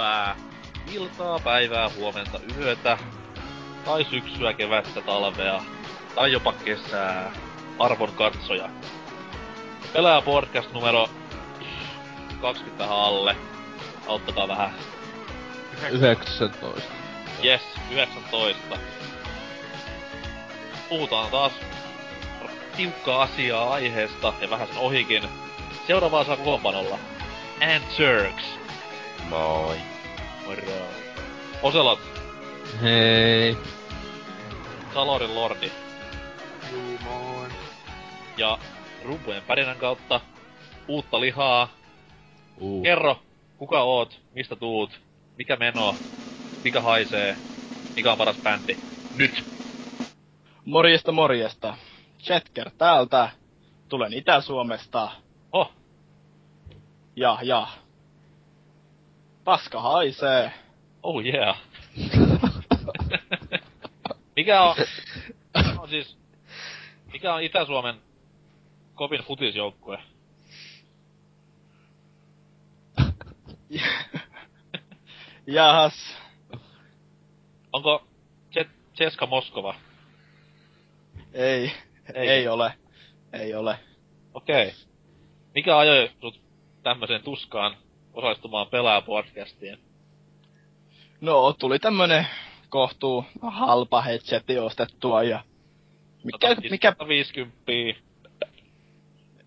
hyvää iltaa, päivää, huomenta, yötä, tai syksyä, kevättä, talvea, tai jopa kesää, arvon katsoja. Pelää podcast numero 20 alle. Auttakaa vähän. 19. Yes, 19. Puhutaan taas tiukkaa asiaa aiheesta ja vähän sen ohikin. Seuraavaa saa kokoonpanolla. And Turks. Moi. Moro. Oselot. Hei. Salorin Lordi. Juu, moi. Ja rumpujen pärinän kautta uutta lihaa. Uh. Kerro, kuka oot, mistä tuut, mikä meno, mikä haisee, mikä on paras bändi. Nyt! Morjesta, morjesta. Jetker täältä. Tulen Itä-Suomesta. Oh, Ja, ja. Paska haisee. oh yeah. mikä on, on siis, mikä on Itä-Suomen kovin futisjoukkue? Jahas. Onko Ceska Moskova? Ei, Ei. ei, ei ole. Ei ole. Okei. Okay. Mikä ajoi sut tämmöiseen tuskaan osallistumaan pelaa-podcastiin? No, tuli tämmönen kohtuu halpa headseti ostettua ja... Mikä, mikä, 50.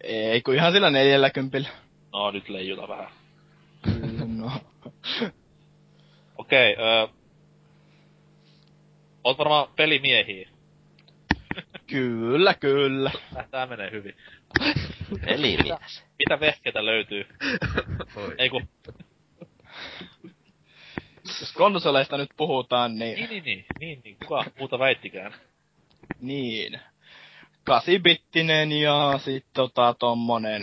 ei kun ihan sillä 40. No nyt leijuta vähän. no. Okei, okay, öö... Oot varmaan pelimiehiä. Kyllä, kyllä. Tää menee hyvin. Pelimies. Mitä vehkeitä löytyy? Oi. Ei kun... Jos konsoleista nyt puhutaan, niin... Niin, niin, niin, niin, niin. Kuka muuta väittikään? Niin. 8-bittinen ja sit tota tommonen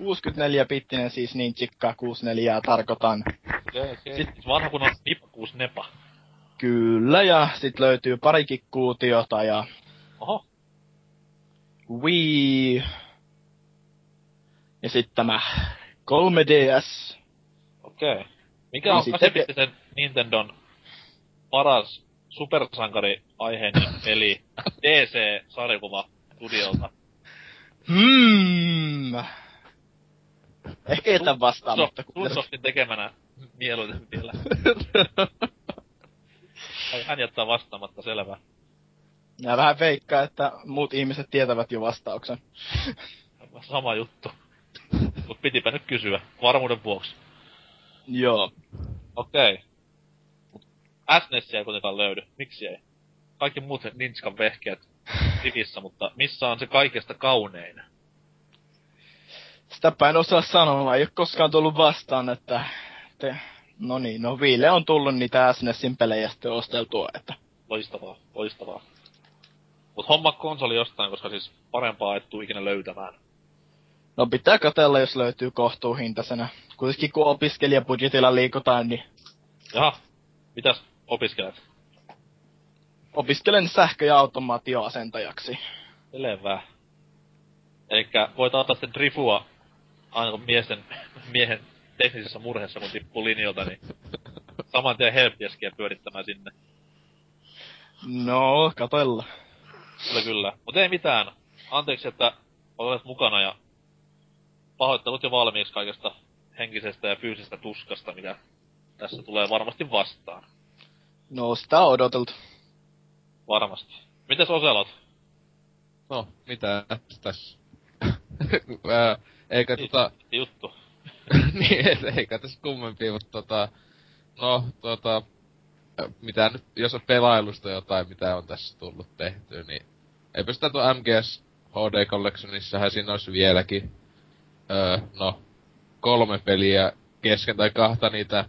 64-bittinen, siis niin chikkaa 64 tarkoitan. Okay. Okay. Sitten vanha kun on nippuus nepa. Kyllä, ja sit löytyy parikin kuutiota ja Oho, Wii. Ja sitten tämä 3DS. okei. Okay. Mikä Niin on sitten- 8 Nintendon paras supersankari aiheinen peli DC-sarjakuva studiolta? Hmm. Ehkä jätän vastaamatta. kun- Sunsoftin tekemänä mieluiten vielä. Ai, Hän jättää vastaamatta, selvä. Mä vähän veikkaa, että muut ihmiset tietävät jo vastauksen. Sama juttu. Mut pitipä nyt kysyä, varmuuden vuoksi. Joo. Okei. Mut SNESiä ei kuitenkaan löydy. Miksi ei? Kaikki muut Ninskan vehkeet rivissä, mutta missä on se kaikesta kaunein? Sitäpä en osaa sanoa, ei ole koskaan tullut vastaan, että... Te... No niin, no Viille on tullut niitä SNESin pelejä sitten osteltua, että... Loistavaa, loistavaa. Mut homma konsoli jostain, koska siis parempaa et tuu ikinä löytämään. No pitää katella, jos löytyy kohtuuhintaisena. Kuitenkin kun opiskelijabudjetilla liikutaan, niin Jaha, mitäs opiskelet? opiskelen sähkö- ja automaatioasentajaksi. Selvä. Elikkä voit ottaa sitten drifua aina kun miesten, miehen teknisessä murheessa, kun tippuu linjalta, niin saman tien helppiäskiä pyörittämään sinne. No, katella. Kyllä, kyllä. Mut ei mitään. Anteeksi, että olet mukana ja pahoittelut jo valmiiksi kaikesta henkisestä ja fyysisestä tuskasta, mikä tässä tulee varmasti vastaan. No, sitä on odoteltu. Varmasti. Mites Oselot? No, mitä tässä? Ää, eikä tota... Juttu. niin, et- eikä tässä kummempia, mutta tota... No, tota... Mitä nyt, jos on pelailusta jotain, mitä on tässä tullut tehty, niin... Eipä sitä tuo MGS HD Collectionissahan siinä olisi vieläkin... Öö, no, kolme peliä kesken tai kahta niitä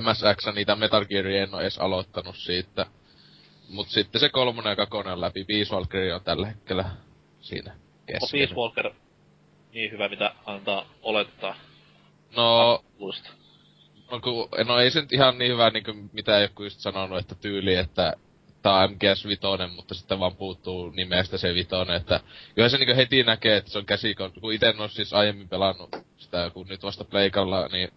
MSX, niitä Metal Gearia en oo edes aloittanut siitä. Mut sitten se kolmonen ja kakonen on läpi. Peace Walker on tällä hetkellä siinä On kesken. Peace Walker niin hyvä, mitä antaa olettaa. No, no, ku, no ei se nyt ihan niin hyvä niinku mitä joku just sanonut, että tyyli, että tää on MGS Vitoinen, mutta sitten vaan puuttuu nimestä se Vitoinen, että kyllä se niinku heti näkee, että se on käsikon, kun ite en siis aiemmin pelannut sitä, kun nyt vasta pleikalla, niin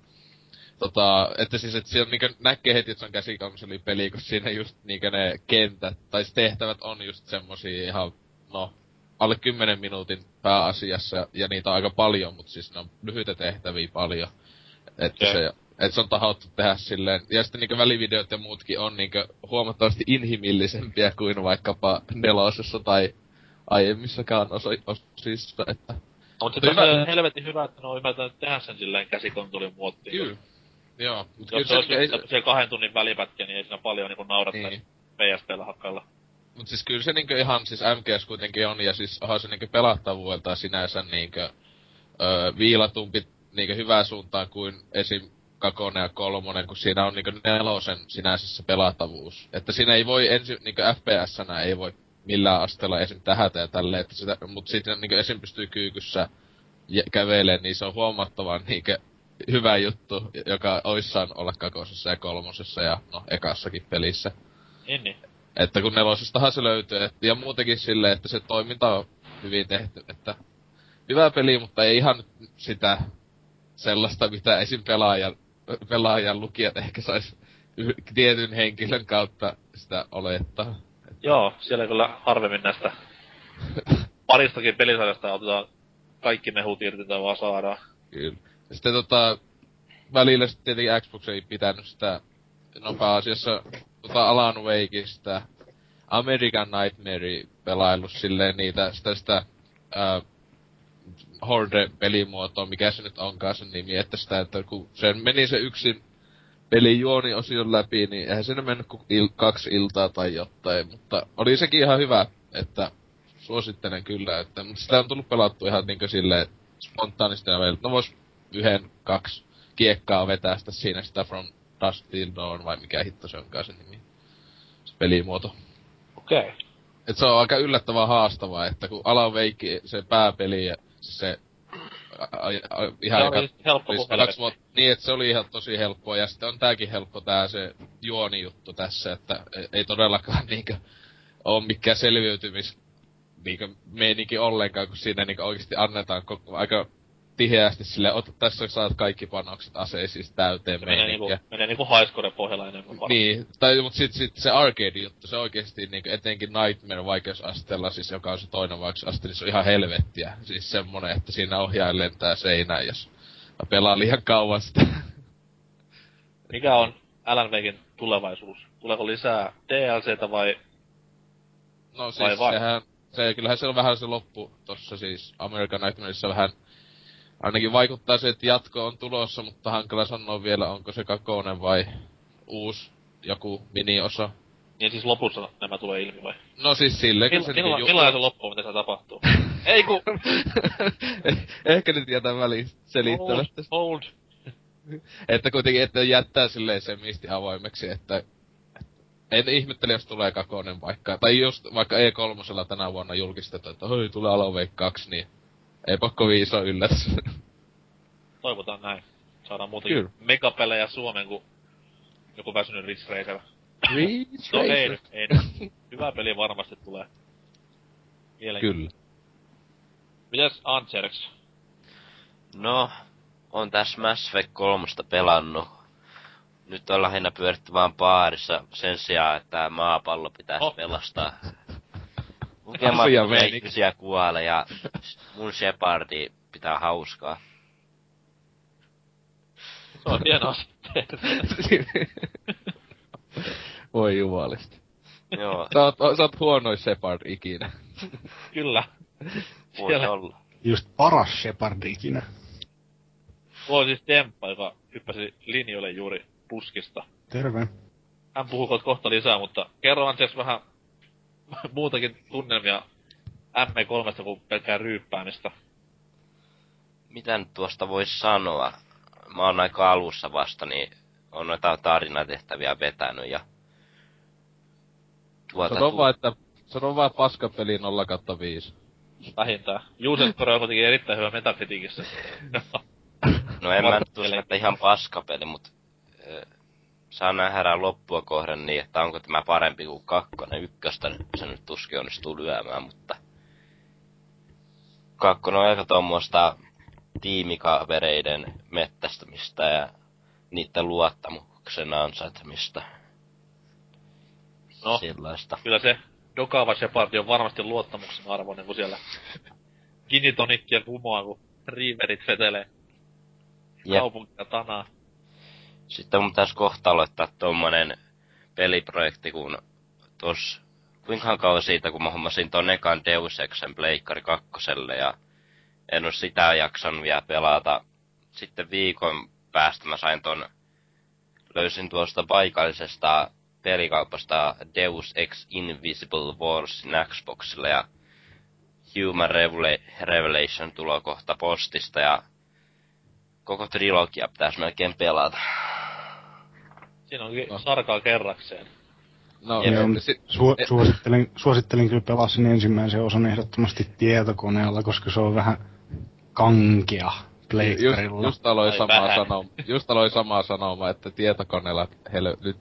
tota, että siis, että siellä niinku näkee heti, että se on käsikonsoli peli, kun siinä just niinku ne kentät, tai tehtävät on just semmosia ihan, no, alle 10 minuutin pääasiassa, ja niitä on aika paljon, mutta siis ne on lyhyitä tehtäviä paljon. Että Okei. se, että se on tahottu tehdä silleen, ja sitten niinku välivideot ja muutkin on niinku huomattavasti inhimillisempiä kuin vaikkapa nelosessa tai aiemmissakaan osissa, että No, Hyvä. on se helvetin hyvä, että ne on ymmärtänyt tehdä sen silleen käsikonsolin muottiin. Kyllä. Joo, mutta kyllä Jos se, olisi ei, se kahden tunnin välipätkä, niin ei siinä paljon niinku naurattaisi niin. PSPllä hakkailla. Mut siis kyllä se niinku ihan siis MGS kuitenkin on, ja siis onhan se niinku pelattavuudeltaan sinänsä niinku öö, viilatumpi niinku hyvään suuntaan kuin esim. Kakonen ja kolmonen, kun siinä on niinku nelosen sinänsä se pelattavuus. Että siinä ei voi ensi, niinku FPS-nä ei voi millään asteella esim. tähätä ja tälleen, että sitä, mut sitten niinku esim. pystyy kyykyssä kävelee, niin se on huomattavan niinku hyvä juttu, joka oissaan olla kakosessa ja kolmosessa ja no ekassakin pelissä. Niin, niin. Että kun nelosestahan se löytyy, et, ja muutenkin silleen, että se toiminta on hyvin tehty, että hyvä peli, mutta ei ihan sitä sellaista, mitä esim. pelaajan, pelaajan lukijat ehkä sais tietyn henkilön kautta sitä olettaa. Joo, siellä kyllä harvemmin näistä paristakin pelisarjasta otetaan kaikki mehut irti tai vaan saadaan. Kyllä. Ja sitten tota, välillä sitten tietenkin Xbox ei pitänyt sitä, no pääasiassa tota Alan Wakeista, American Nightmare pelailu silleen niitä, sitä sitä ää, Horde-pelimuotoa, mikä se nyt onkaan sen nimi, että sitä, että kun se meni se yksin pelin juoniosion läpi, niin eihän siinä mennyt kuin il- kaksi iltaa tai jotain, mutta oli sekin ihan hyvä, että suosittelen kyllä, että, mutta sitä on tullut pelattua ihan niinkö silleen spontaanisti ja meillä, no vois yhden, kaksi kiekkaa vetää sitä siinä sitä From Dust Till Dawn, vai mikä hitto se onkaan se nimi, se pelimuoto. Okei. Okay. Et se on aika yllättävän haastavaa, että kun Alan Wake, se pääpeli ja se a, a, a, ihan Se oli helppo kaksi vuotta, niin että se oli ihan tosi helppoa, ja sitten on tääkin helppo tää se juoni juttu tässä, että ei- ei todellakaan niinkö oo mikään selviytymis niinkö meininki ollenkaan, kun siinä niinkö oikeesti annetaan koko, aika tiheästi sille, ota tässä saat kaikki panokset aseisiin täyteen Se menee niinku, menee niinku highscore pohjalla enemmän varmaan. Niin, tai mut sit, sit se arcade-juttu, se oikeesti niinku etenkin Nightmare vaikeusasteella, siis joka on se toinen vaikeusaste, niin se on ihan helvettiä. Siis semmonen, että siinä ohjaaja lentää seinään, jos pelaa liian kauan sitä. Mikä on Alan Wakein tulevaisuus? Tuleeko lisää DLCtä vai... No siis vai? sehän, se, kyllähän se on vähän se loppu tossa siis American Nightmareissa vähän, ainakin vaikuttaa se, että jatko on tulossa, mutta hankala sanoa vielä, onko se kakonen vai uusi joku mini-osa. Niin siis lopussa nämä tulee ilmi vai? No siis silleen, kun Milla, se milla, niinku- milloin se loppuu, mitä se tapahtuu? Ei ku... Ehkä nyt jätän väliin selittämättä. hold. Että kuitenkin, että jättää silleen se misti avoimeksi, että en ihmettele, jos tulee kakonen vaikka, tai just vaikka E3 tänä vuonna julkistetaan, että hoi, tulee Alan Wake 2, niin ei pakko viiso yllätys. Toivotaan näin. Saadaan muutenkin Kyllä. megapelejä Suomen, kun joku väsynyt Ridge Racer. Ridge No ei Racer. nyt, ei nyt. Hyvä peli varmasti tulee. Kyllä. Mitäs Ancherx? No, on tässä Mass Effect 3 pelannut. Nyt on lähinnä pyöritty vaan baarissa sen sijaan, että maapallo pitäisi oh. pelastaa. Lukemattomia ihmisiä kuolee ja mun Shepardi pitää hauskaa. Se on hieno asia. Voi jumalista. Joo, Sä oot, sä oot huonoin Shepard ikinä. Kyllä. voi Siellä olla. Just paras Shepard ikinä. tuo on siis Demppa, joka hyppäsi linjoille juuri puskista. Terve. Hän puhuu kohta- lisää, mutta kerro Ancherx vähän muutakin tunnelmia M3 kuin pelkkää ryyppäämistä. Mitä nyt tuosta voisi sanoa? Mä oon aika alussa vasta, niin on noita tarinatehtäviä vetänyt ja... Tuota, Sano tu- vaan, että sano vaan paskapeli 0 kautta 5. Vähintään. User Score on kuitenkin erittäin hyvä Metacriticissa. No en mä nyt Varttele. että ihan paskapeli, mut... ö, saa nähdä loppua kohden niin, että onko tämä parempi kuin kakkonen. Ykköstä se nyt tuskin onnistuu lyömään, mutta... Kakkonen on aika tuommoista tiimikavereiden mettästämistä ja niiden luottamuksen ansaitsemista. No, Sellaista. kyllä se Dokava Shepard on varmasti luottamuksen arvoinen, kun siellä Ginitonikkia kumoaa, kun Riverit vetelee kaupunkia tanaa. Sitten mun pitäis kohta aloittaa tommonen peliprojekti, kun tos... Kuinkahan kauan siitä, kun mä hommasin ton ekan Deus Exen Pleikkari kakkoselle ja en oo sitä jaksanut vielä pelata. Sitten viikon päästä mä sain ton... Löysin tuosta paikallisesta pelikaupasta Deus Ex Invisible Warsin Xboxille ja Human Revela- Revelation tulo kohta postista ja koko trilogia pitäis melkein pelata. Siinä onkin No. sarkaa kerrakseen. No, Jep. Joo, en- si- Su- e- suosittelen, suosittelen kyllä pelaa sen ensimmäisen osan ehdottomasti tietokoneella, koska se on vähän kankea Just, pleikkarilla. just aloin Ai samaa sanoma, just aloin samaa sanomaa, että tietokoneella heille nyt...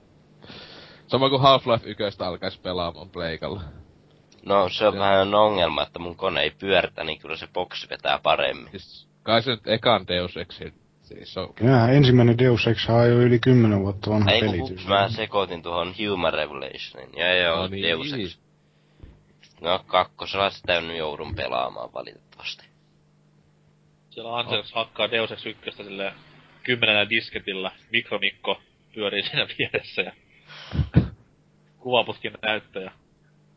Sama kuin Half-Life 1 alkaisi pelaamaan pleikalla. No se on Joo. vähän ongelma, että mun kone ei pyöritä, niin kyllä se boksi vetää paremmin. Siis, kai se nyt ekan Deus Exin, siis on... Kyllähän ensimmäinen Deus Ex on jo yli 10 vuotta vanha Ei peli. hups, mä sekoitin tuohon Human Revelationin. Ja joo, No no niin. Deus Ex. No kakkosella sitä nyt joudun pelaamaan valitettavasti. Siellä Ansels hakkaa Deus Ex 1 silleen kymmenellä disketillä, mikromikko pyörii siinä vieressä ja kuvaputkin näyttö ja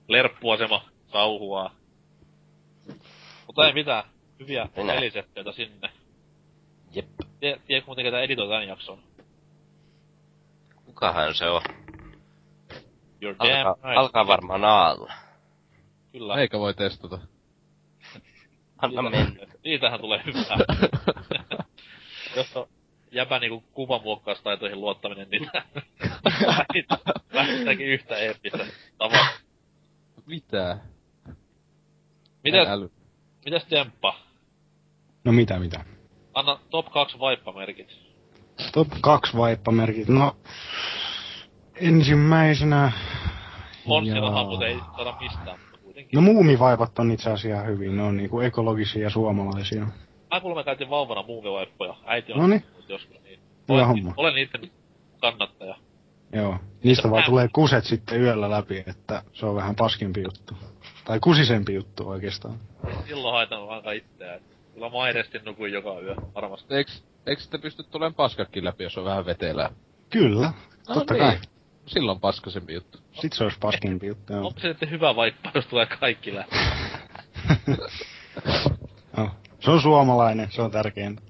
lerppuasema sauhuaa. Mutta ei mitään, hyviä pelisetteitä sinne. Jep. Tie, tiedätkö muuten ketä editoi tän jakson? Kukahan se on? You're Alkaa, damn right. alkaa varmaan aalla. Kyllä. Eikä voi testata. Anna mennä. Siitähän tulee hyvää. Jos on jäpä niinku kuvanmuokkaustaitoihin luottaminen, niin vähintäänkin yhtä eeppistä tavaa. Mitä? Mitäs, mitäs Demppa? No mitä mitä? Anna top 2 vaippamerkit. Top 2 vaippamerkit. No, ensimmäisenä... Monssillahan Jaa. muuten ei saada mistään, mutta kuitenkin. No muumivaipat on itse asiassa hyvin. Ne on niinku ekologisia ja suomalaisia. Mä kuulemma käytin vauvana muumivaippoja. Äiti on Noniin. sanonut joskus niin. Hyvä Olen, homma. olen niiden kannattaja. Joo. Niistä vaan tulee kuset sitten yöllä läpi, että se on vähän paskempi juttu. Tai kusisempi juttu oikeastaan. Silloin haitan aika itseään. Kyllä mä aireesti nukuin joka yö, varmasti. Eiks, eiks te pysty tulemaan paskakin läpi, jos on vähän vetelää? Kyllä, No totta niin. kai. Silloin paskasempi juttu. Sit se olisi paskempi juttu, joo. Onko se sitten hyvä vaippa, jos tulee kaikki läpi? no, se on suomalainen, se on tärkeintä.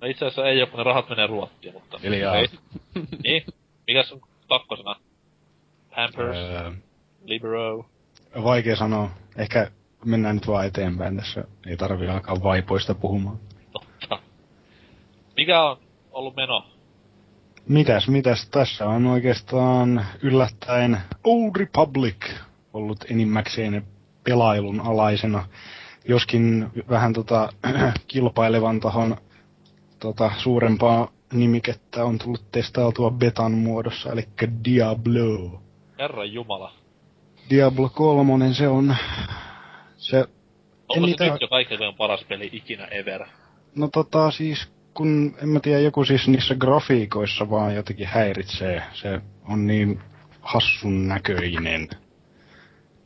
No itse asiassa ei oo, kun ne rahat menee ruottiin, mutta... Hiljaa. Ei. niin? Mikäs on kakkosena? Pampers, Öö, Libero. vaikea sanoa. Ehkä mennään nyt vaan eteenpäin tässä. Ei tarvi alkaa vaipoista puhumaan. Totta. Mikä on ollut meno? Mitäs, mitäs tässä on oikeastaan yllättäen Old Republic ollut enimmäkseen pelailun alaisena. Joskin vähän tota, kilpailevan tahon tota, suurempaa nimikettä on tullut testailtua betan muodossa, eli Diablo. Herran jumala. Diablo 3, se on... Se, Onko se niitä- nyt jo kaikkein paras peli ikinä ever? no tota siis, kun en mä tiedä, joku siis niissä grafiikoissa vaan jotenkin häiritsee. Se on niin hassun näköinen.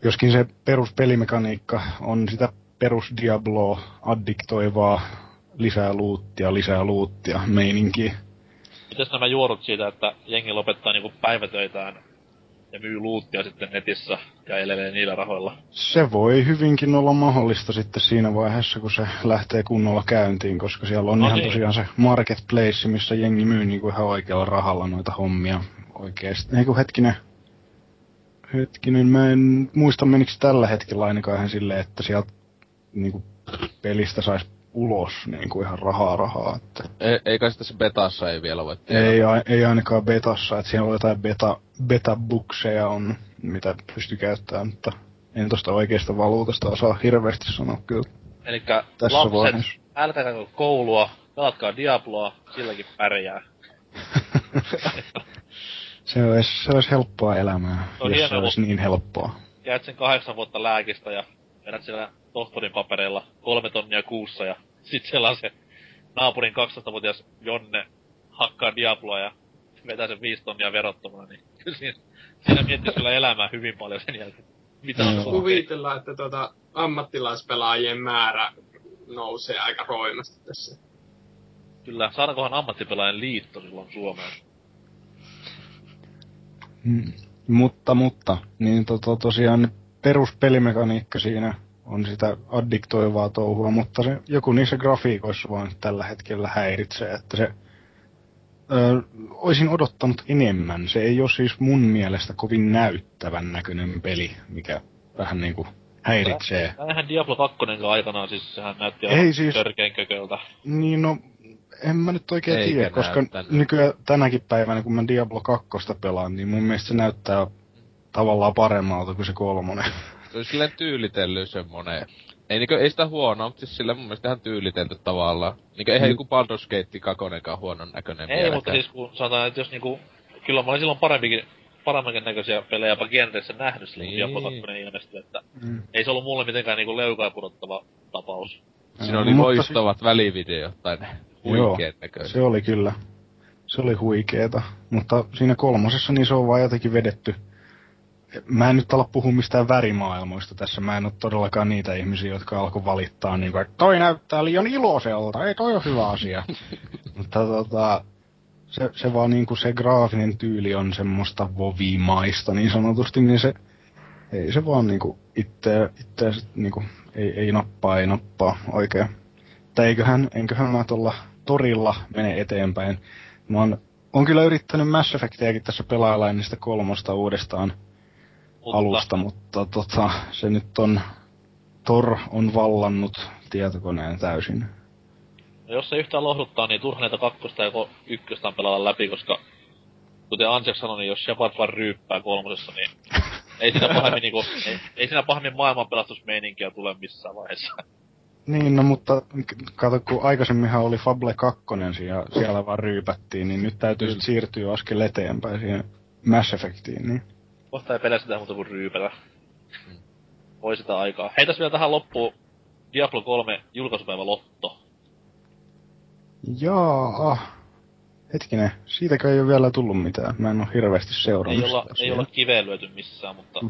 Joskin se peruspelimekaniikka on sitä perus Diablo addiktoivaa lisää luuttia, lisää luuttia meininkiä. Mitäs nämä juorut siitä, että jengi lopettaa niinku päivätöitään ja myy luuttia sitten netissä ja elelee niillä rahoilla? Se voi hyvinkin olla mahdollista sitten siinä vaiheessa, kun se lähtee kunnolla käyntiin, koska siellä on No ihan niin. tosiaan se marketplace, missä jengi myy niinku ihan oikealla rahalla noita hommia oikeesti. Eiku hetkinen, hetkinen, mä en muista menikö tällä hetkellä ainakaan ihan silleen, että sieltä niinku pelistä saisi ulos niinku ihan rahaa rahaa. Että E, eikä sitä se betassa ei vielä voi ei, a- ei ainakaan betassa, että siellä on jotain beta, beta-bukseja on, mitä pystyy käyttämään, mutta en tosta oikeasta valuutasta osaa hirveästi sanoa kyllä. Elikkä Tässä lapset, vaiheessa. älkää koulua, pelatkaa Diabloa, silläkin pärjää. Se olisi, se olisi helppoa elämää, Se on jos se olisi niin helppoa. Jäät sen kahdeksan vuotta lääkistä ja vedät siellä tohtorin papereilla kolme tonnia kuussa ja sit siellä on se naapurin 12-vuotias Jonne hakkaa Diabloa ja vetää sen viisi tonnia verottomana, niin kyllä siinä, siinä miettis kyllä elämää hyvin paljon sen jälkeen. Mitä on Kuvitellaan, että tuota, ammattilaispelaajien määrä nousee aika roimasti tässä. Kyllä, saadaankohan ammattipelaajan liitto silloin Suomeen? Mm. Mutta, mutta, niin to, to, tosiaan peruspelimekaniikka siinä on sitä addiktoivaa touhua, mutta se, joku niissä grafiikoissa vaan tällä hetkellä häiritsee, että se ö, olisin odottanut enemmän. Se ei ole siis mun mielestä kovin näyttävän näköinen peli, mikä vähän niinku häiritsee. Näinhän Diablo 2 aikanaan, siis sehän näytti Ei aivan siis- törkeän kököltä. Niin no, en mä nyt oikein Eikä tiedä, koska näyttänyt. nykyään tänäkin päivänä, kun mä Diablo 2 pelaan, niin mun mielestä se näyttää tavallaan paremmalta kuin se kolmonen. Se oli silleen tyylitellyt semmonen. Ei niinku, ei sitä huonoa, mutta siis sillä mun mielestä ihan tyylitelty tavallaan. Niinku eihän Mm. joku Baldur's Gate 2 huonon näköinen Ei, mutta siis kun sanotaan, että jos niinku... Kyllä mä olin silloin parempikin, paremmankin näköisiä pelejä jopa genreissä nähnyt silloin, kun Niin. Diablo 2 ilmestyi, että Mm. ei se ollut mulle mitenkään niinku leukaa pudottava tapaus. Siinä oli Mutta loistavat välivideot tai ne huikeet näköiset. Se oli kyllä. Se oli huikeeta. Mutta siinä kolmosessa niin se on vaan jotenkin vedetty. Mä en nyt ala puhua mistään värimaailmoista tässä. Mä en ole todellakaan niitä ihmisiä, jotka alkoi valittaa niin kuin, että toi näyttää liian iloiselta. Ei toi ole hyvä asia. Mutta tota, se, se vaan niin kuin se graafinen tyyli on semmoista vovimaista niin sanotusti, niin se ei se vaan niinku itse, itse niinku, ei, ei nappaa, ei nappaa oikein. Tai eiköhän, enköhän mä tuolla torilla mene eteenpäin. Mä oon, oon kyllä yrittänyt Mass Effectiäkin tässä pelailla ennen sitä kolmosta uudestaan Mutta alusta, mutta tota, se nyt on, Tor on vallannut tietokoneen täysin. jos se yhtään lohduttaa, niin turha näitä kakkosta ja ykköstä on pelata läpi, koska kuten Ansek sanoi, niin jos Shepard vaan ryyppää kolmosessa, niin ei siinä pahemmin niinku, ei, ei siinä pahemmin maailmanpelastusmeininkiä tule missään vaiheessa. Niin, no mutta kato, kun aikaisemminhan oli Fable 2 ja siellä vaan ryypättiin, niin nyt täytyy sit siirtyä askel eteenpäin siihen Mass Effectiin, niin Kohta ei pelaa sitä muuta kuin ryypätä. Voi sitä aikaa. Heitäs vielä tähän loppuun Diablo 3 julkaisupäivä Lotto. Jaa. Hetkinen, siitäkö ei ole vielä tullut mitään? Mä en ole hirveästi seurannut Ei olla, ei olla kiveen lyöty missään, mutta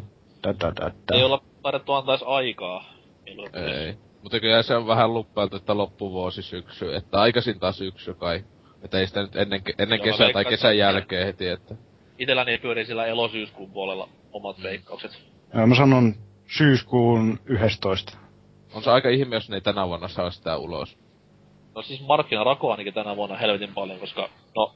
Da, da, da, da. ei olla taidettu antaa edes aikaa. Ei. Ei. Mutta kyllä se on vähän luppailtu, että loppuvuosi syksy. Että aikaisintaan syksy kai. Että ei sitä nyt ennen, ennen kesää tai kesän jälkeen heti, että... Itelläni pyörii sillä elosyyskuun puolella omat veikkaukset. Joo, Mä sanon syyskuun 11. On se aika ihme, jos ne ei tänä vuonna saa sitä ulos. No siis markkinarako ainakin tänä vuonna helvetin paljon, koska no,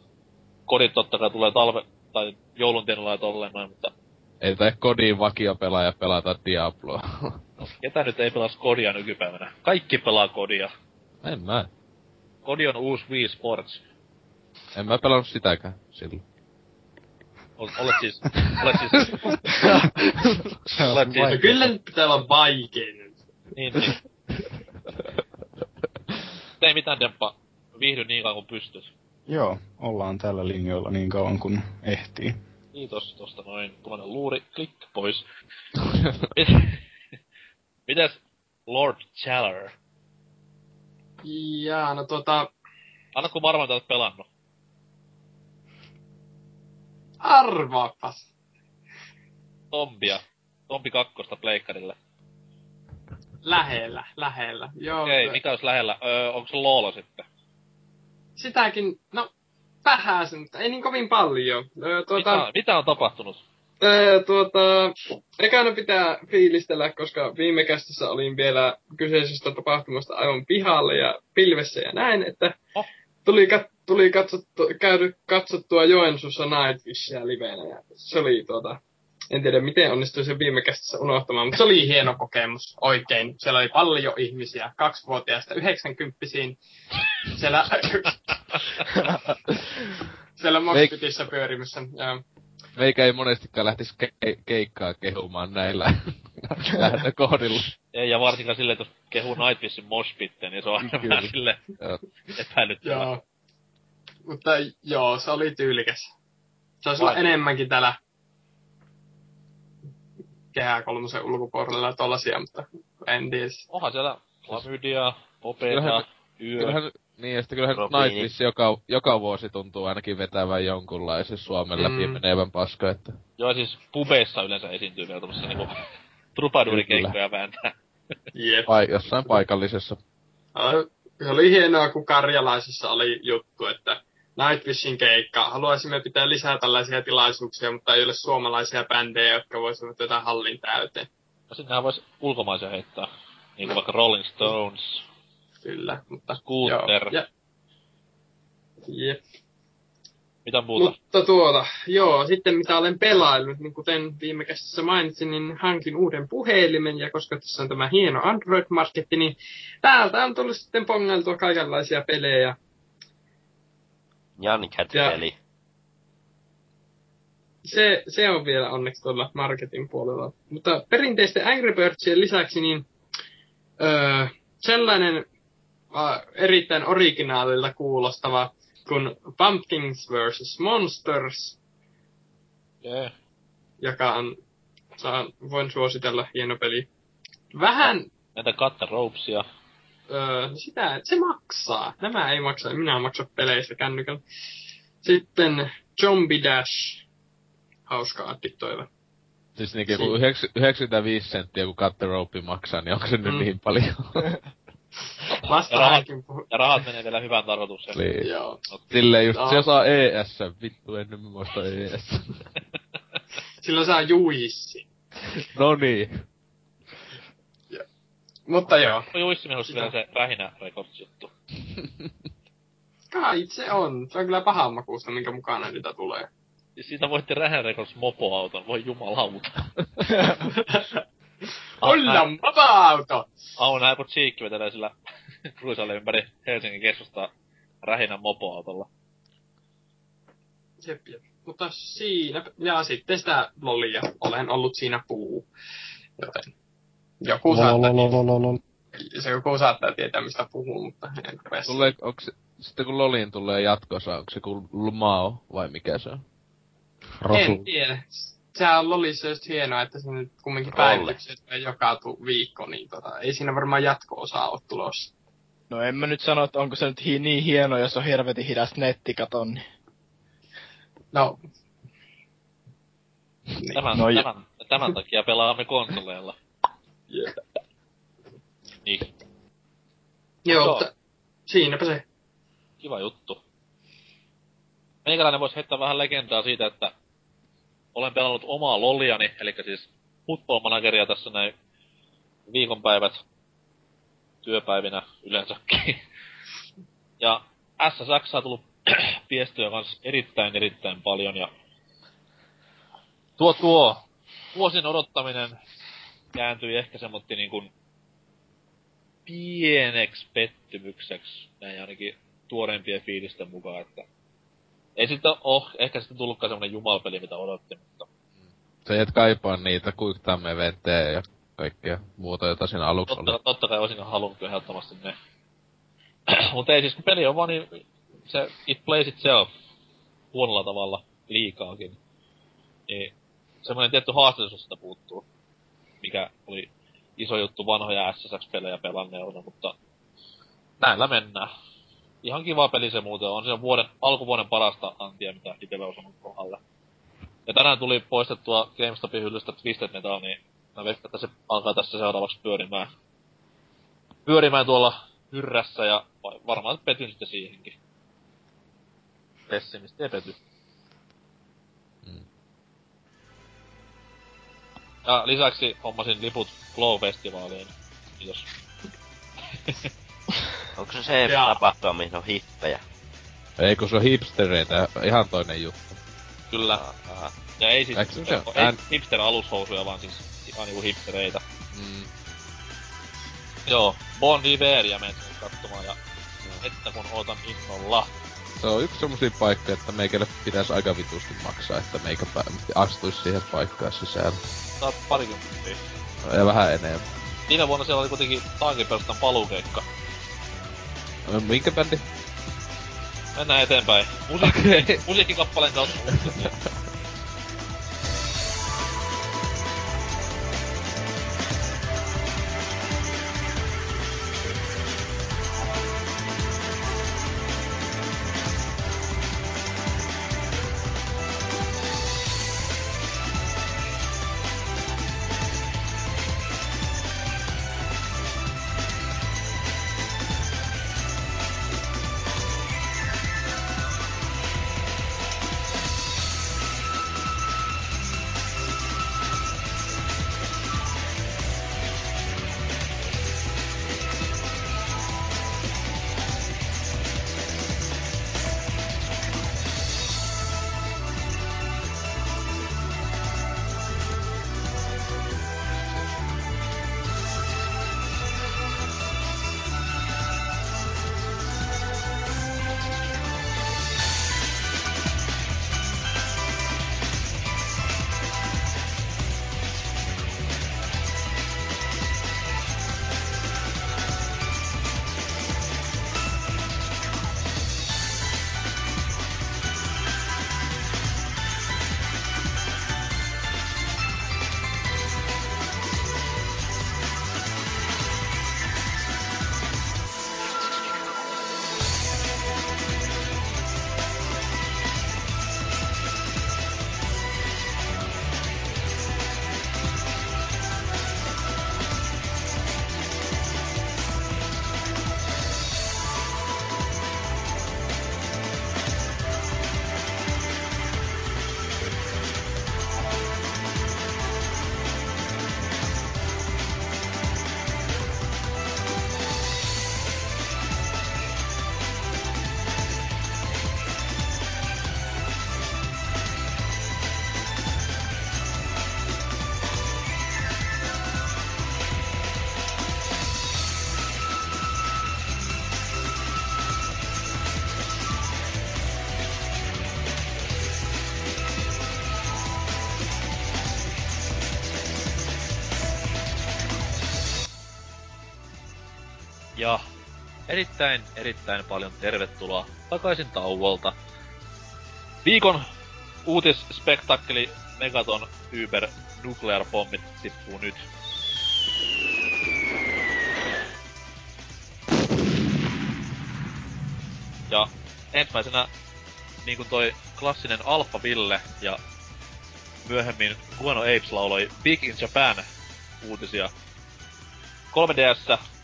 kodit totta kai tulee talve, tai joulun tienoilla ja tolleen noin, mutta Ei tai kodin vakiopelaaja pelata Diabloa. ketä nyt ei pelaa kodia nykypäivänä? Kaikki pelaa kodia. en mä. Kodi on uusi Wii Sports. En mä pelannut sitäkään silloin. Ol- Olet siis, olet siis, olet siis, kyllä nyt pitää olla vaikein nyt. niin, niin. Ei mitään demppa, viihdy niin kauan kuin pystyt. Joo, ollaan tällä linjoilla niin kauan kuin ehtii. Kiitos tosta noin, tuollainen luuri, klik, pois. Mit- Mites Lord Challer? Jaa, no tota, Annatko varmaan, että olet pelannut? Arvaapas. Tombia. Tombi kakkosta pleikkarille. Lähellä, lähellä. Joo, Okei, ö, mikä olisi lähellä? Öö, onko se Loolo sitten? sitäkin, no, vähän sen, mutta ei niin kovin paljon. Ö, tuota, Mitä, mitä on tapahtunut? Öö, tuota, ekana pitää fiilistellä, koska viime kästissä olin vielä kyseisestä tapahtumasta aivan pihalle ja pilvessä ja näin, että Oh. tuli, kat, tuli katsottu, käydy katsottua Joensuussa Nightwishia livenä ja se oli tuota, en tiedä miten onnistuin sen viime kästissä unohtamaan, mutta se oli hieno kokemus oikein. Siellä oli paljon ihmisiä, kaksivuotiaista yhdeksänkymppisiin. Siellä, siellä Moskitissä pyörimässä. Ja Meikä ei monestikaan lähtis ke- keikkaa kehumaan näillä lähtökohdilla. Ei, ja varsinkaan silleen, että jos kehuu Nightwishin moshpitten, niin se on aina Kyllä. vähän silleen epäilyttävää. Mutta joo, se oli tyylikäs. Saisi olla enemmänkin täällä kehää kolmosen ulkopuolella tollasia, mutta en tiedä. Onhan siellä klamydia, Kyllähän- yö. Kyllähän, niin, ja sitten kyllähän. Nightwish joka, joka vuosi tuntuu ainakin vetävän jonkunlaisen Suomen läpi Mm. menevän paska, että... Joo, siis pubeissa yleensä esiintyy vielä tommosia niinku trupadurikeikkoja vääntää. Jep. Vai, jossain paikallisessa. Äh, Se oli hienoa, kun Karjalaisessa oli juttu, että Nightwishin keikka. Haluaisimme pitää lisää tällaisia tilaisuuksia, mutta ei ole suomalaisia bändejä, jotka voisivat jotain hallin täyteen. No sinnehän vois ulkomaisia heittää. Niinku vaikka Rolling Stones, Kyllä, mutta... Scooter, Joo, ja, jep. mitä muuta. Mutta tuota, joo, sitten mitä olen pelaillut, niin kuten viime käsissä mainitsin, niin hankin uuden puhelimen, ja koska tässä on tämä hieno Android-marketti, niin täältä on tullut sitten pongeltua kaikenlaisia pelejä. Jankat-peli. Se, se on vielä onneksi tuolla marketin puolella. Mutta perinteisten Angry Birdsien lisäksi, niin öö, sellainen äh, erittäin originaalilta kuulostava kuin Pumpkins vs. Monsters, Jee. joka on, saan, voin suositella, hieno peli. Vähän, Entä Cut öö, sitä, se maksaa. Nämä ei maksa, minä en maksa peleistä kännykällä. Sitten Zombie Dash, hauska addiktoiva. Siis niinkin, Si- kun 95 senttiä kun cut the rope maksaa, niin onko se nyt Mm. niin paljon? Vasta Ja rahat-. Ja rahat menee vielä hyvään tarkoitukseen. niin. Joo. Silleen just, No. se saa ES, vittu en nyt muista ES. Silloin saa juissi. no niin. Mutta joo, Juissi minusta vielä se Rähinä Records juttu. kai se on. Se on kyllä pahan makuusta, minkä mukana niitä tulee. Ja siitä voitti Rähinä Records mopoauton, voi jumalauta. Olla vapaa-auto! Auna näin kun Cheekki vetelee sillä kruisalle ympäri Helsingin keskustaa Rähinän mopoautolla. Jep, jep. Mutta siinä, ja sitten sitä lolia. Olen ollut siinä puu. Joten joku saattaa, Lolololololol. se joku saattaa tietää, mistä puhuu, mutta en Tulee, onko se, sitten kun Loliin tulee jatkossa, onko se kuin Lumao vai mikä se on? Rosu. En tiedä. Sehän on Lolissa just hienoa, että se nyt kumminkin päivitykset joka tu- viikko, niin tota, ei siinä varmaan jatko-osaa ole tulossa. No en mä nyt sano, että onko se nyt hi- niin hieno, jos on helvetin hidas nettikaton. Niin. No. Niin. Tämän, No tämän, tämän takia pelaamme konsoleilla. Jep. Niin, Joo, mutta siinäpä se. kiva juttu. Meikäläinen voisi heittää vähän legendaa siitä, että olen pelannut omaa loliani, eli siis football manageria tässä näin viikonpäivät työpäivinä yleensäkin. Ja SSX on tullut piestyä kanssa erittäin erittäin paljon ja tuo tuo vuosin odottaminen kääntyi ehkä semmotti niin kuin pieneksi pettymykseksi, näin ainakin tuoreimpien fiilisten mukaan, että ei sitten oo ehkä sitten tullutkaan semmonen jumalpeli, mitä odotti, mutta Se et kaipaa niitä Quick Time eventtejä ja kaikkea muuta, jota siinä aluksi totta, oli. totta kai olisin halunnut ehdottomasti ne. mutta ei siis, kun peli on vaan niin, se it plays itself huonolla tavalla liikaakin. Niin semmoinen tietty haasteellisuus sitä puuttuu, mikä oli iso juttu vanhoja SSX-pelejä pelanneelta, mutta näillä mennään. Ihan kiva peli se muuten on. Se vuoden, alkuvuoden parasta antia, mitä itse on osannut kohdalle. Ja tänään tuli poistettua GameStopin hyllystä Twisted Metal, niin mä veikkaan, että se alkaa tässä seuraavaksi pyörimään. Pyörimään tuolla hyrrässä ja va- varmaan petyn sitten siihenkin. Pessimisti ja pety. Ja lisäksi hommasin liput Flow-festivaaliin. Kiitos. Onko se se Jaa. tapahtuma, mihin on hippejä? Ei kun se on hipstereitä, ihan toinen juttu. Kyllä. Aha. Ja ei siis Eikö se ei, ole? ei Ään- hipster alushousuja, vaan siis ihan niinku hipstereitä. Mm. Joo, Bon Iveria sinne katsomaan ja että kun ootan innolla. Se on yksi semmosia paikkoja, että meikälle pitäisi aika vitusti maksaa, että meikä astuisi siihen paikkaan sisään. Saat parikymppiä. No, ja vähän enemmän. Viime vuonna siellä oli kuitenkin taankin perustan paluukeikka. No, Minkä bändi? Mennään eteenpäin. Musiikki, Okei. musiikkikappaleen kautta. erittäin, erittäin paljon tervetuloa takaisin tauolta. Viikon uutisspektakkeli Megaton Uber Nuclear Bombit tippuu nyt. Ja ensimmäisenä niin kuin toi klassinen Alpha Ville ja myöhemmin Guano Apes lauloi Big in Japan uutisia. 3DS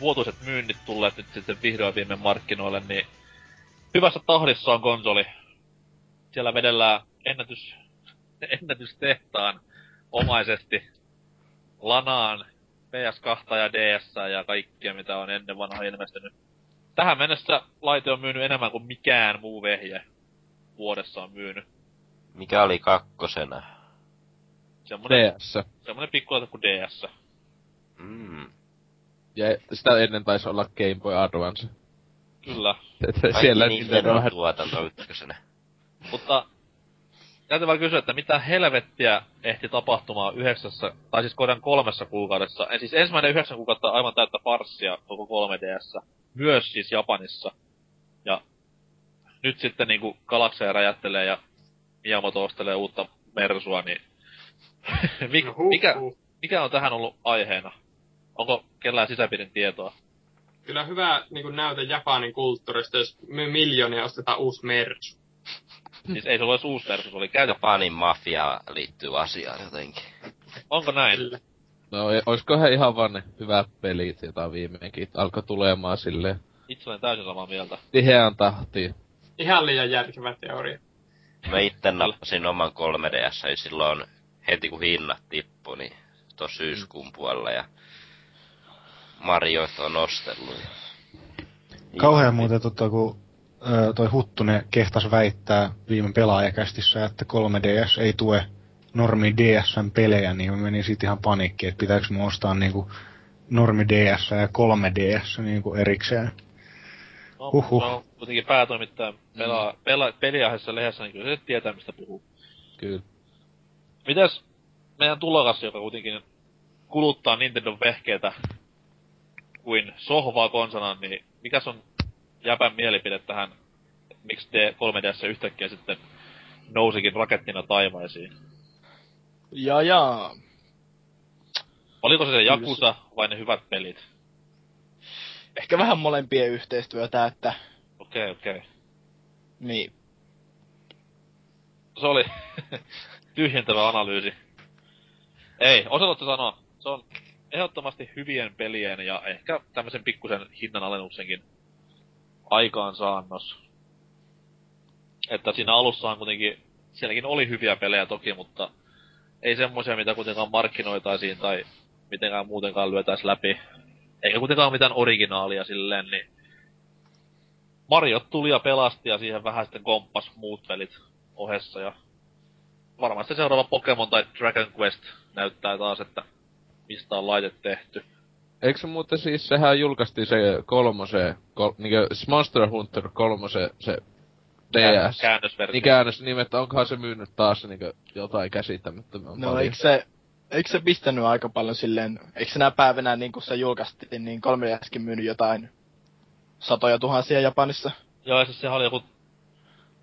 vuotuiset myynnit tulleet nyt sitten vihdoin viime markkinoille, niin hyvässä tahdissa on konsoli. Siellä vedellään ennätys, ennätystehtaan omaisesti lanaan PS2 ja DS ja kaikkia, mitä on ennen vanha ilmestynyt. Tähän mennessä laite on myynyt enemmän kuin mikään muu vehje vuodessa on myynyt. Mikä oli kakkosena? Semmonen, DS. semmonen pikkulaite kuin DS. Mm. Ja sitä ennen taisi olla Game Boy Advance. Kyllä. Et Kaikki siellä niin Nintendo vähän... tuotanto ykkösenä. Mutta täytyy vaan kysyä, että mitä helvettiä ehti tapahtumaan yhdeksässä, tai siis koidan kolmessa kuukaudessa. En siis ensimmäinen yhdeksän kuukautta aivan täyttä farssia koko 3DS. Myös siis Japanissa. Ja nyt sitten niinku galakseja räjättelee ja Miyamoto ostelee uutta Mersua, niin Mik, No mikä, mikä on tähän ollut aiheena? Onko kellään sisäpiirin tietoa? Kyllä hyvä niin näyte Japanin kulttuurista, jos myy miljoonia ostetaan uusi Mersu. Siis ei se ole uusi versus, se oli käytetty. Japanin mafia liittyy asiaan jotenkin. Onko näin? Kyllä. No, e- oiskohan ihan vaan ne hyvät pelit, jota viimeinkin alkoi tulemaan silleen Itse olen täysin samaa mieltä. tiheään tahtiin. Ihan liian järkevä teoria. Mä itse nappasin oman 3DS ja silloin heti kun hinnat tippui, niin tuossa syyskuun puolella ja Marioita on ostellut. Ja... Kauhean muuten tota, kun ö, toi Huttunen kehtas väittää viime pelaajakästissä, että 3DS ei tue normi DSn pelejä, niin mä menin siitä ihan paniikkiin, että pitääkö mun ostaa niinku normi DS ja 3DS niinku erikseen. No, Huhhuh. se on kuitenkin päätoimittaja pelaa, pela, peliaiheessa lehdessä, niin kyllä se tietää, mistä puhuu. Kyllä. Mitäs meidän tulokas, joka kuitenkin kuluttaa Nintendo vehkeitä kuin sohvaa konsana, niin mikäs on jäpän mielipide tähän, miksi D 3DS yhtäkkiä sitten nousikin rakettina taivaisiin? Ja jaa. Oliko se se Jakusa vai ne hyvät pelit? Ehkä vähän molempien yhteistyötä, että Okei, okay, okei. Okay. niin. Se oli tyhjentävä analyysi. Ei, Oselotti sanoo, se on ehdottomasti hyvien pelien ja ehkä tämmöisen pikkusen hinnanalennuksenkin aikaansaannos. Että siinä alussahan kuitenkin, sielläkin oli hyviä pelejä toki, mutta ei semmoisia, mitä kuitenkaan markkinoitaisiin tai mitenkään muutenkaan lyötäis läpi. Eikä kuitenkaan mitään originaalia silleen, niin Mario tuli ja pelasti ja siihen vähän sitten komppas muut pelit ohessa ja varmasti seuraava Pokemon tai Dragon Quest näyttää taas, että mistä on laite tehty. Eikö se muuten siis, sehän julkaistiin se kolmose, kol, niinkö Monster Hunter kolmose, se DS. Käännösversio. Niin käännös niin, että onkohan se myynyt taas niinkö jotain käsittämättömän No paljon. eikö se, eikö se pistänyt aika paljon silleen, eikö se nää päivänä niin kun se julkaistiin, niin 3DSkin myynyt jotain satoja tuhansia Japanissa? Joo, ja siis sehän oli joku...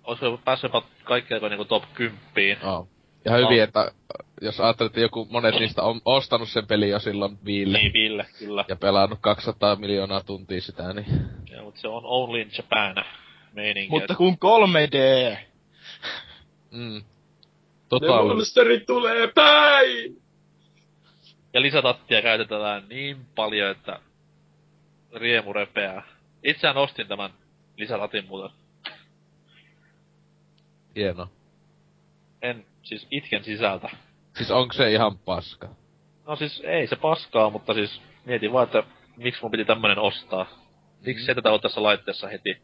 Olisiko joku päässyt jopa kaikkea niinku top 10. Oh. Ja hyvin, No. että jos ajattelet, että joku monet niistä on ostanut sen pelin jo silloin viille Niin, Ville, kyllä. ja pelannut 200 miljoonaa tuntia sitä, niin Ja, mutta se on only in Japan meininki. Mutta kun 3D, mm. Ne Totaali. monsterit tulee päin! Ja lisätattia käytetään niin paljon, että riemu repeää. Itseään ostin tämän lisätatin muuten. Hieno. En, siis itken sisältä. Siis onko se ihan paska? No siis ei se paskaa, mutta siis mietin vaan, että miksi mun piti tämmönen ostaa. Miksi se tätä ole tässä laitteessa heti?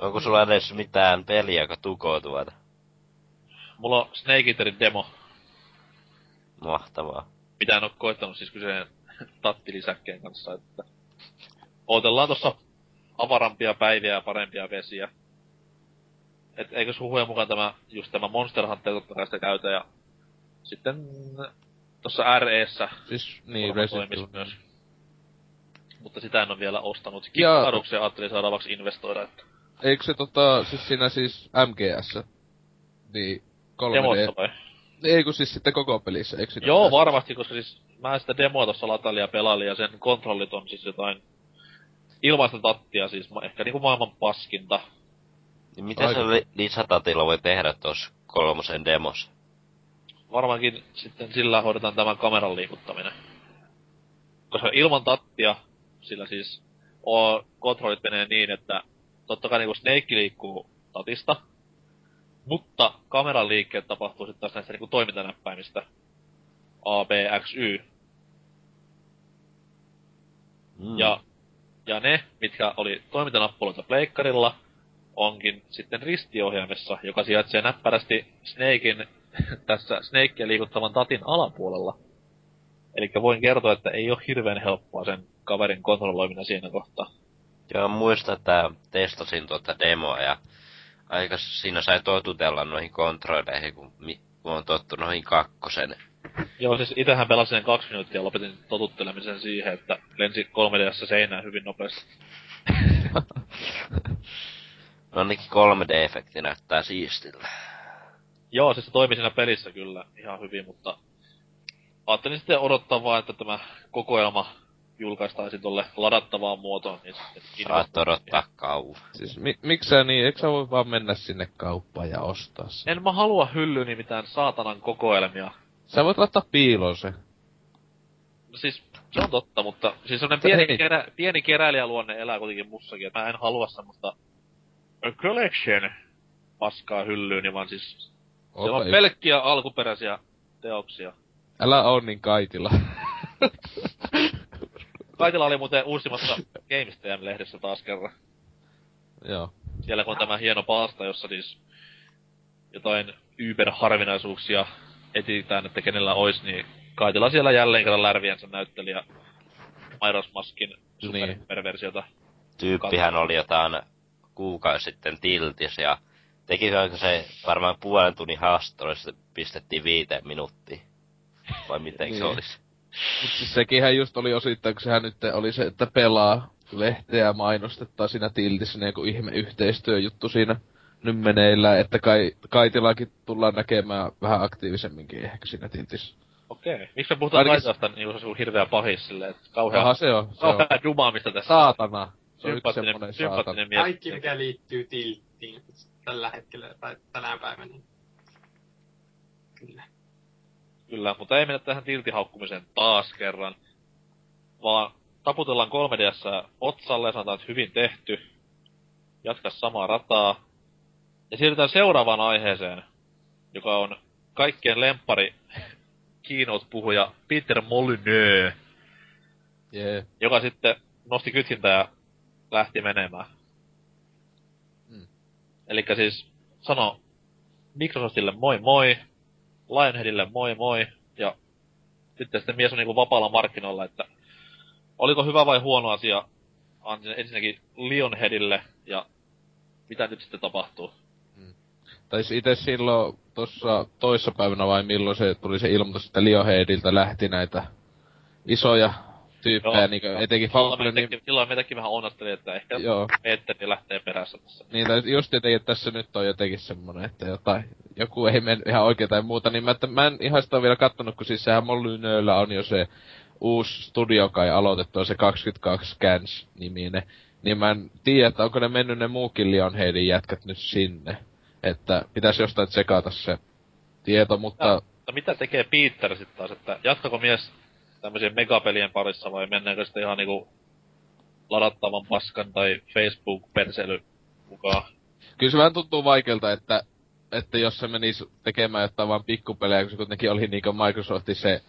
Onko sulla edes mitään peliä, joka tukoo tuota? Mulla on Snake Eaterin demo, Mahtavaa. mitä en oo koittanut siis kyseinen tattilisäkkeen kanssa, että odotellaan tossa avarampia päiviä ja parempia vesiä. Et eikös huhujen mukaan tämä, just tämä Monster Hunter totta kai sitä käytä ja sitten tossa REssä Siis niin, Resident myös. mutta sitä en ole vielä ostanut. Kikkaaduksen ajattelin seuraavaksi investoida, että Eikö se tota, siis siinä siis MGS, niin 3D... demossa vai? Ei kun siis sitten koko pelissä, eikö Joo, varmasti, koska siis mä sitä demoa tossa latailin ja pelailin ja sen kontrollit on siis jotain ilmaista tattia, siis ehkä niinku maailman paskinta. Niin miten Aika. se li- lisätatilla voi tehdä tuossa kolmosen demossa? Varmaankin sitten sillä hoidetaan tämä kameran liikuttaminen. Koska ilman tattia, sillä siis o, kontrollit menee niin, että totta kai niinku Snake liikkuu tatista, mutta kameran liikkeet tapahtuu sitten taas näistä niinku toimintanäppäimistä. A, B, X, Y. Mm. Ja, ja ne, mitkä oli toimintanappuloita pleikkarilla, onkin sitten ristiohjaimessa, joka sijaitsee näppärästi Snakein, tässä Snakea liikuttavan tatin alapuolella. Eli voin kertoa, että ei ole hirveän helppoa sen kaverin kontrolloiminen siinä kohtaa. Joo, muistan, että testasin tuota demoa ja aika siinä sai totutella noihin kontrolleihin, kun, mi, kun on tottu noihin kakkosen. Joo, siis itähän pelasin sen kaksi minuuttia ja lopetin totuttelemisen siihen, että lensi 3DS seinään hyvin nopeasti. No ainakin 3D-efekti näyttää siistiltä. Joo, siis se toimi siinä pelissä kyllä ihan hyvin, mutta ajattelin sitten odottaa vaan, että tämä kokoelma julkaistaisiin tolle ladattavaan muotoon, niin sitten Saat odottaa kauan. Siis mi, miksi niin, eikö sä voi vaan mennä sinne kauppaan ja ostaa sen? En mä halua hyllyni mitään saatanan kokoelmia. Sä voit laittaa piiloon se. No siis, se on totta, mutta siis semmonen Se pieni, kerä, pieni keräilijäluonne elää kuitenkin mussakin, että mä en halua semmoista collection paskaa hyllyyni, vaan siis se Ota on yksi. pelkkiä alkuperäisiä teoksia. Älä oo niin kaitila. Kaitila oli muuten uusimmassa GameSTM-lehdessä taas kerran. Joo. Siellä kun on tämä hieno palsta, jossa siis jotain Uber-harvinaisuuksia etsitään, että kenellä ois, niin Kaitila siellä jälleen kerran lärviensä näytteli ja Mairos Maskin Niin. superversiota. Tyyppihän oli jotain kuukausi sitten tiltis ja teki se varmaan puolen tunnin haastattelu, se pistettiin viiteen minuuttiin. Vai miten se Niin. olisi? Mut siis sekinhän just oli osittain, kun sehän nyt oli se, että pelaa lehteä mainostettaa siinä tiltissä niin joku ihme yhteistyöjuttu siinä nyt meneillään, että kai, Kaitilakin tullaan näkemään vähän aktiivisemminkin ehkä siinä tiltissä. Okei. Miksi me puhutaan Ainakin- Kaitilasta niin kuin se on hirveä pahis silleen, että kauhea, Jaha, se on. Se on. kauhea dumaamista tässä. Saatana. Se on yksi Sympaattinen, semmonen sympaattinen mies. Kaikki, mikä liittyy tilttiin tällä hetkellä tai tänä päivänä. Niin... Kyllä. Kyllä, mutta ei mennä tähän tiltihaukkumiseen taas kerran. Vaan taputellaan 3DS otsalle ja sanotaan, että hyvin tehty. Jatka samaa rataa. Ja siirrytään seuraavaan aiheeseen, joka on kaikkien lempari keynote-puhuja Peter Molyneux, Jee. joka sitten nosti kytkintä ja lähti menemään. Mm. Eli siis sano Microsoftille moi moi, Lionheadille moi moi, ja sitten sitten mies on niinku vapaalla markkinoilla, että oliko hyvä vai huono asia ensinnäkin Lionheadille, ja mitä nyt sitten tapahtuu? Tai siis itse silloin tuossa toissapäivänä vai milloin se tuli se ilmoitus, että Lioheadilta lähti näitä isoja tyyppejä, Joo. niin etenkin Falconin, niin, silloin meitäkin vähän onnasteli, että ehkä joo, Petteri lähtee perässä tässä. niin tai just jotenkin, että tässä nyt on jotenkin semmonen, että jotain, joku ei mene ihan oikein tai muuta, niin mä, että mä en ihan sitä vielä kattonut, kun siis sehän Molyneuxllä on jo se uusi studio kai aloitettu, on se 22 Scans niminen, niin mä en tiedä, että onko ne mennyt ne muukin Lionheadin jätkät nyt sinne, että pitäisi jostain tsekata se tieto, mutta... Joo. No mitä tekee Peter sitten taas, että jatkako mies tämmöisien megapelien parissa vai mennäänkö sitten ihan niinku ladattavan paskan tai Facebook-persely mukaan? Kyllä se vähän tuntuu vaikealta, että, että jos se menisi tekemään jotain vaan pikkupelejä, kun se kuitenkin oli niinku Microsoftin se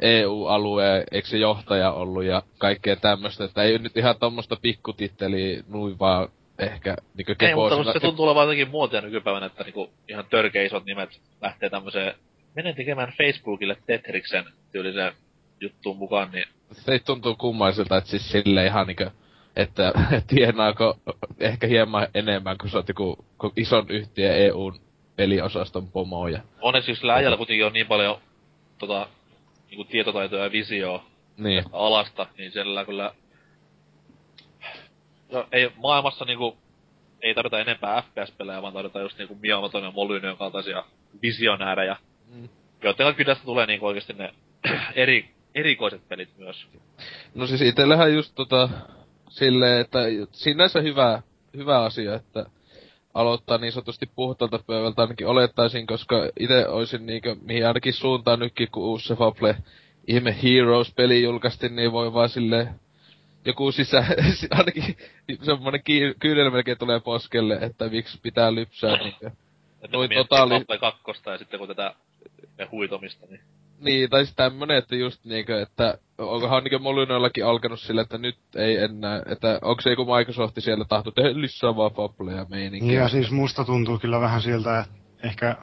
EU-alue, eikö se johtaja ollut ja kaikkea tämmöistä, että ei nyt ihan tommoista pikkutitteliä nuin vaan ehkä niinku Ei, mutta keposilla- se tuntuu olevan jotenkin muotia nykypäivänä, että niinku ihan törkeä isot nimet lähtee tämmöiseen, menen tekemään Facebookille Tetriksen tyyliseen juttuun mukaan, niin se tuntuu kummaiselta, että siis sille ihan niinku, että tienaako ehkä hieman enemmän, kun sä oot joku ison yhtiön EUn peliosaston pomo ja onneksi sillä äijällä kuitenkin on niin paljon tota, niinku tietotaitoa ja visioa niin. alasta, niin siellä kyllä No, ei maailmassa niinku, ei tarvita enempää FPS-pelejä, vaan tarvitaan just niinku Miyamoton ja Molyneux kaltaisia visionäärejä, Mm. joiden kydästä tulee niinku oikeesti ne eri, erikoiset pelit myös. No siis itellähän just tota, silleen, että sinänsä hyvä, hyvä asia, että aloittaa niin sanotusti puhtaalta pöydältä ainakin olettaisin, koska itse olisin niinkö, mihin ainakin suuntaan nytkin, kun uusi Fable ihme Heroes-peli julkaistiin, niin voi vaan silleen joku sisä, ainakin semmonen kyynel melkein tulee poskelle, että miksi pitää lypsää niinkö. Että Noi kun miettii totaali- kakkosta ja sitten kun tätä huitomista, niin Niin, tai siis tämmönen, että just niinkö, että onkohan niinkö Molyneuxillakin alkanut sille, että nyt ei enää, että onko se joku Microsoft siellä tahto tehdä lisää vaan Fableja meininkiä. Ja siis musta tuntuu kyllä vähän siltä, että ehkä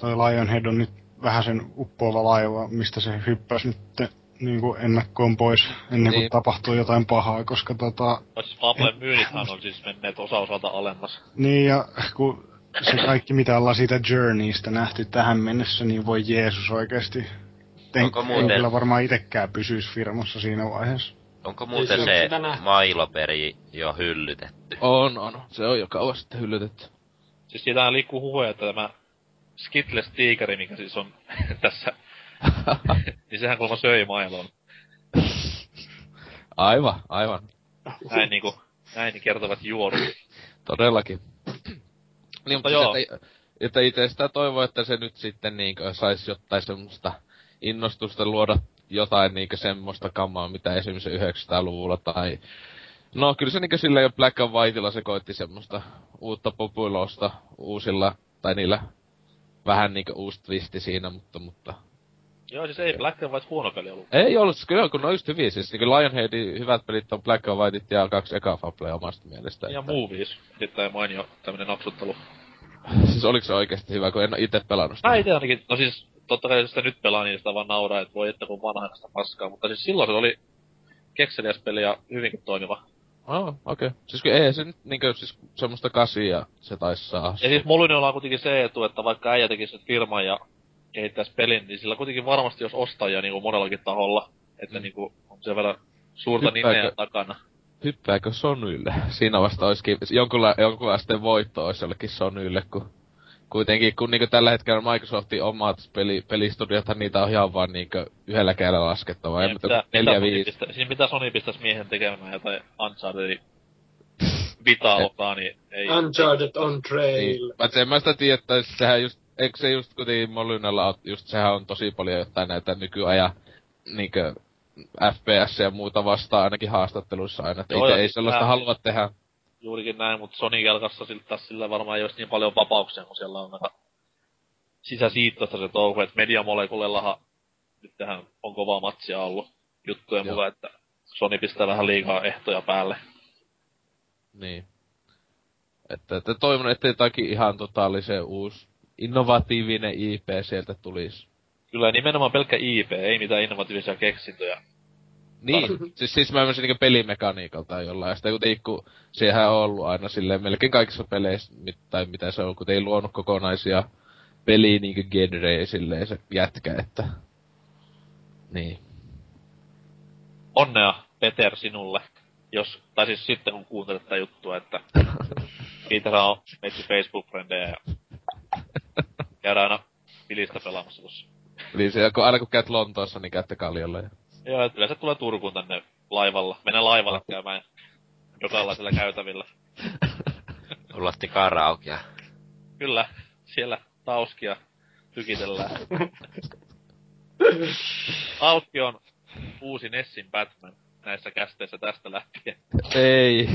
toi Lionhead on nyt vähän sen uppoava laiva, mistä se hyppäsi nyt niin kuin ennakkoon pois ennen kuin Niin. tapahtuu jotain pahaa, koska tota, no siis Fablen myynnithän on siis menneet osa osalta alemmas. niin ja kun se kaikki mitä ollaan siitä Journeystä nähty tähän mennessä, niin voi Jeesus oikeesti. En, Onko en muuten- kyllä varmaan itekään pysyisi firmassa siinä vaiheessa. Onko muuten se mailoperi jo hyllytetty? On, on. Se on jo kauan sitten hyllytetty. Siis siitä liikkuu huhuja, että tämä Skitless Tigeri, mikä siis on tässä, niin sehän kuulemma söi mailon. aivan, aivan. Näin niinku, näin kertovat juorut. Todellakin. Niin, mutta joo. että, että itse sitä toivoo, että se nyt sitten niinkö sais jotain semmoista innostusta luoda jotain niinkö semmoista kamaa, mitä esimerkiksi 900-luvulla tai... No kyllä se niinkö silleen jo Black and Whiteilla se koitti semmoista uutta populosta uusilla, tai niillä vähän niinkö uusi twisti siinä, mutta, mutta Joo, siis ei Black and White huono peli ollut. ei ollut, kyllä kun ne on just hyviä, siis niin Lionheadin hyvät pelit on Black and Whiteit ja kaksi eka Fablea omasta mielestä. Ja että- Movies, sitten mainio tämmönen napsuttelu. Siis oliks se oikeesti hyvä, kun en ite pelannut sitä? Mä ite ainakin, no siis totta kai jos sitä nyt pelaa, niin sitä vaan nauraa, että voi että kun vanhana sitä paskaa. Mutta siis silloin se oli kekseliäs peli ja hyvinkin toimiva. Oh, okei. Okay. Siis ei se nyt niinkö siis semmoista kasia se taisi saa. Ja siis Molyneuxilla on kuitenkin se etu, että vaikka äijä nyt firman ja kehittäisi pelin, niin sillä kuitenkin varmasti jos ostajia niin kuin monellakin taholla, että Mm. niin kuin on sen verran suurta Hyppääkö- nimeä takana. Hyppääkö Sonylle? Siinä vasta olisikin jonkunla, jonkunlaisten voitto olisi jollekin Sonylle, kun kuitenkin kun niinku tällä hetkellä Microsoftin omat peli, pelistudiothan niitä on ihan vaan niinku yhdellä kädellä laskettavaa. Niin, mitä- mitä, mitä neljä, Sony viisi. pistä- Siinä pitää Sony pistäisi miehen tekemään jotain Uncharted Vita osaa, niin ei. Uncharted on trail. Niin, paitsi en mä sitä tiedä, että sehän just, eikö se just kuitenkin Molynella on, just sehän on tosi paljon jotain näitä nykyajan niinkö FPS ja muuta vastaan ainakin haastatteluissa aina, että Joo, ei sellaista tää- halua tehdä. Juurikin näin, mutta Sony kelkassa siltä sillä varmaan ei olisi niin paljon vapauksia, kun siellä on aika sisäsiittoista se touhu, että Mediamolekulellahan nyt tähän on kovaa matsia ollut juttujen Joo. mukaan, että Sony pistää vähän liikaa ehtoja päälle. Niin. Että, että toivon, että jotakin ihan totaalisen uusi, innovatiivinen IP sieltä tulisi. Kyllä nimenomaan pelkkä IP, ei mitään innovatiivisia keksintöjä. Niin, siis, siis mä ymmärsin niinku pelimekaniikalta tai jollain. Ja sitä kuitenkin, kun siihen on ollut aina silleen melkein kaikissa peleissä, mit, tai mitä se on, kun ei luonut kokonaisia peli niinku genrejä silleen se jätkä, että... Niin. Onnea, Peter, sinulle. Jos, tai siis sitten kun kuuntelet tätä juttua, että Peter on meitsi Facebook-frendejä ja käydään aina pilistä pelaamassa tossa. Eli se, kun aina kun käyt Lontoossa, niin käytte Kaljolla. Ja... Joo, että yleensä tulee Turkuun tänne laivalla. Mennään laivalle käymään jokaisella käytävillä. Ulotti karaokea. Kyllä, siellä tauskia tykitellään. Auski on uusi Nessin Batman näissä kästeissä tästä lähtien. Ei.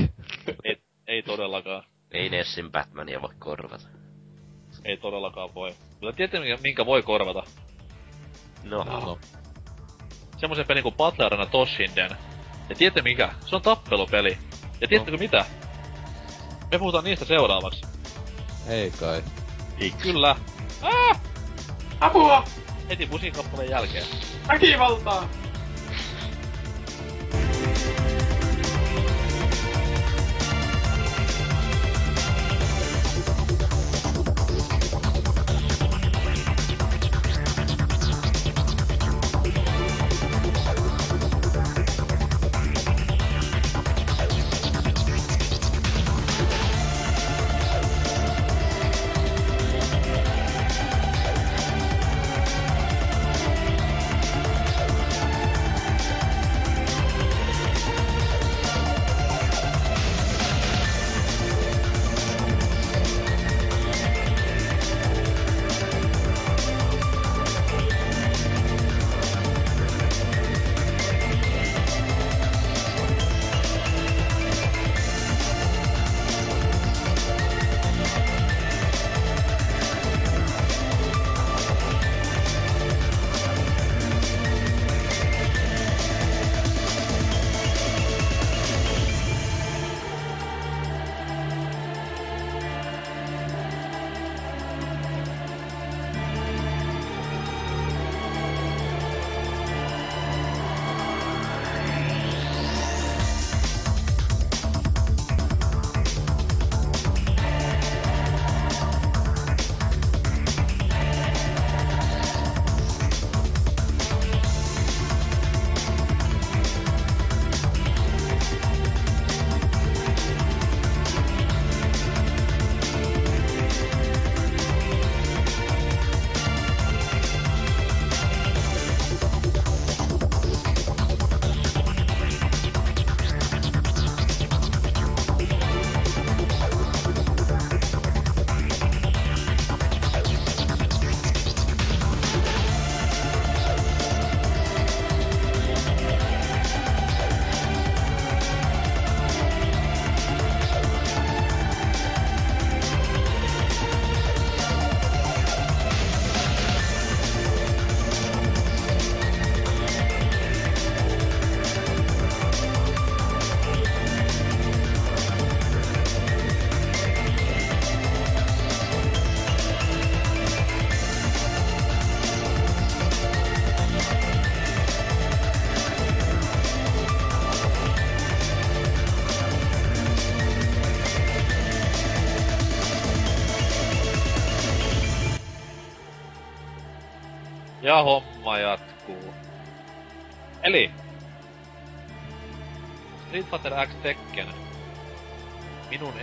Ei, ei todellakaan. Ei Nessin Batmania voi korvata. Ei todellakaan voi. Kyllä tiedätte, minkä, minkä voi korvata. No, No. Semmoisen pelin kuin Battle Arena Toshinden. Ja tiedätte mikä? Se on tappelupeli. Ja tiedättekö mitä? Me puhutaan niistä seuraavaksi. Ei kai. Kyllä. Ah! Apua! Heti musiikkappaleen jälkeen. Väkivaltaa!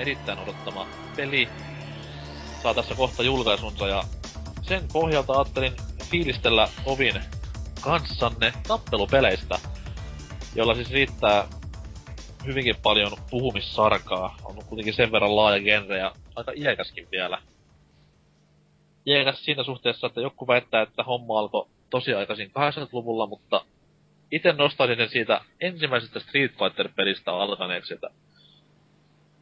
Erittäin odottama peli saa tässä kohta julkaisunsa ja sen pohjalta ajattelin fiilistellä ovin kanssanne tappelupeleistä, jolla siis riittää hyvinkin paljon puhumissarkaa. On kuitenkin sen verran laaja genre ja aika iäkäskin vielä. Iäkäs siinä suhteessa, että joku väittää, että homma alkoi tosiaikaisin 80-luvulla, mutta itse nostaisin sen siitä ensimmäisestä Street Fighter-pelistä alkaneeksi, että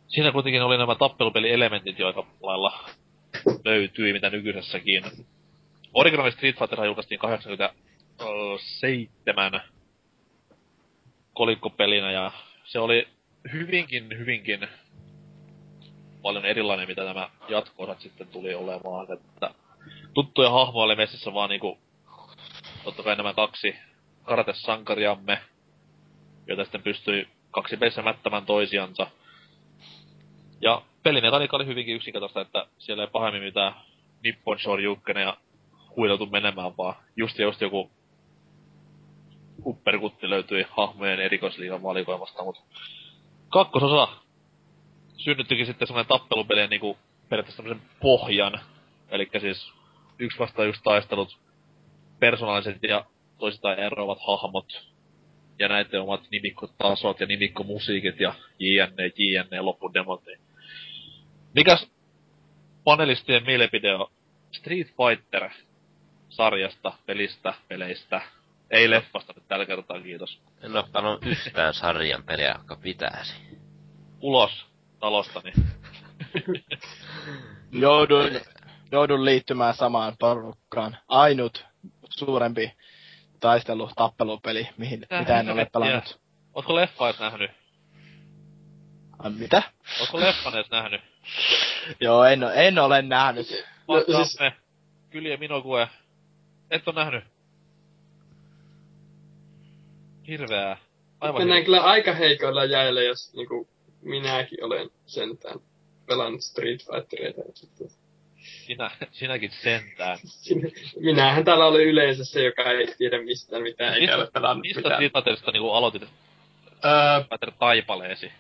siinä kuitenkin oli nämä tappelupelielementit jo aika lailla löytyi, mitä nykyisessäkin. Original Street Fighter julkaistiin 87 kolikkopelinä ja se oli hyvinkin, hyvinkin paljon erilainen, mitä nämä jatko sitten tuli olemaan. Että tuttuja hahmoja oli messissä vaan niinku, totta kai nämä kaksi karatesankariamme, joita sitten pystyi kaksi pelissä mättämään toisiansa. Ja pelimekaniikka oli hyvinkin yksinkertaista, että siellä ei pahemmin mitään Nippon Shoryuken ja huideltu menemään, vaan just ja just joku upperkutti löytyi hahmojen erikoisliigan valikoimasta, mutta kakkososa synnyttikin sitten semmoinen tappelupelien niinku periaatteessa tämmöisen pohjan. Eli siis yksi vastaan yksi taistelut, persoonalliset ja toisistaan eroavat hahmot ja näiden omat nimikkotasot ja nimikkomusiikit ja jne, jne, loppudemot. Niin. Mikäs panelistien mielipide on Street Fighter sarjasta, pelistä, peleistä? Ei leffasta nyt tällä kertaa, kiitos. En oo pelannut yhtään sarjan peliä, joka pitäisi. Ulos talostani. Joudun, joudun liittymään samaan porukkaan. Ainut suurempi taistelu, tappelupeli, mihin, Tähän mitä en ole pelannut. Ootko leffa edes nähnyt? Ai, mitä? Ootko leffan edes nähnyt? Joo, en, en ole nähnyt. No, siis, Vastaamme. Kylie Minokue. Et oo nähnyt? Hirveää. Aivan mennään hirveää. kyllä aika heikoilla jäillä, jos niinku minäkin olen sentään pelannut Street Fightereita. Sinä, sinäkin sentään. Sinä- Minähän täällä olen yleensä se, joka ei tiedä mistään mitään, eikä Mistä- ole pelannut Mistä mitään. Street Fighterista niinku aloitit Öö, Fighter taipaleesi?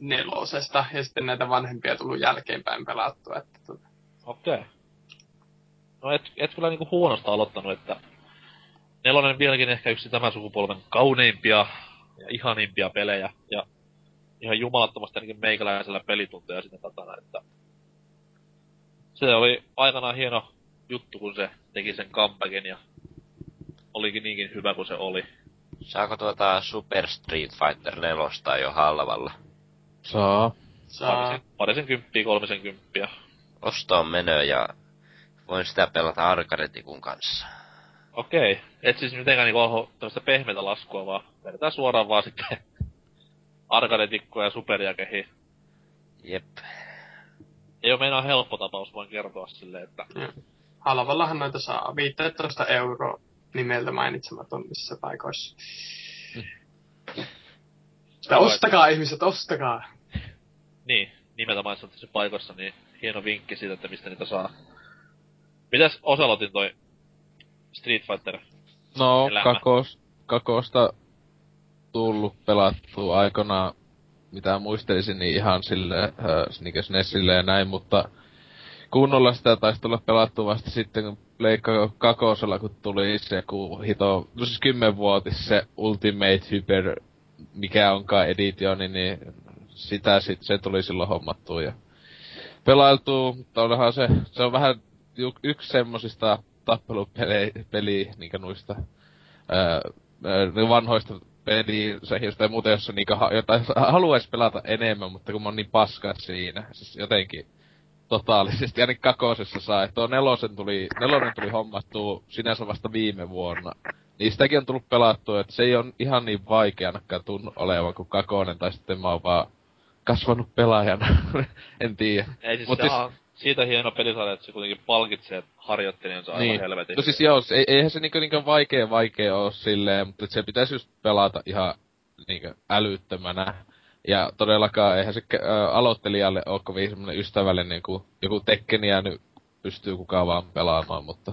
Nelosesta, ja sitten näitä vanhempia tullut jälkeenpäin pelattua. Että tota. Okei. Okay. No et, et kyllä niinku huonosta aloittanut, että nelonen vieläkin ehkä yksi tämän sukupolven kauneimpia ja ihanimpia pelejä. Ja ihan jumalattomasti ainakin meikäläisellä pelitunteja sinne takana, että se oli aikanaan hieno juttu, kun se teki sen comebackin ja olikin niinkin hyvä kuin se oli. Saako tuota Super Street Fighter 4 jo halvalla? Saa. Saa. Parisen, kymppiä, kolmisen kymppiä. Ostoon menö ja voin sitä pelata arkadetikun kanssa. Okei. Et siis mitenkään niinku oho tämmöstä pehmeitä laskua, vaan vedetään suoraan vaan sitten arkadetikkoja ja superjakehi. Jep. Ei oo meinaa helppo tapaus, voin kertoa silleen, että Halvallahan noita saa 15 euroa nimeltä mainitsemattomissa paikoissa. Sitä ostakaa ihmiset, ostakaa! Niin, nimeltä mainitsemassa paikoissa, niin hieno vinkki siitä, että mistä niitä saa. Mitäs Oselotin toi Street Fighter? No, Elämä. kakos, kakosta tullut pelattua aikanaan, mitä muistelisin, niin ihan sille äh, niin SNESille ja näin, mutta kunnolla sitä taisi tulla pelattua vasta sitten, kun Pleikka kakosella, kun tuli se, kun hito, no siis kymmenvuotis se Ultimate Hyper, mikä onkaan editioni, niin sitä sit, se tuli silloin hommattua ja pelailtuu, mutta onhan se, se on vähän yksi semmosista tappelupeli, peli, niinkö noista ää, ää, vanhoista pelisehistä ja muuten, jossa niinkö ha, jotain pelata enemmän, mutta kun mä oon niin paska siinä, siis jotenkin totaalisesti, ainakin kakosessa saa, että tuo nelosen tuli, nelonen tuli hommattua sinänsä vasta viime vuonna. Sitäkin on tullut pelattua, että se ei on ihan niin vaikea ainakaan tunnu olevan kuin kakonen, tai sitten mä oon vaan kasvanut pelaajana. en tiedä. Ei siis, Mut Mut siis- siis... siitä hieno pelisarja, että se kuitenkin palkitsee harjoittelijansa aivan Niin. helvetin. No siis joo, se- ei, eihän se niinku, niinku vaikea vaikea oo silleen, mutta se pitäisi just pelata ihan niinku älyttömänä. Ja todellakaan eihän se ä, aloittelijalle oo kovin semmonen ystävällinen, kun joku Tekken jäänyt pystyy kukaan vaan pelaamaan, mutta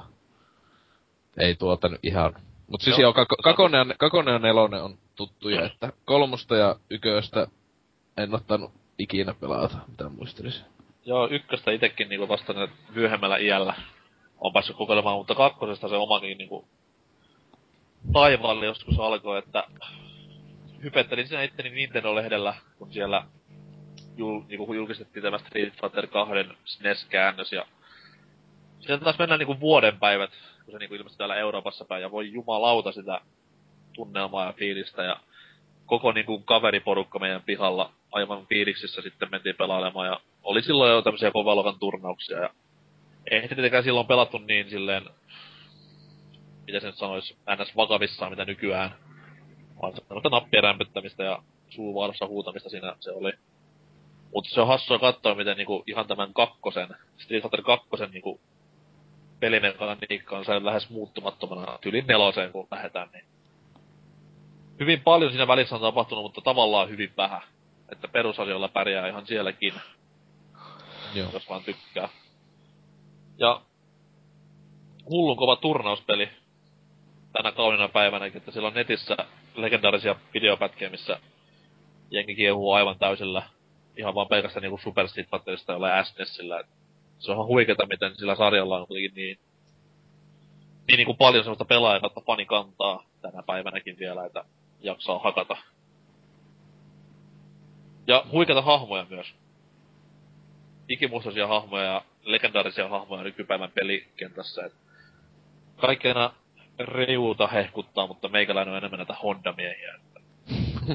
ei tuota nyt ihan. Mut siis Joo. joo, kako, kakonen, ja, kakonen ja nelonen on tuttuja, että kolmosta ja yköstä en ottanut ikinä pelata, mitä muistelisin. Joo, ykköstä itekin niinku vasta myöhemmällä iällä. On päässyt kokeilemaan, mutta kakkosesta se omakin niinku taivaalle joskus alkoi, että hypettelin siinä itteni Nintendo-lehdellä, kun siellä jul, niinku julkistettiin tämä Street Fighter 2 SNES-käännös ja sieltä taas mennään niinku vuoden päivät, kun se niinku ilmestyi täällä Euroopassa päin. Ja voi jumalauta sitä tunnelmaa ja fiilistä ja koko niinku kaveriporukka meidän pihalla aivan fiiliksissä sitten mentiin pelailemaan ja oli silloin jo tämmöisiä kovaluokan turnauksia ja ei tietenkään silloin pelattu niin silleen, mitä se nyt sanois, ns. vakavissaan mitä nykyään. Vaan semmoista nappien ja suuvaarassa huutamista siinä se oli. Mutta se on hassua katsoa, miten niinku ihan tämän kakkosen, Street Fighter kakkosen niinku pelimekaniikka on lähes muuttumattomana tyylin neloseen, kun lähdetään, niin hyvin paljon siinä välissä on tapahtunut, mutta tavallaan hyvin vähän. Että perusasioilla pärjää ihan sielläkin, Joo. jos vaan tykkää. Ja hullun kova turnauspeli tänä kaunina päivänä, että siellä on netissä legendaarisia videopätkiä, missä jengi kiehuu aivan täysillä ihan vaan pelkästään niinku Super Street Fighterista jollain SNESillä. Et se on ihan huikeeta, miten sillä sarjalla on kuitenkin niin, niin niinku paljon sellaista pelaajaa kautta fanikantaa tänä päivänäkin vielä, että jaksaa hakata. Ja huikeita hahmoja myös. Ikimuistoisia hahmoja ja legendaarisia hahmoja nykypäivän pelikentässä. Et kaikkeena riuta hehkuttaa, mutta meikäläinen on enemmän näitä Honda-miehiä.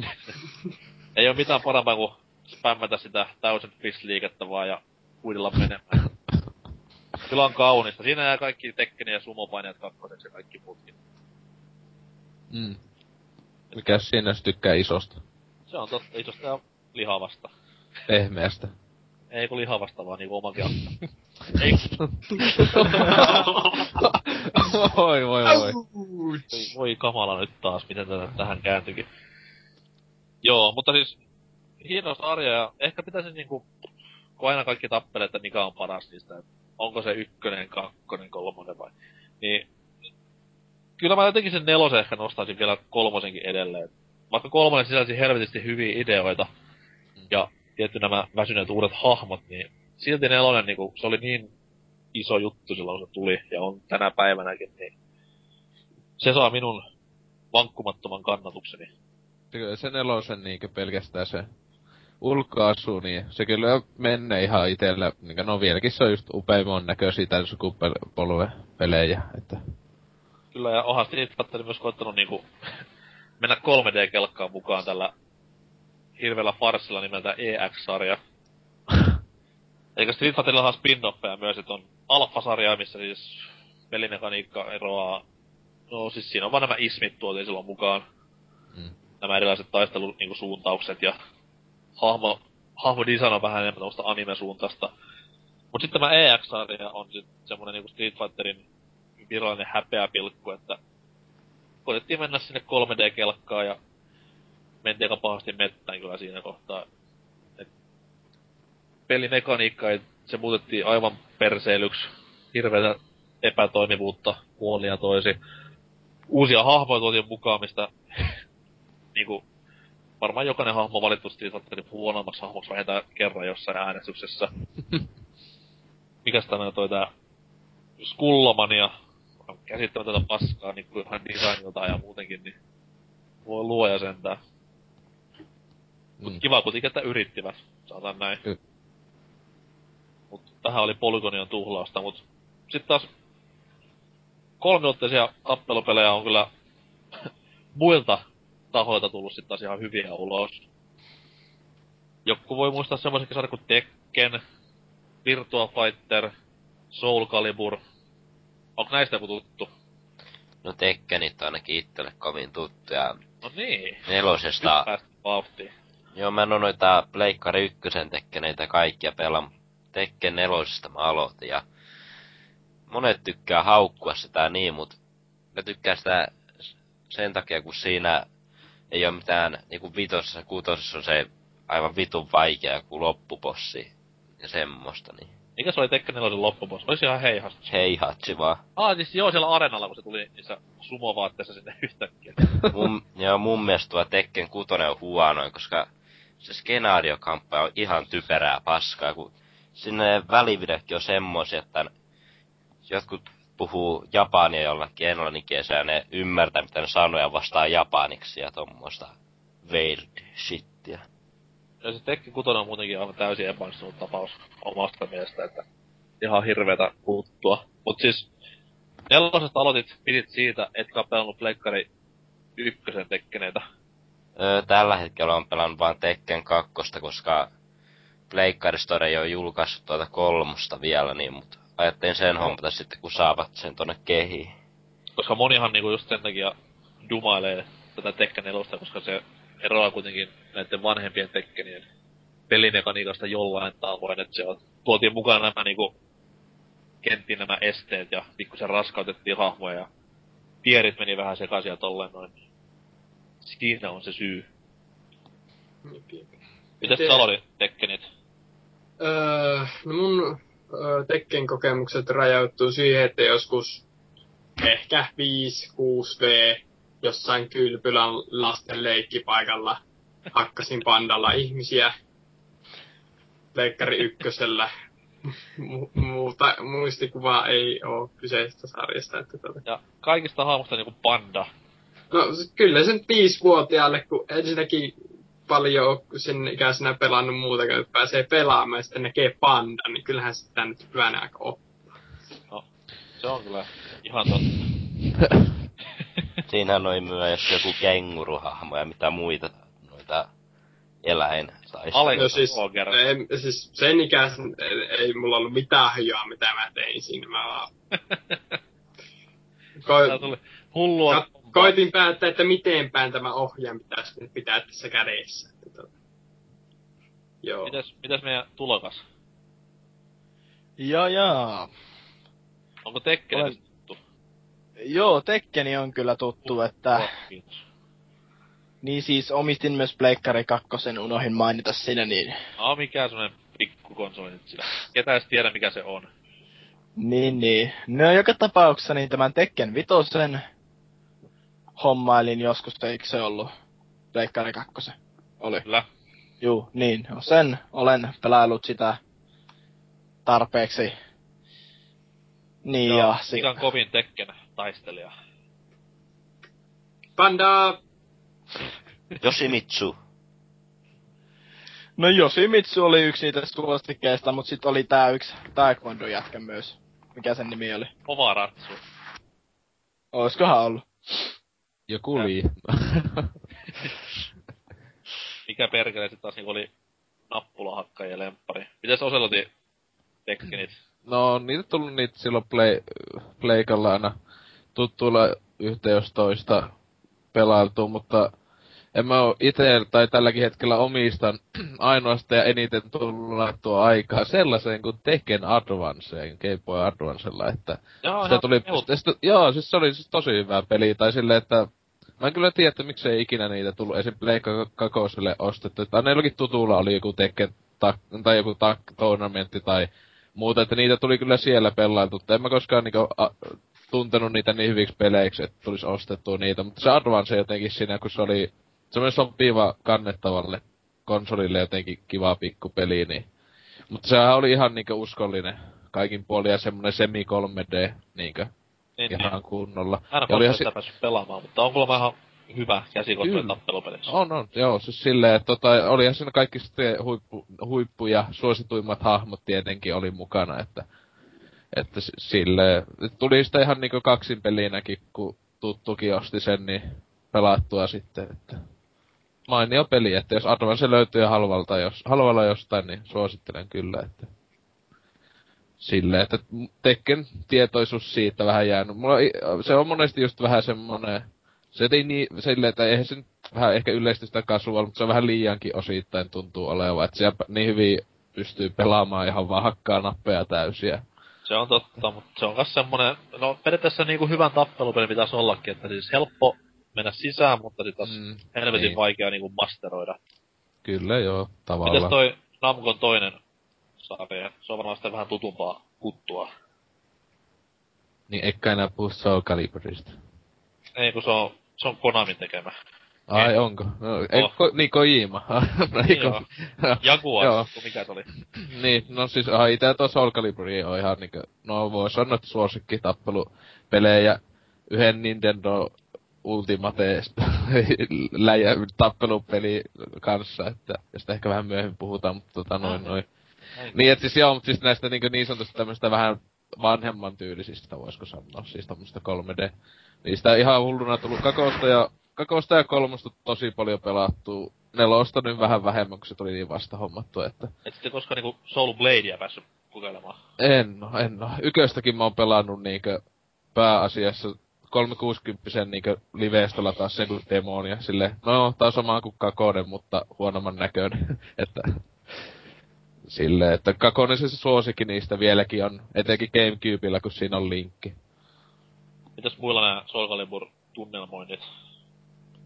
Ei ole mitään parempaa kuin spämmätä sitä Thousand Fist-liikettä vaan ja huidella menemään. Kyllä on kaunista. Siinä jää kaikki Tekkeni ja sumopainijat kakkoseksi ja kaikki muutkin. Mm. Mikäs siinä tykkää isosta? Se on totta, isosta ja lihavasta. Pehmeästä. Ei kun lihavasta vaan niinku omakin akka. Ei, voi voi voi. voi, voi kamala nyt taas, miten tätä tähän kääntyikin. Joo, mutta siis hieno sarja ja ehkä pitäisi niinku, kun aina kaikki tappelee, että mikä on paras niistä, että onko se ykkönen, kakkonen, kolmonen vai, niin kyllä mä jotenkin sen nelosen ehkä nostaisin vielä kolmosenkin edelleen. Vaikka kolmonen sisälsi helvetisti hyviä ideoita ja tietty nämä väsyneet uudet hahmot, niin silti nelonen niinku, se oli niin iso juttu silloin, kun se tuli ja on tänä päivänäkin, niin se saa minun vankkumattoman kannatukseni. Kyllä se nelosen niinkö pelkästään se ulkoasu, niin se kyllä menee ihan itellä, niin no vieläkin se on just upeimman näköisiä tämän sukupolven pelejä, että Kyllä, ja onhan Street Fighter myös koittanut niinku mennä 3D-kelkkaan mukaan tällä hirveällä farsilla nimeltä EX-sarja. Eikä Street Fighterilla on spin-offeja myös, että on Alpha-sarja, missä siis pelimekaniikka eroaa. No siis siinä on vaan nämä ismit tuotiin silloin mukaan. Mm. Nämä erilaiset taistelu niinku, suuntaukset ja hahmo, hahmo design on vähän enemmän tämmöstä anime-suuntaista. Mut sitten tämä EX-sarja on sit semmonen niinku Street Fighterin virallinen häpeäpilkku, että koitettiin mennä sinne 3D-kelkkaan ja mentiin aika pahasti mettään kyllä siinä kohtaa. Et pelimekaniikka ei, se muutettiin aivan perseilyksi. Hirveätä epätoimivuutta puolia toisi. Uusia hahmoja tuotiin mukaan, mistä niinku varmaan jokainen hahmo valittu Street Fighterin huonommaksi hahmoksi vähintään kerran jossain äänestyksessä. Mikäs tämä toi tää Skullomania käsittämätöntä paskaa niin kuin ihan designilta ja muutenkin, niin voi luoja sentään. Mut mm. kiva kuitenkin, että yrittivät, sanotaan näin. Ky- Mut tähän oli Polygonion tuhlausta, mut sit taas kolmiotteisia tappelupelejä on kyllä muilta tahoilta tullut sit taas ihan hyviä ulos. Joku voi muistaa semmoisenkin sarja kuin Tekken, Virtua Fighter, Soul Calibur. Onko näistä joku tuttu? No Tekkenit on ainakin itselle kovin tuttuja. No niin. Nelosesta, vauhtiin. Joo mä en oo noita Pleikkari ykkösen Tekkeneitä kaikkia pelaa. Tekken nelosesta mä aloitin ja monet tykkää haukkua sitä niin, mut mä tykkään sitä sen takia, kun siinä ei ole mitään, niinku vitosessa, kutosessa on se aivan vitun vaikea joku loppupossi. ja semmoista, niin. Mikä se oli Tekken 4 loppuboss? Olisi ihan heihasta. Heihatsi vaan. Ah, siis joo, siellä arenalla, kun se tuli niissä sumovaatteissa sinne yhtäkkiä. mun, joo, mun mielestä tuo Tekken 6 on huonoin, koska se skenaariokamppa on ihan typerää paskaa, kun sinne välivideokin on semmoisia, että jotkut puhuu japania jollakin englanninkielellä ja ne ymmärtää, mitä ne sanoja vastaa japaniksi ja tommoista weird shittiä. Ja se Tekken 6 on muutenkin aivan täysin epäonnistunut tapaus omasta mielestä, että ihan hirveetä puuttua. Mut siis nelosesta aloitit, pidit siitä, etkä pelannut Pleikkari ykkösen tekkeneitä. Öö, tällä hetkellä on pelannut vain Tekken 2, koska Pleikkari Store ei ole julkaissut tuota kolmosta vielä, niin mut ajattelin sen hommata sitten, kun saavat sen tonne kehiin. Koska monihan niinku just sen takia dumailee tätä Tekken 4, koska se eroaa kuitenkin näiden vanhempien Tekkenien pelimekaniikasta jollain tavoin, että se on, tuotiin mukaan nämä niinku kenttiin nämä esteet ja pikkusen raskautettiin hahmoja ja pierit meni vähän sekaisin ja tolleen noin. Siinä on se syy. Mitäs Miten- sä aloitit Tekkenit? Öö, no mun öö, Tekken kokemukset rajoittuu siihen, että joskus ehkä 5-6V jossain kylpylän lasten leikkipaikalla hakkasin pandalla ihmisiä Leikkari ykkösellä. Mu- muuta muistikuvaa ei oo kyseisestä sarjasta. Että tota. Ja kaikista hahmoista niinku panda. No kyllä se nyt viisivuotiaalle, kun ensinnäkin paljon sen ikäisenä pelannut muuta, kun pääsee pelaamaan ja sitten näkee pandan, niin kyllähän sitä nyt hyvänä aika on. Se on kyllä ihan totta. Siinähän oli myös joku kenguruhahmo ja mitä muita noita eläin tai No siis, ei, siis sen ikäisen ei, ei mulla ollut mitään hyjaa, mitä mä tein siinä. Mä vaan... Tää Ko- tuli hullua. Ko- koitin päättää, että miten päin tämä ohjaan pitäisi nyt pitää tässä kädessä. Että tota. Joo. Mitäs, mitäs meidän tulokas? Ja jaa. Onko Tekken Olen- tuttu? Joo, Tekkeni on kyllä tuttu, että... Oh, kiitos. Niin siis omistin myös Pleikkari 2, unohin mainita siinä, niin... Ah, mikä semmonen pikkukonsoli nyt sillä. Ketä edes tiedä mikä se on. Niin, niin. No joka tapauksessa niin tämän Tekken vitosen hommailin joskus, eikö se ollut Pleikkari 2? Oli. Kyllä. Juu, niin. No sen olen pelaillut sitä tarpeeksi. Niin ja, si- on kovin Tekken taistelija? Panda! Yoshimitsu. No Yoshimitsu oli yksi niitä suostikkeista, mutta sitten oli tää yksi Taekwondo jätkä myös. Mikä sen nimi oli? Ovaratsu. Oiskohan ollut? Joku lii. Mikä perkele sit taas niinku oli nappulahakka ja lemppari. Mitäs Oselotin Tekkenit? No, niitä tullut niitä silloin play, pleikalla aina tuttuilla yhtä jos toista pelailtu, mutta en mä oo ite tai tälläkin hetkellä omistan ainoastaan ja eniten tullut tuo aikaa sellaiseen kuin Tekken Advanceen, Game Boy Advancella, että Joo, sitä tuli, sitä, joo, siis se oli siis tosi hyvä peli, tai silleen, että mä en kyllä tiedä, että miksei ikinä niitä tullut. Esim. Pleikka kakoselle ostettu, että aina jollakin tutulla oli joku Tekken tak, tai joku tak, tournamentti tai muuta, että niitä tuli kyllä siellä pelailtu, en mä koskaan niinku a, tuntenut niitä niin hyviksi peleiksi, että tulisi ostettua niitä, mutta se Advance jotenkin siinä, kun se oli semmoinen sopiva kannettavalle konsolille jotenkin kiva pikkupeli, niin mutta sehän oli ihan niinku uskollinen kaikin puolin ja semmonen semi 3D niinkö Niin, ihan niin. kunnolla. En Ja olihan sitä si- päässyt pelaamaan, mutta on kuulemma ihan hyvä käsikonsoli Kyllä. tappelupelissä. On, on, joo, siis silleen, että tota, olihan siinä kaikki sitten huippu, huippu ja suosituimmat hahmot tietenkin oli mukana, että, että si- silleen, tuli sitä ihan niinku kaksin pelinäkin, kun tuttukin osti sen, niin pelattua sitten, että mainio peli, että jos Advance löytyy halvalta, jos, halvalla jostain, niin suosittelen kyllä, että silleen, että Tekken tietoisuus siitä vähän jäänyt. Mulla, se on monesti just vähän semmonen, se ei niin, silleen, että eihän se nyt vähän ehkä yleisesti sitä casual, mutta se on vähän liiankin osittain tuntuu olevan, että siellä niin hyvin pystyy pelaamaan ihan vaan hakkaa nappeja täysiä. Se on totta, mutta se on myös semmonen, no periaatteessa niinku hyvän tappelupeli pitäisi ollakin, että siis helppo mennä sisään, mutta sit taas Mm, helvetin niin. vaikea niinku masteroida. Kyllä joo, tavallaan. toi Namkon toinen sarja. Se on varmaan sitten vähän tutumpaa kuttua. Niin eikä enää puhu Soul Caliburista. Ei kun se on, se on Konamin tekemä. Ai onko? No, ei, Oh. ko, niin Kojima. Niin joo. Jaguar, Joo. mikä se oli. niin, no siis aha, ite tuo Soul Caliburi on ihan niinkö, no voi sanoa, että suosikki tappelupelejä yhden Nintendo Ultimate läjä tappelupeli kanssa, että josta ehkä vähän myöhemmin puhutaan, mutta tota noin noin. Niin, et siis joo, mutta siis näistä niinku niin sanotusti tämmöistä vähän vanhemman tyylisistä, voisiko sanoa, siis tämmöistä 3D. Niistä ihan hulluna tullut kakosta ja, kakosta ja kolmosta tosi paljon pelattu. Nelosta nyt vähän vähemmän, kun se tuli niin vasta hommattu, että Et sitten koskaan niinku Soul Bladea päässyt kokeilemaan. en oo, en oo. Yköstäkin mä oon pelannut niinkö pääasiassa 360 niinkö liveestä lataa sen kuin demonia. Sille, no tää on sama kuin Kakonen, mutta huonomman näköinen. että Sille, että Kakonen se suosikki niistä vieläkin on, etenkin Gamecubella, kun siinä on linkki. Mitäs muilla nämä Soul Calibur tunnelmoinnit?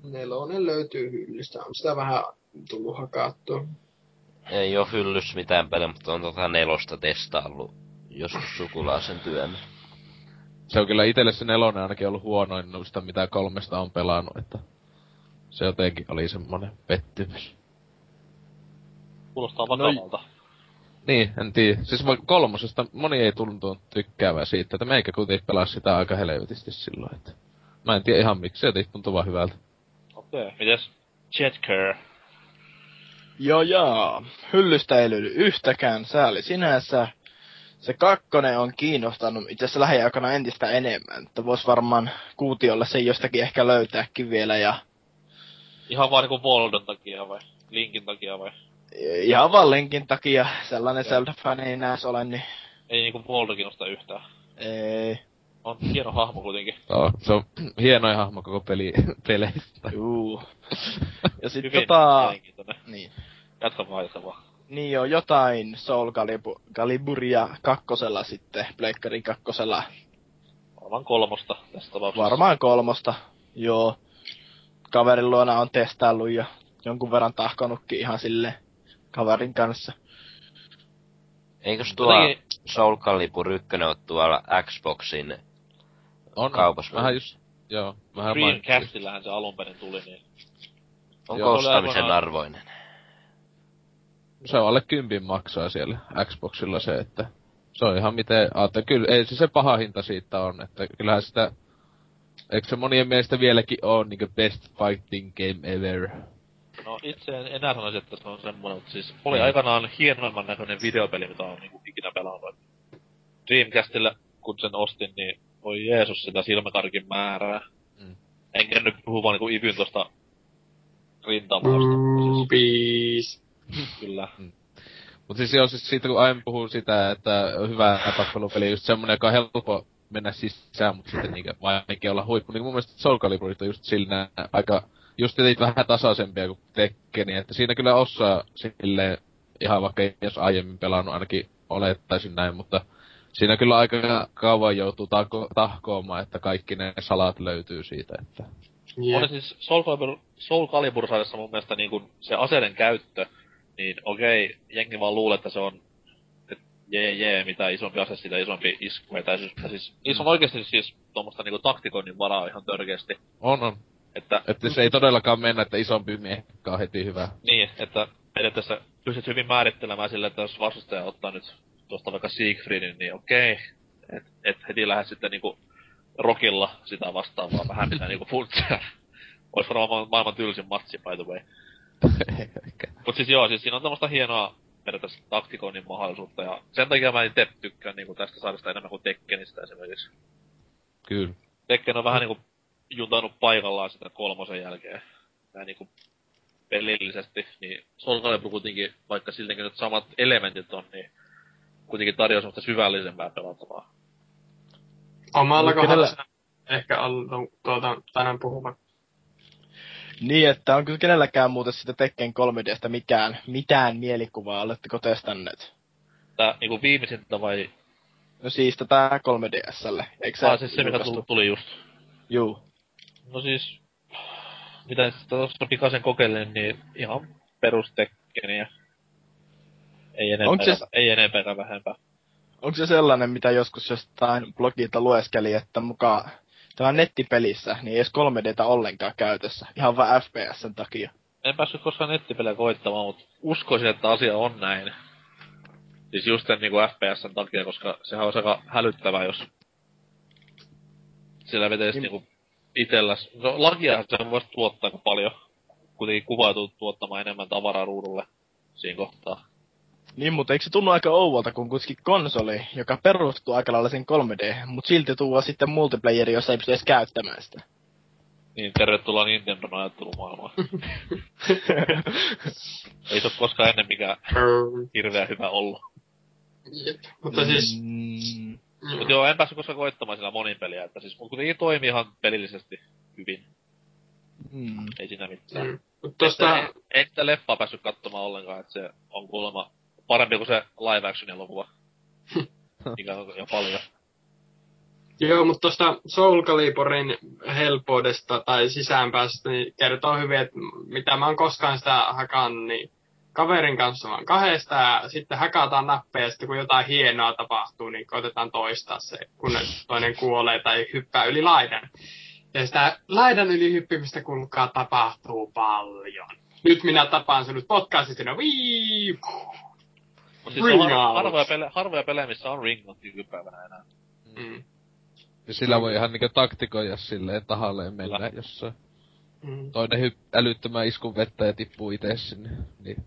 Nelonen löytyy hyllystä. On sitä vähän tullut hakattua. Ei oo hyllys mitään pelejä, mutta on tota nelosta testaillut joskus sukulaisen työn. Se on kyllä itelle se nelonen ainakin ollut huonoin noista, mitä kolmesta on pelannut, että se jotenkin oli semmonen pettymys. Kuulostaa No vakavalta. Niin, en tiedä. Siis kolmosesta moni ei tuntunut tykkäävää siitä, että meikä kuitenkin pelasi sitä aika helvetisti silloin, että... Mä en tiedä ihan miksi, se jotenkin tuntuu vaan hyvältä. Okei. Okay. Mites Jetker? Joo joo. Hyllystä ei löydy yhtäkään sääli sinänsä. Se kakkonen on kiinnostanut itse asiassa lähiaikana entistä enemmän. Että vois varmaan kuutiolla se jostakin ehkä löytääkin vielä ja Ihan vaan niinku Voldon takia vai? Linkin takia vai? Ihan vaan linkin takia sellainen Joo. Zelda-fani ei näes ole, niin Ei niinku Voldo kiinnosta yhtään. ei. On hieno hahmo kuitenkin. Joo, se on hienoin hahmo koko peli, peleistä. Juu. Ja sit Hyvin tota... Niin. Jatka vaan, jatka vaan. Niin joo, jotain Soul Calibu- Caliburia kakkosella sitten, Pleikkarin kakkosella. Varmaan kolmosta tässä tapauksessa. Varmaan kolmosta, joo. Kaverin luona on testaillut ja jonkun verran tahkonutkin ihan sille kaverin kanssa. Eikös tuo Jotenkin- Soul Calibur 1 ole tuolla Xboxin On, kaupassa? vähän just, joo, vähän. Dreamcastillähän se alun perin tuli, niin Onko ostamisen arvoinen? Se on alle kympin maksaa siellä Xboxilla se, että se on ihan miten, aatte, kyllä ei se se paha hinta siitä on, että kyllähän sitä, eikö se monien mielestä vieläkin on niinku best fighting game ever? No itse en enää sanoisi, että se on semmoinen, mutta siis oli Mm. aikanaan hienoimman näköinen videopeli, mitä on niinku ikinä pelannut. Dreamcastilla, kun sen ostin, niin voi Jeesus sitä silmäkarkin määrää. Mm. Enkä nyt puhu vaan niinku Ivyn tosta rintamasta. Siis, Rupees. kyllä. Mut siis joo, siis siitä kun aiemmin puhuu sitä, että hyvä tappelupeli just semmonen, joka on helppo mennä sisään, mutta sitten niinkö vaikea olla huippu. Niin mun mielestä Soul Caliburit on just sillä aika, just niitä vähän tasaisempia kuin Tekkeni, että siinä kyllä osaa silleen, ihan vaikka jos aiemmin pelannut ainakin olettaisin näin, mutta siinä kyllä aika kauan joutuu tahko, tahkoamaan, että kaikki ne salat löytyy siitä, että Jep. Oli siis Soul Calibur, Soul Calibur mun mielestä niinku se aseiden käyttö, niin okei, jengi vaan luulee, että se on jee jee, mitä isompi ase, sitä isompi isku. Tai siis, tai siis niissä on oikeesti siis tuommoista niinku taktikoinnin varaa ihan törkeästi. on on. Että Että se ei todellakaan mennä, että isompi miehekka on heti hyvä. niin, että periaatteessa pystyt hyvin määrittelemään sille, että jos vastustaja ottaa nyt tuosta vaikka Siegfriedin, niin okei, et, et heti lähde sitten niinku rokilla sitä vastaan, vaan vähän pitää niinku funtsia. Ois varmaan ma- maailman tylsin matsi, by the way. Mut siis joo, siis siinä on tämmöstä hienoa periaatteessa taktikoinnin mahdollisuutta, ja sen takia mä itse tykkään niinku tästä sarjasta enemmän kuin Tekkenistä esimerkiksi. Kyllä. Tekken on vähän niinku juntannut paikallaan sitä kolmosen jälkeen. Näin niinku pelillisesti, niin Soul Calibur kuitenkin, vaikka siltikin nyt samat elementit on, niin kuitenkin tarjoaa semmoista syvällisempää pelattavaa. Omalla Kenellä- kohdalla se ehkä ollut tuota, tänään puhuva. Niin, että onko kenelläkään muuten sitä Tekken 3Dstä mikään, mitään mielikuvaa, oletteko testanneet? Tää niinku viimeisintä vai... No siis tätä 3DSlle, eikö se? Ah, siis se mikä tuli just. Juu. No siis... Mitä tuossa pikaisen kokeilin, niin ihan perus Tekkeniä. Ei enempää, se- ei enempää vähempää. Onko se sellainen, mitä joskus jostain blogilta lueskeli, että mukaan tämä nettipelissä, niin ei edes 3Dtä ollenkaan käytössä. Ihan vaan FPSn takia. En päässyt koskaan nettipelejä koittamaan, mutta uskoisin, että asia on näin. Siis just sen niinku FPSn takia, koska sehän olisi aika hälyttävää, jos sillä vetäisi Niin- niinku itelläs. No lakiahan se voisi tuottaa aika paljon. Kuitenkin kuvautuu tuottamaan enemmän tavaraa ruudulle siinä kohtaa. Niin, mutta eikö se tunnu aika ouvolta, kun kuitenkin konsoli, joka perustuu aika lailla sen 3D, mutta silti tuo sitten multiplayeri, jossa ei pysty edes käyttämään sitä. Niin, tervetuloa Nintendon ajattelumaailmaan. Ei se ole koskaan ennen mikään hirveän hyvä ollut. Jep. Mutta siis... Mm, Mut joo, en päässyt koskaan koittamaan sillä monin peliä, että siis mut kuitenkin toimii ihan pelillisesti hyvin. mm. Ei siinä mitään. Mm. Mut tosta... En, en sitä leffaa päässyt katsomaan ollenkaan, että se on kuulemma parempi kuin se live action elokuva. Mikä on jo paljon. Joo, mutta tuosta Soul Caliburin helppoudesta tai sisäänpääsystä niin kertoo hyvin, että mitä mä oon koskaan sitä hakannut, niin kaverin kanssa vaan kahdesta ja sitten hakataan nappeja ja sitten kun jotain hienoa tapahtuu, niin koitetaan toistaa se, kun toinen kuolee tai hyppää yli laidan. Ja sitä laidan yli hyppimistä kuulkaa tapahtuu paljon. Nyt minä tapaan sinut podcastissa, vii! Mut siis on Ring harvoja, out. harvoja, pele, harvoja pelejä, missä on ringot nykypäivänä enää. Mm. Ja sillä voi ihan niinku taktikoida silleen tahalleen mennä, Kyllä. jos Mm. toinen hyp- älyttömän iskun vettä ja tippuu itse sinne. Niin.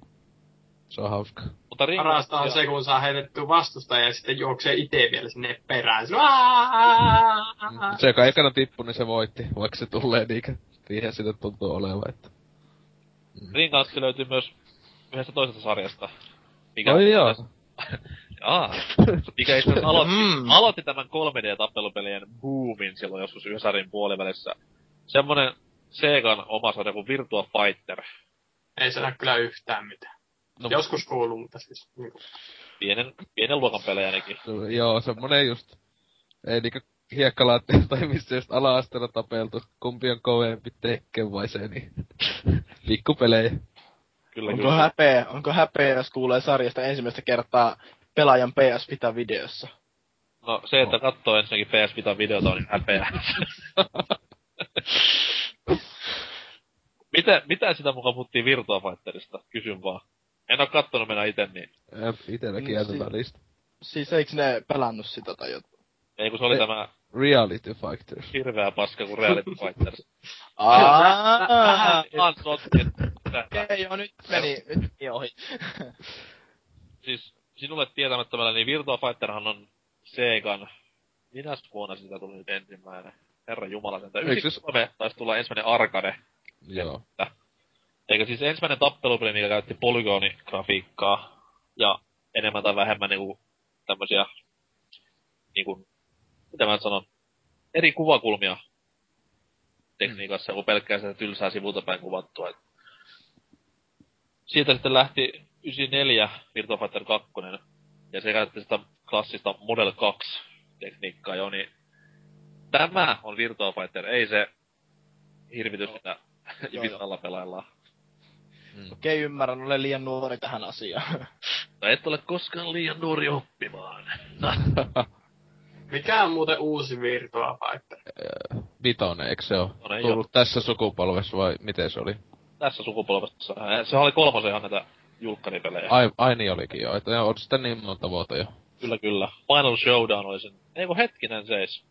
Se on hauska. Mutta. Parasta on se, kun saa heitettyä vastustaja ja sitten juoksee itse vielä sinne perään. Se! Mm. Joka ekana tippui, niin se voitti, vaikka se tulee niinkö. Siihen sitä tuntuu olevan, että... Ringatsi löytyy myös yhdestä toisesta sarjasta. Mikä Oi joo. Aa, mikä itse asiassa aloitti, Mm. aloitti tämän 3D-tappelupelien boomin silloin joskus Ysärin puolivälissä. Semmonen Segan oma sarja kuin Virtua Fighter. Ei se näe kyllä yhtään mitään. No, Joskus kuuluu, mutta siis... Niin kuin, pienen, pienen luokan pelejä ainakin. Se- Joo, semmonen just... Ei niinkö hiekkalaattio tai missä just ala-asteella tapeltu. Kumpi on kovempi tekke vai se, niin... Pikkupelejä. Kyllä, Onko kyllä. häpeä, onko häpeä, jos kuulee sarjasta ensimmäistä kertaa pelaajan PS Vita videossa? No se, että katsoo ensinnäkin PS Vita videota on niin häpeä. mitä, mitä sitä mukaan puhuttiin Virtua Fighterista? Kysyn vaan. En oo kattonut mennä ite, niin Jep, Itelläkin Mm, jäänyt si- välistä. Siis eikö ne pelannut sitä tai jotain? ei kun se oli Ei. tämä Reality Fighters. hirveä paska kuin Reality Fighters. Aaaa! Ihan sotket. Okei, joo, nyt meni, nyt meni ohi. Siis sinulle tietämättömällä, niin Virtua Fighterhan on Segan... Minäs vuonna sitä tuli nyt ensimmäinen? Herra Jumala sen. Eikö se- 93 taisi tulla ensimmäinen arcade. Joo. Eikä siis ensimmäinen tappelupeli, mikä käytti polygonigrafiikkaa ja enemmän tai vähemmän niinku tämmösiä niinku, mitä mä sanon, eri kuvakulmia tekniikassa, kun pelkkää sitä tylsää sivulta päin kuvattua. Et Siitä sitten lähti 94 Virtua Fighter 2, ja se käytti sitä klassista Model 2 tekniikkaa jo, niin tämä on Virtua Fighter, ei se hirvitys, mitä Vitalla pelaillaan. Okei, ymmärrän, olen liian nuori tähän asiaan. Tai et ole koskaan liian nuori oppimaan. mikä on muuten uusi Virtua Fighter? Vitonen, eikö se oo? No ei Tullut tässä sukupolvessa vai miten se oli? Tässä sukupolvessa. Se oli kolmosen ihan näitä julkkaripelejä. Ai, ai niin olikin jo, että on sitä niin monta vuotta jo. Kyllä, kyllä. Final Showdown oli sen. Ei kun hetkinen seis.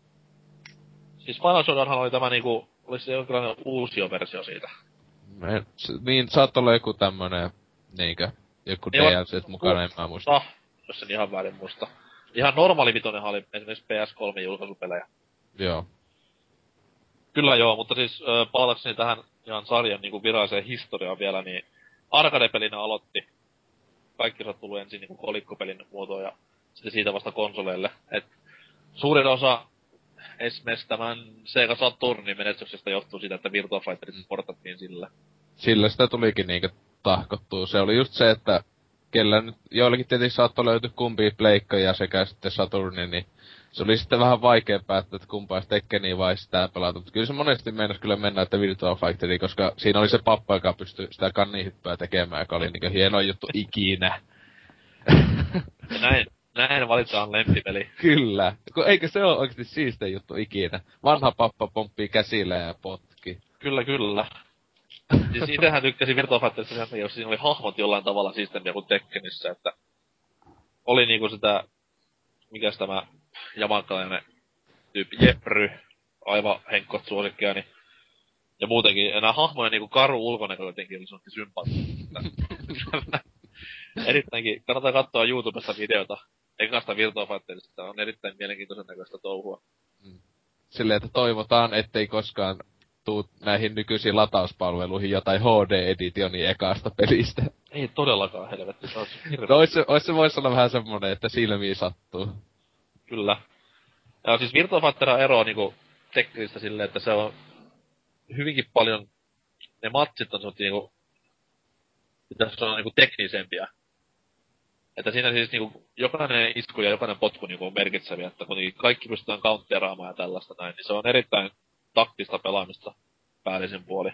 Siis Final Showdownhan oli tämä niinku, oli se jonkinlainen uusio versio siitä. Niin saattoi olla joku tämmönen, niinkö, joku DLC mukana, en mä muista. No, jos sen ihan väärin muista. Ihan normaali vitonenhan oli esimerkiksi PS3 julkaisupelejä. Joo. Kyllä joo, mutta siis palatakseni tähän ihan sarjan niin viralliseen historiaan vielä, niin arcade-pelinä aloitti. Kaikki on tullut ensin niin kolikkopelin muotoon ja sitten siitä vasta konsoleille. Et suurin osa esimerkiksi tämän Sega Saturnin menestyksestä johtuu siitä, että Virtua Fighterit portattiin sillä. Sillä sitä tulikin niinkö tahkottua. Se oli just se, että kellä nyt, joillekin tietysti saattoi löytyä kumpi pleikkoja sekä sitten Saturni, niin se oli sitten vähän vaikea päättää, että kumpaa Tekkeniä vai sitä pelata. Mutta kyllä se monesti meinasi kyllä mennä, että Virtua Fighteriin, koska siinä oli se pappa, joka pystyi sitä kannihyppää tekemään, joka oli niinku hieno juttu ikinä. Näin, näin valitaan lempipeli. Kyllä. Kun eikö se ole oikeesti siistein juttu ikinä? Vanha pappa pomppii käsillä ja potki. Kyllä, kyllä. Siis itsehän tykkäsin Virtua Fighterissa jos siinä oli hahmot jollain tavalla siistempiä kuin Tekkenissä, että oli niinku sitä, mikäs tämä jamakkalainen tyyppi, Jepry, aivan henkkot suosikkia, niin ja muutenkin, ja nämä hahmojen niinku karu ulkonäkö jotenkin oli semmoinen sympaattista. Erittäinkin, kannattaa katsoa YouTubesta videota ekasta Virtua Fighterista, on erittäin mielenkiintoisen näköistä touhua. Silleen, että toivotaan, ettei koskaan tuu näihin nykyisiin latauspalveluihin jotain HD-editionia ekasta pelistä. Ei todellakaan helvetti, se on hirveä. No ois se, ois se vois olla vähän semmonen, että silmiin sattuu. Kyllä. Ja siis Virtua Fighter eroaa niinku Tekkelistä silleen, että se on hyvinkin paljon, ne matsit on semmosia niinku, pitäis olla niinku teknisempiä. Että siinä siis niinku jokainen isku ja jokainen potku niinku on merkitseviä, että kuitenkin kaikki pystytään counteraamaan ja tällaista näin, niin se on erittäin taktista pelaamista päällisin puoli.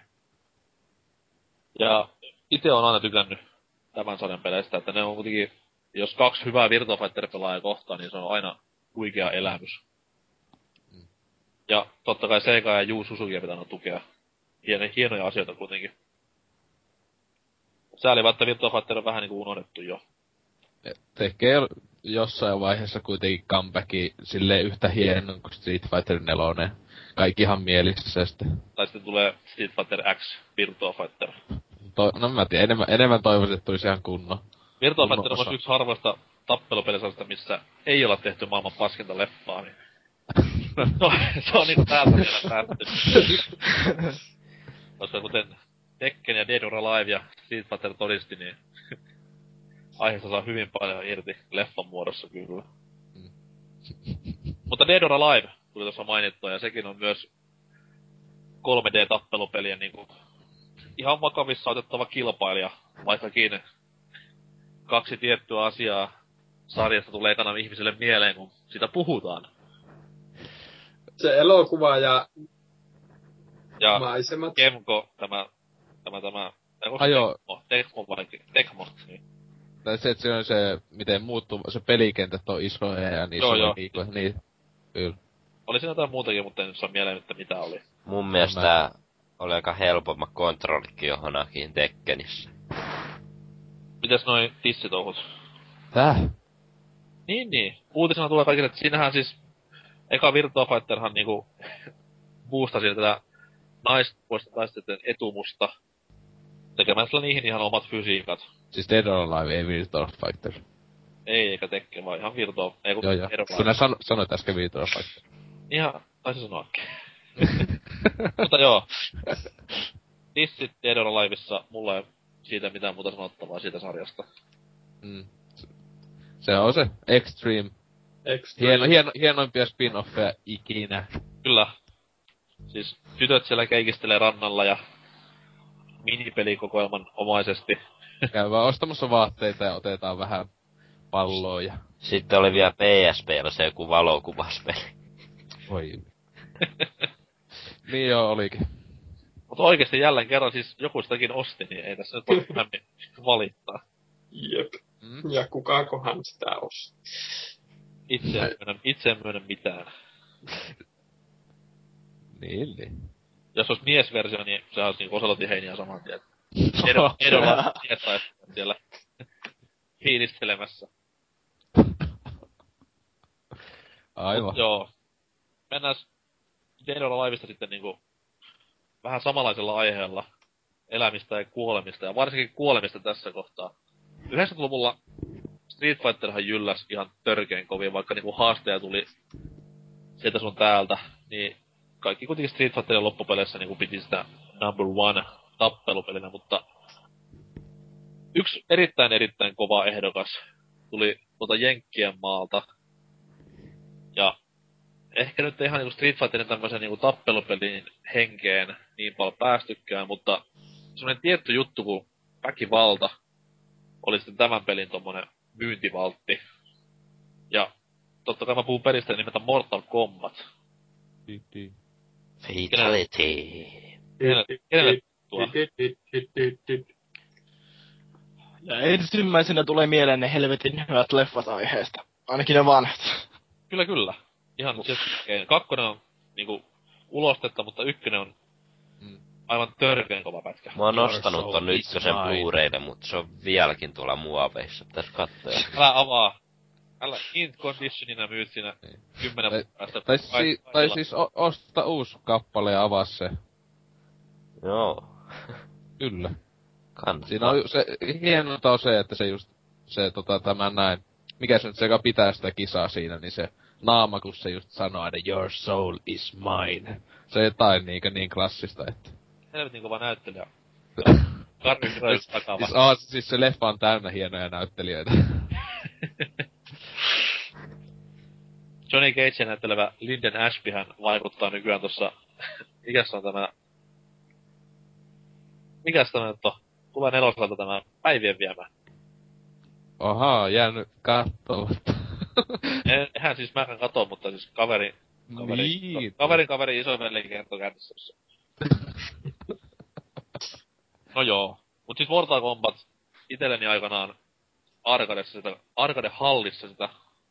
Ja itse on aina tykännyt tämän sarjan peleistä, että ne on kuitenkin, jos kaksi hyvää Virtua Fighter-pelaajaa kohtaa, niin se on aina huikea elämys. Ja totta kai Sega ja Juu Suzukia pitää tukea. Hieno, hienoja asioita kuitenkin. Sääli että Virtua Fighter on vähän niinku unohdettu jo. Tekee jossain vaiheessa kuitenkin comebacki sille yhtä hieno kuin Street Fighter 4. Kaikkihan mielissä sitten. Tai sitten tulee Street Fighter X Virtua Fighter. To, no mä tiedän, enemmän, enemmän toivoisin, että tulisi ihan kunnon. Virtua Kunnon Fighter on yksi harvoista tappelupelisarjasta, missä ei olla tehty maailman paskinta leffaa, niin no, se on niinku täältä vielä päätty. Koska kuten Tekken ja Dead or Alive ja Street Fighter todisti, niin aiheesta saa hyvin paljon irti leffan muodossa kyllä. Mm. Mutta Dead or Alive tuli tuossa mainittua, ja sekin on myös 3D-tappelupelien niinku ihan vakavissa otettava kilpailija, vaikkakin kaksi tiettyä asiaa sarjasta tulee ekana ihmiselle mieleen, kun sitä puhutaan. Se elokuva ja Ja maisemat. Kemko, tämä, tämä, tämä, onko Ai joo. Tekmo, Tekmo vai Tekmo, niin. Tai se, että se on se, miten muuttuu, se pelikentät on isoja ja niissä Joo, on joo. niinku, niin, kyllä. Oli siinä jotain muutakin, mutta en nyt saa mieleen, että mitä oli. Mun mielestä oli aika helpommat kontrollikin johonkin Tekkenissä. Mitäs noi tissitouhut? Täh? Niin, niin. Uutisena tulee kaikille, että siinähän siis eka Virtua Fighterhan niinku boostasi tätä naispuolisten taistelijoiden etumusta tekemällä niihin ihan omat fysiikat. Siis Dead or Alive, ei Virtual Fighter. Ei eikä Tekken, vaan ihan Virtua, ei kun Joo, joo. Alive. san, sanoit äsken Virtual Fighter. Ihan, taisi sanoakin. Mutta joo. Dissit Dead or Aliveissa, mulla ei siitä mitään muuta sanottavaa siitä sarjasta. Mm. Se- Se on se Extreme. Extreme. Hieno, hieno, hienoimpia spin-offeja ikinä. Kyllä. Siis tytöt siellä keikistelee rannalla ja minipelikokoelman omaisesti. Käy vaan ostamassa vaatteita ja otetaan vähän palloa ja... Sitten oli vielä PSPllä se joku valokuvaspeli. Voi. niin joo, olikin. Mutta oikeesti jälleen kerran siis joku sitäkin osti, niin ei tässä nyt voi valittaa. Jep. Mm. Ja kukakohan sitä osti. Itse en myönnä, itse en myönnä mitään. Niin, niin. Jos olisi miesversio, niin se olisi niinku osallatin heiniä saman tien. Edo, edolla tietäisi siellä fiilistelemässä. Aivan. Mut joo. Mennään Dead or Aliveista sitten niinku vähän samanlaisella aiheella elämistä ja kuolemista, ja varsinkin kuolemista tässä kohtaa. 90-luvulla Street Fighterhan jylläs ihan törkeen kovin, vaikka niinku haasteja tuli sieltä sun täältä, niin kaikki kuitenkin Street Fighterin loppupeleissä niinku piti sitä number one tappelupelinä, mutta yksi erittäin erittäin kova ehdokas tuli tuolta Jenkkien maalta, ja ehkä nyt ei ihan niinku Street Fighterin tämmöisen niinku tappelupelin henkeen niin paljon päästykään, mutta semmonen tietty juttu kuin väkivalta oli sitten tämän pelin tommonen myyntivaltti. Ja totta kai mä puhun pelistä nimeltä Mortal Kombat. Fatality. Kenelle, kenelle tuo? Ja ensimmäisenä tulee mieleen ne helvetin hyvät leffat aiheesta. Ainakin ne vanhat. Kyllä, kyllä. Ihan siis, kakkonen on niinku ulostetta, mutta ykkönen on Mm. aivan törkeen kova pätkä. Mä oon nostanut ton ykkösen. Blu-raylle, mutta se on vieläkin tuolla muoveissa. Pitäis katsoa. Älä avaa. Älä in conditionina myyt siinä Niin. kymmenen Tai- vuotta päästä. Tai, si- tai siis o- osta uusi kappale ja avaa se. Joo. Kyllä. Kannattaa. Siinä on se, hienointa on se, että se just, se tota tämä näin, mikä se nyt se, joka pitää sitä kisaa siinä, niin se naama, kun se just sanoo aina, your soul is mine. Se on jotain niinkö niin klassista, että... Helvetin kova näyttelijä. Karri takava. Siis, aa, siis se leffa on täynnä hienoja näyttelijöitä. Johnny Cage näyttelevä Linden Ashbyhän vaikuttaa nykyään tossa... Mikäs on tämä... Mikäs tämä nyt on? Tulee neloselta tämä päivien viemä. Ohaa, jäänyt katsomatta. En- Eihän siis mäkään katso, mutta siis kaveri... Kaveri, niin. kaverin kaveri isoveli kertoo käynnissä. No joo. Mut siis Mortal Kombat itelleni aikanaan Arkadessa sitä, Arkade Hallissa sitä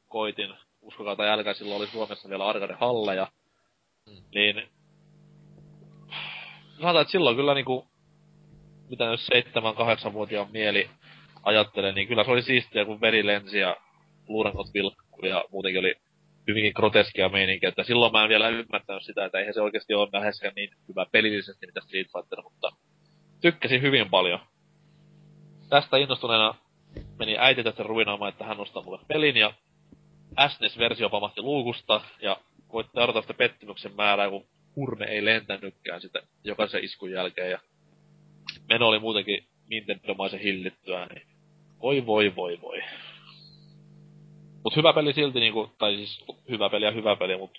koitin. Uskokaa tai älkää, silloin oli Suomessa vielä Arkade Halleja. Mm. Niin... Sanotaan, että silloin kyllä niinku... Mitä jos seitsemän, kahdeksan vuotiaan mieli ajattelee, niin kyllä se oli siistiä, kun veri lensi ja luurangot vilkkui ja muutenkin oli hyvinkin groteskia meininkiä, että silloin mä en vielä ymmärtänyt sitä, että eihän se oikeasti ole läheskään niin hyvä pelillisesti mitä Street Fighter, mutta tykkäsin hyvin paljon. Tästä innostuneena meni äiti tästä ruinaamaan, että hän ostaa mulle pelin ja SNES-versio pamahti luukusta ja voitte arvata sitä pettymyksen määrää, kun hurme ei lentänytkään sitä jokaisen iskun jälkeen ja meno oli muutenkin Nintendo-maisen hillittyä, niin voi voi voi voi. Mut hyvä peli silti niinku, tai siis hyvä peli ja hyvä peli, mut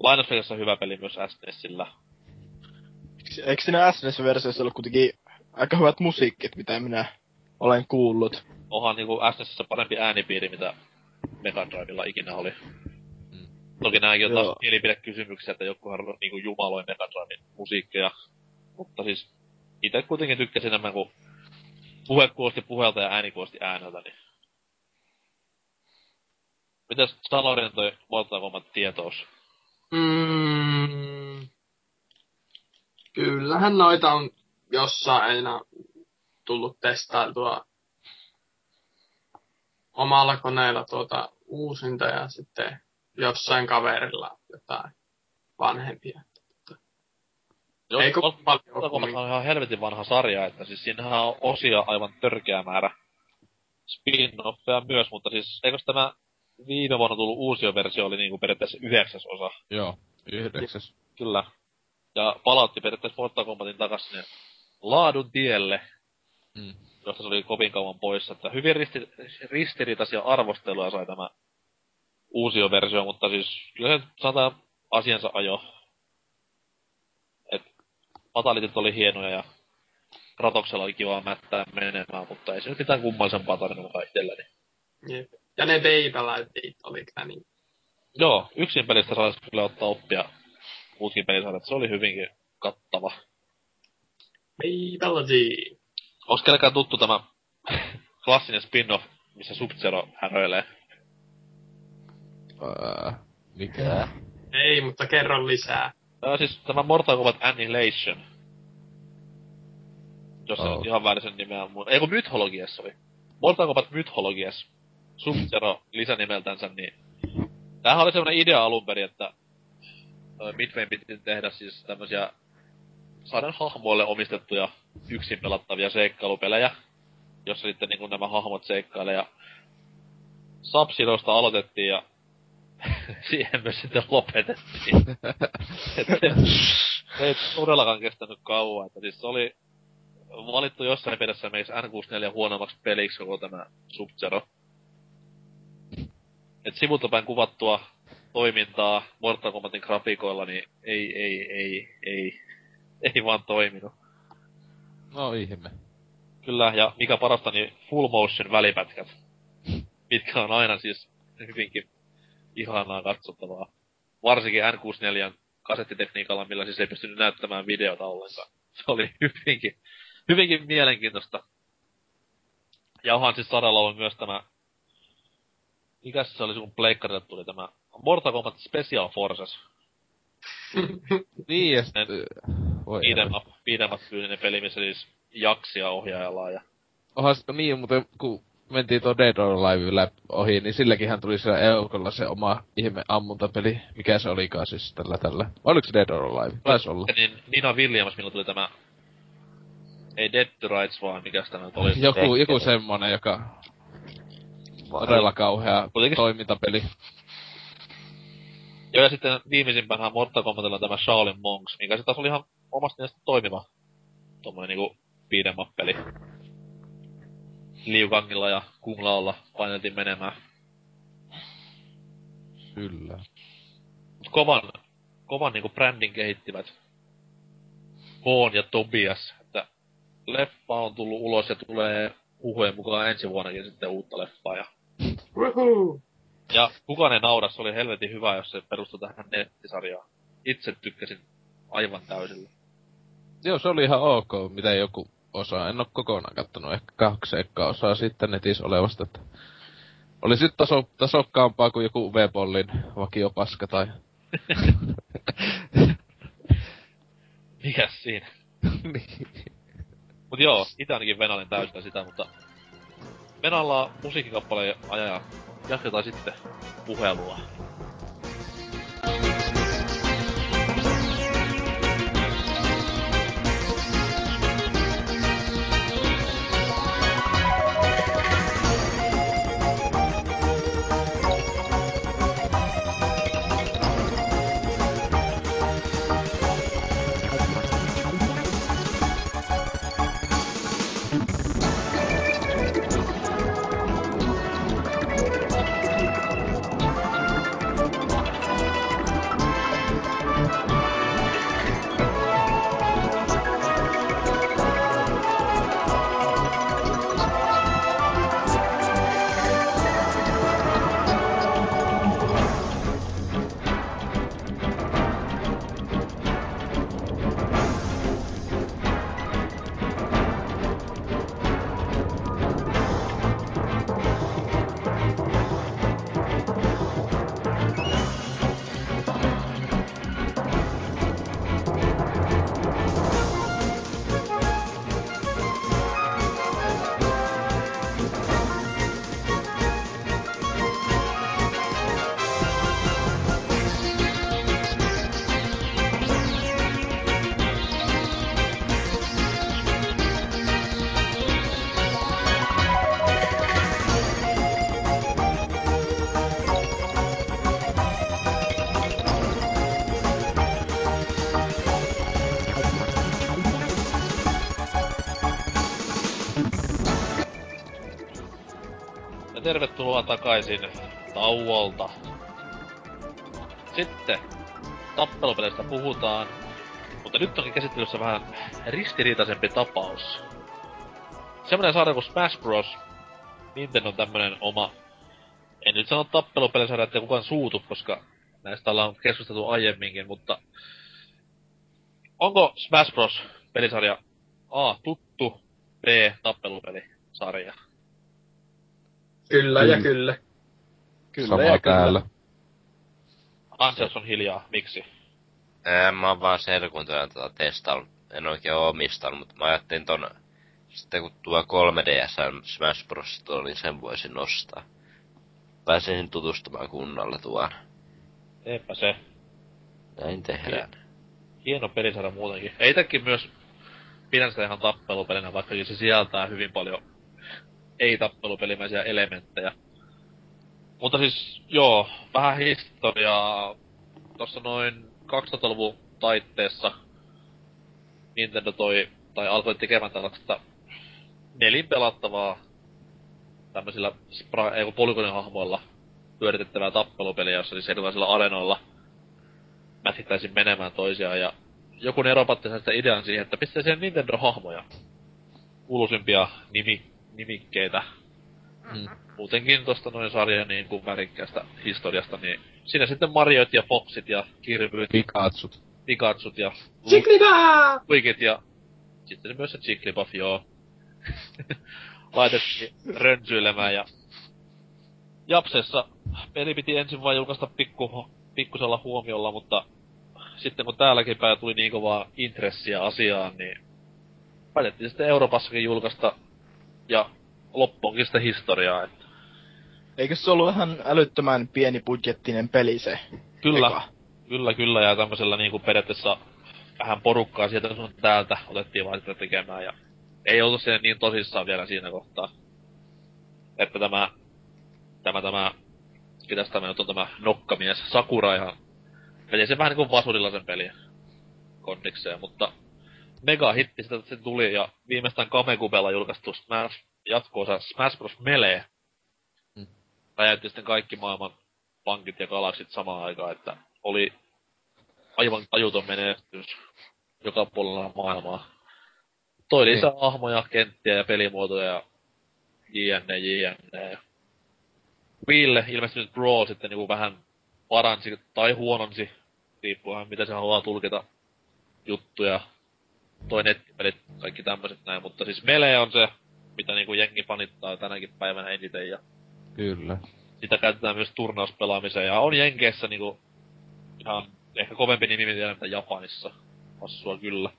lainauspeleissä hyvä peli myös SNESillä. Eikö siinä SNES-versiossa ollut kuitenkin aika hyvät musiikkit, mitä minä olen kuullut? Onhan niinku SNESissä parempi äänipiiri, mitä Mega Drivella ikinä oli. Mm. Toki nääkin on Joo. taas mielipidekysymyksiä, että jokuhan niinku jumaloi Mega Driven musiikkeja. Mutta siis itse kuitenkin tykkäsin enemmän kuin puhe kuulosti puhelta ja ääni kuulosti ääneltä, niin... Mitäs Salorin toi Kombat tietous? Mm, kyllähän noita on jossain aina tullut testailtua omalla koneella tuota uusinta ja sitten jossain kaverilla jotain vanhempia. Jos Eikö Mortal paljon on ihan helvetin vanha sarja, että siis siinähän on osia aivan törkeä määrä spin-offeja myös, mutta siis eikös tämä viime vuonna tullut uusi versio oli niinku periaatteessa yhdeksäs osa. Joo, yhdeksäs. Kyllä. Ja palautti periaatteessa Mortal Kombatin takas sinne laadun tielle, Mm. josta se oli kovin kauan poissa. Että hyvin risti, ristiriitaisia arvosteluja sai tämä uusi versio, mutta siis kyllä se sanotaan asiansa ajo. Et fatalitit oli hienoja ja Kratoksella oli kiva mättää menemään, mutta ei se nyt mitään kummallisempaa tarinaa itselleni. Jep. Ja ne veipäläitit oli kyllä niin. Joo, yksin pelistä saisi kyllä ottaa oppia muutkin pelisarjat. Se oli hyvinkin kattava. Veipäläti. Onks kenelläkään tuttu tämä klassinen spin-off, missä Sub-Zero häröilee? Öö, mikä? Ei, mutta kerro lisää. Tämä on siis tämä Mortal Kombat Annihilation. Jos se Oh. oh. ihan väärin sen nimeä mun... Ei kun Mythologias oli. Mortal Kombat Mythologias. Sub-Zero lisänimeltänsä, niin... Tämähän oli semmonen idea alun perin, että toi Midway piti tehdä siis tämmösiä sadan hahmoille omistettuja yksin pelattavia seikkailupelejä, jossa sitten niin nämä hahmot seikkailee ja sub aloitettiin ja siihen myös sitten lopetettiin. Että se ei todellakaan kestänyt kauan. Että siis se oli valittu jossain pelissä meiksi N64 huonommaksi peliksi koko tämä Sub-Zero. Et sivultapäin kuvattua toimintaa Mortal Kombatin grafiikoilla, niin ei, ei, ei, ei, ei vaan toiminut. No ihme. Kyllä, ja mikä parasta, niin full motion välipätkät. Mitkä on aina siis hyvinkin ihanaa katsottavaa. Varsinkin N64 kasettitekniikalla, millä siis ei pystynyt näyttämään videota ollenkaan. Se oli hyvinkin, hyvinkin mielenkiintoista. Ja onhan siis Saralla ollut myös tämä... Mikäs se oli, kun Pleikkarille tuli tämä Mortal Kombat Special Forces. Niin, ja voi Beat'em up, beat'em up tyylinen peli, missä siis jaksia ohjaillaan ja... Onhan niin, mutta kun mentiin tuon Dead or Alive läpi ohi, niin silläkinhän tuli siellä Eukolla se oma ihme ammuntapeli. Mikä se olikaan siis tällä tällä? Oliko se Dead or Alive? Taisi olla. Niin Nina Williams, milloin tuli tämä... Ei Dead to Rights, vaan mikä tämä nyt oli. Joku, Tekkeri. joku semmonen, joka todella kauhea Kuitenkin- toimintapeli. Joo, ja sitten viimeisimpänä Mortal Kombatilla tämä Shaolin Monks, mikä se taas oli ihan omasta mielestä toimiva tommonen niinku beat'em peli. Liu Kangilla ja Kung Laolla paineltiin menemään. Kyllä. Mut kovan, kovan niinku brändin kehittivät Hoon ja Tobias, että leffa on tullut ulos ja tulee huhujen mukaan ensi vuonnakin sitten uutta leffaa. Ja, Woohoo! ja kukaan ei naura, se oli helvetin hyvä, jos se perustui tähän nettisarjaan. Itse tykkäsin aivan täysillä. Joo, se oli ihan ok, mitä joku osa. En oo kokonaan kattonut, ehkä kaksi ekkaa osaa sitten netissä olevasta, että oli sit taso, tasokkaampaa kuin joku V-pollin vakiopaska tai... Mikäs siinä? niin. Mut joo, itse ainakin venalin täysillä sitä, mutta venalla musiikkikappaleen ajan jatketaan sitten puhelua. Takaisin tauolta. Sitten tappelupeleistä puhutaan, mutta nyt onkin käsittelyssä vähän ristiriitaisempi tapaus. Semmonen sarja kuin Smash Bros. Nintendo on tämmönen oma, en nyt sano tappelupelisarja, ettei kukaan suutu, koska näistä ollaan keskusteltu aiemminkin, mutta onko Smash Bros. pelisarja A. tuttu, B. tappelupelisarja? Kyllä ja Kyllä. kyllä. Kyllä Sama ja kyllä. täällä. Ansias on hiljaa, miksi? Ää, mä oon vaan serkuntoja tota testaillut. En oikein oo omistanut, mutta mä ajattelin ton... Sitten kun tuo 3DS Smash Bros. tuolla, niin sen voisin nostaa. Pääsisin tutustumaan kunnolla tuon. Eipä se. Näin tehdään. Hieno pelisarja muutenkin. Eitäkin myös pidän sitä ihan tappelupelinä, vaikkakin se sieltää hyvin paljon ei-tappelupelimäisiä elementtejä. Mutta siis, joo, vähän historiaa. Tossa noin 2000-luvun taitteessa Nintendo toi, tai alkoi tekemään tällaista nelin pelattavaa tämmöisillä spra- ei pyöritettävää tappelupeliä, jossa siis erilaisilla arenoilla mätsittäisiin menemään toisiaan ja joku neropatti sitä idean siihen, että pistää siihen Nintendo-hahmoja. Kuuluisimpia nimi, nimikkeitä. Mm. Muutenkin tosta noin sarjan niin kuin värikkäästä historiasta, niin siinä sitten Mariot ja Foxit ja Kirbyt, Pikatsut. Pikachut ja! Luigit ja sitten myös se Jigglypuff, joo. laitettiin rönsyilemään ja Japsessa peli piti ensin vain julkaista pikku, pikkusella huomiolla, mutta sitten kun täälläkin päin tuli niin kovaa intressiä asiaan, niin päätettiin sitten Euroopassakin julkaista ja loppuunkin sitä historiaa. Että Eikö se ollut vähän älyttömän pieni budjettinen peli se? kyllä, Eka? kyllä, kyllä, ja tämmöisellä niinku periaatteessa vähän porukkaa sieltä sun täältä otettiin vaan sitä tekemään, ja ei oltu siinä niin tosissaan vielä siinä kohtaa. Että tämä, tämä, tämä, ketäs tämä nyt on tämä nokkamies, Sakura ihan, veti se vähän niinku vasurilla sen pelin kondikseen, mutta mega hitti sitä se tuli, ja viimeistään Kamekubella julkaistu Smash, jatko-osa Smash Bros. Melee, Mm. räjäytti sitten kaikki maailman pankit ja galaksit samaan aikaan, että oli aivan tajuton menestys joka puolella maailmaa. Toi Niin. lisää hahmoja, kenttiä ja pelimuotoja ja jne, jne. Ja Wiille ilmestynyt Brawl sitten niinku vähän paransi tai huononsi, riippuen mitä se haluaa tulkita juttuja. Toi nettipelit, kaikki tämmöiset näin, mutta siis Melee on se, mitä niinku jengi fanittaa tänäkin päivänä eniten ja Kyllä. sitä käytetään myös turnauspelaamiseen ja on Jenkeissä niinku ihan ehkä kovempi nimi vielä mitä Japanissa. Hassua kyllä.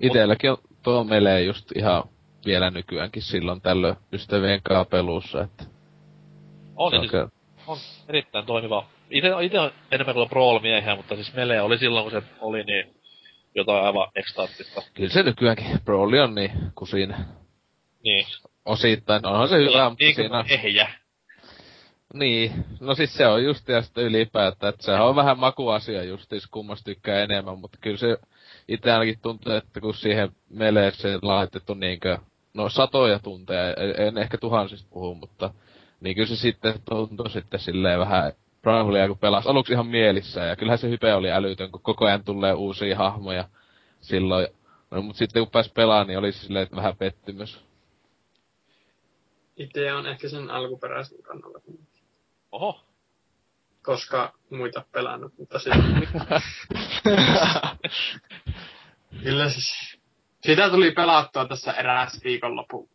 Itelläkin on tuo melee just ihan vielä nykyäänkin silloin tällöin ystävien kanssa pelussa, että On, se on siis, kyllä- on erittäin toimiva. Ite, ite on enemmän kuin Brawl-miehiä, mutta siis Melee oli silloin kun se oli niin jotain aivan ekstaattista. Kyllä se nykyäänkin Broly on niin kusin Niin. osittain. Onhan se hyvä, mutta niin siinä kuin ehjä. Niin, no siis se on just ja sitten ylipäätään, että sehän on vähän makuasia justis, kummasta tykkää enemmän, mutta kyllä se itse ainakin tuntuu, että kun siihen meleeseen laitettu niinkö, no satoja tunteja, en- ehkä tuhansista puhu, mutta niin kyllä se sitten tuntui sitten silleen vähän Brawlia kun pelasi aluksi ihan mielissä ja kyllähän se hype oli älytön, kun koko ajan tulee uusia hahmoja silloin. No, mutta sitten kun pääsi pelaamaan, niin oli silleen, että vähän pettymys. Itse on ehkä sen alkuperäisen kannalla, Oho. koska muita pelannut, mutta sitten Kyllä siis. Sitä tuli pelattua tässä eräs viikonloppu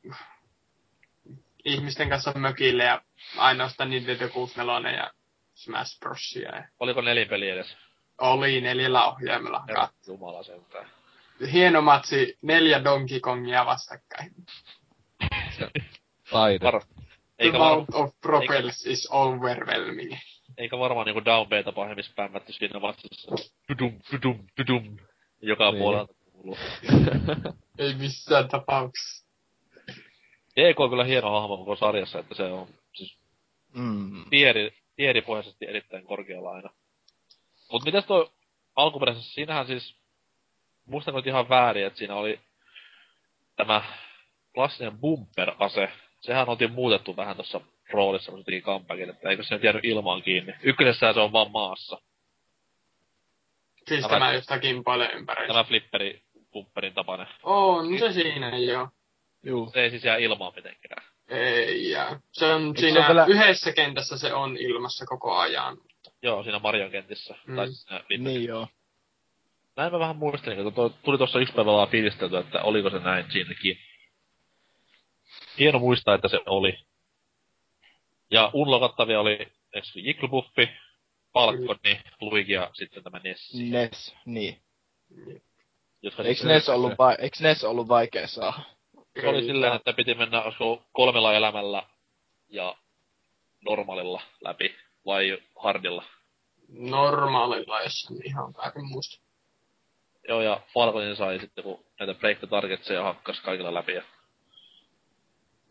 ihmisten kanssa mökille ja ainoastaan Nintendo 64 ja Smash Brosia. Oliko nelinpeli edes? oli neljällä ohjaimella. Jumala sentään. Hieno matsi, neljä Donkey Kongia vastakkain. Taide. Var- The eikä, var- amount of propels is overwhelming. eikä varmaan niinku down beta pahemmin spämmätty siinä vastassa. Tudum, tudum, tudum. Joka Niin. puolelta kuuluu. Ei missään tapauksessa. EK on kyllä hieno hahmo koko sarjassa, että se on siis mm. tieri, tieripohjaisesti erittäin korkealla aina. Mut mitäs toi alkuperäisessä, siinähän siis, muistanko nyt ihan väärin, että siinä oli tämä klassinen bumper-ase. Sehän oltiin muutettu vähän tuossa roolissa, kun se teki comebackin, että eikö se nyt jäänyt ilmaan kiinni. Ykkösessä se on vaan maassa. Siis Tämä- tämä jostakin paljon ympäri. Tämä flipperi, bumperin tapainen. On se siinä jo. Juu. Se ei siis jää ilmaan mitenkään. Ei jää. Se on se siinä ole vielä- yhdessä kentässä se on ilmassa koko ajan. Joo, siinä Marion kentissä. Mm. Tai siinä. Niin joo. Näin mä vähän muistelin, kun tuli tuossa yksi päivä vaan fiilistelty, että oliko se näin siinäkin. Hieno muistaa, että se oli. Ja unlokattavia oli eikö Jigglypuffi, Falconi, Luigi ja sitten tämä Ness. Nes, niin. Jotka Eiks siis- Nes ollut, vai- eiks Nes ollut vaikea saada? Se oli silleen, että piti mennä kolmella elämällä ja normaalilla läpi, vai hardilla. Normaalilla, jos en ihan väärin muista. Joo, ja Falconin sai sitten, kun näitä break the targetseja hakkas kaikilla läpi. Ja...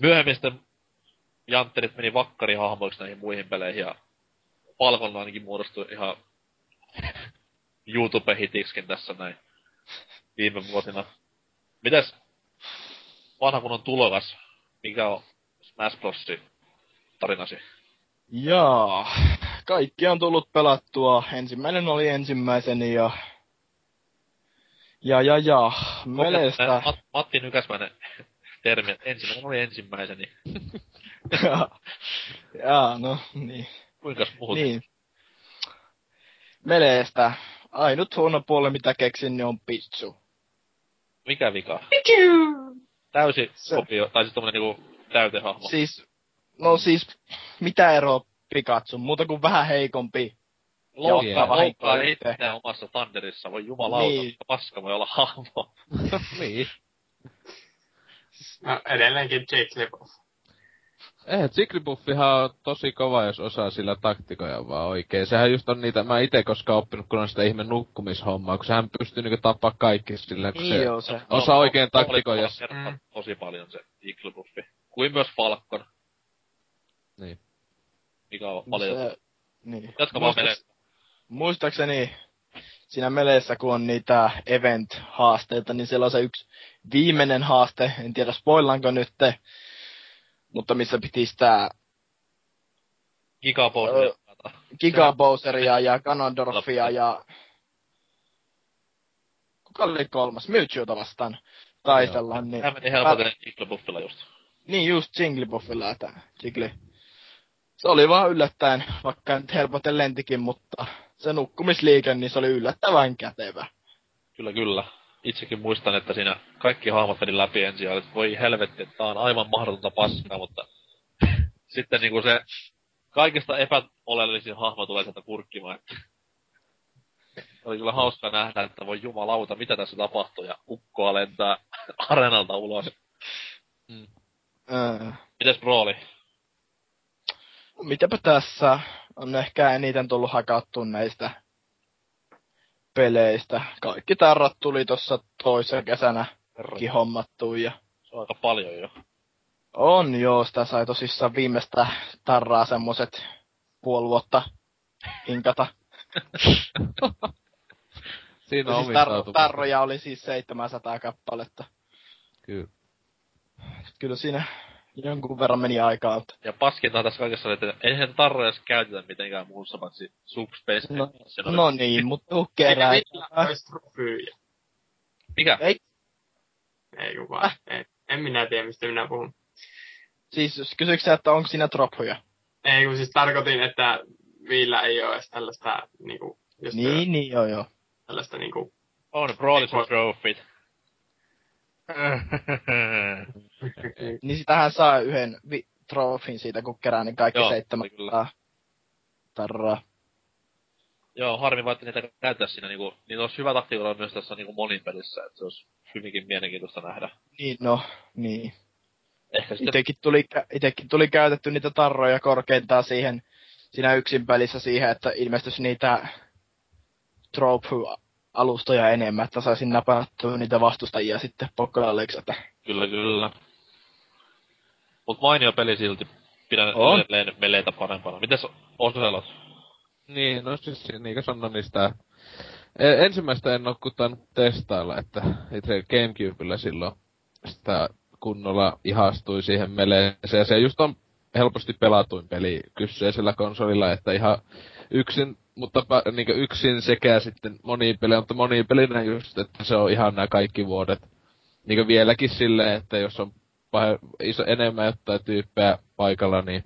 Myöhemmin sitten Jantterit meni vakkarihahmoiksi näihin muihin peleihin, ja Falcon ainakin muodostui ihan YouTube-hitiksikin tässä näin viime vuosina. Mitäs vanha kun on tulokas, mikä on Smash Brosin tarinasi? Jaa. Kaikki on tullut pelattua. Ensimmäinen oli ensimmäiseni ja... Ja ja ja. Melestä. Mat, Matti Nykäsmäinen termi, ensimmäinen oli ensimmäiseni. Jaa, no niin. Kuinkas muut? Niin. Meleestä. Ainut huono puoli, mitä keksin, niin on pitsu. Mikä vika? Täysi Se- kopio, tai siis tommonen niinku täytehahmo. Siis, no siis, mitä eroa Pikachu, muuta kuin vähän heikompi. Loukkaa, loukkaa itse. itseään omassa Thunderissa, voi jumalauta, Niin. niin. paska voi olla hahmo. niin. No, edelleenkin Jigglypuff. Eh, Jigglypuffihan on tosi kova, jos osaa sillä taktikoja vaan oikein. Sehän just on niitä, mä ite koskaan oppinut, kun on sitä ihme nukkumishommaa, kun sehän pystyy niinku tappaa kaikki sillä, kun Niin se joo, se. osaa oikein Oli taktikoja. kertaa Mm. tosi paljon se Iglupuffi. Kuin myös Falcon. Niin. Mikä on No paljon. se, niin. Jatka vaan Muistaks-. Muistaakseni siinä meleessä, kun on niitä event-haasteita, niin siellä on se yksi viimeinen haaste, en tiedä spoillaanko nyt, mutta missä piti sitä Gigabossia. Ö, Giga Bowseria ja Ganondorfia ja... Kuka oli kolmas? Mewtwoota vastaan taistella, niin... Tämä meni helpoten Iglupuffilla just. Niin just Jigglypuffilla, että Jiggly. Se oli vaan yllättäen, vaikka nyt helpoten lentikin, mutta se nukkumisliike, niin se oli yllättävän kätevä. Kyllä, kyllä. Itsekin muistan, että siinä kaikki hahmot meni läpi ensin ja olit, voi helvetti, että tää on aivan mahdotonta paskaa, mutta sitten niinku se kaikista epäoleellisin hahmo tulee sieltä kurkkimaan. Että oli kyllä hauska nähdä, että voi jumalauta, mitä tässä tapahtuu, ja ukkoa lentää areenalta ulos. Öö. Mites Brooli? Mitäpä tässä on ehkä eniten tullut hakattua näistä peleistä. Kaikki tarrat tuli tuossa toisena kesänä hommattua ja Se on aika paljon jo. on joo, sitä sai tosissaan viimeistä tarraa semmoset puoli vuotta inkata. Siinä on siis tar- tarroja oli siis 700 kappaletta. Kyllä. Kyllä siinä jonkun verran meni aikaa, mutta Ja paskinta tässä kaikessa oli, että eihän tarroja edes käytetä mitenkään muussa paitsi Subspace. No, Edition. no niin, mutta tuu Eikä kerää. Mikä? Ei, Ei kun vaan. Ei. En minä tiedä, mistä minä puhun. siis jos kysyykö sä, että onko siinä troppuja? Ei kun siis tarkoitin, että Viillä ei ole edes tällaista niinku, just Niin, niin, joo, joo. tällaista niinku, On sun trofit. Niin sitähän saa yhden vi- trofin siitä, kun kerää ne kaikki Joo, seitsemän kyllä. tarraa. Joo, harmi vaan, että niitä käyttää siinä niinku, niin olisi hyvä taktiikalla myös tässä niinku monin pelissä, että se olisi hyvinkin mielenkiintoista nähdä. Niin, no, niin. Ehkä sitten, Itekin tuli, itekin tuli käytetty niitä tarroja korkeintaan siihen, siinä yksin pelissä siihen, että ilmestyisi niitä trope-alustoja enemmän, että saisin napattua niitä vastustajia sitten pokkalaaleiksi, että kyllä kyllä. Mut mainio peli silti. Pidän On. edelleen meleitä parempana. Mites Oselot? Niin, no siis niin kuin sanoin, niin sitä... E- ensimmäistä en oo testailla, että itse Gamecubella silloin sitä kunnolla ihastui siihen meleeseen. Ja se just on helposti pelatuin peli kyseisellä konsolilla, että ihan yksin, mutta niin yksin sekä sitten monipeli, mutta monipelinä just, että se on ihan nämä kaikki vuodet. Niin vieläkin silleen, että jos on pah- iso, enemmän jotain tyyppejä paikalla, niin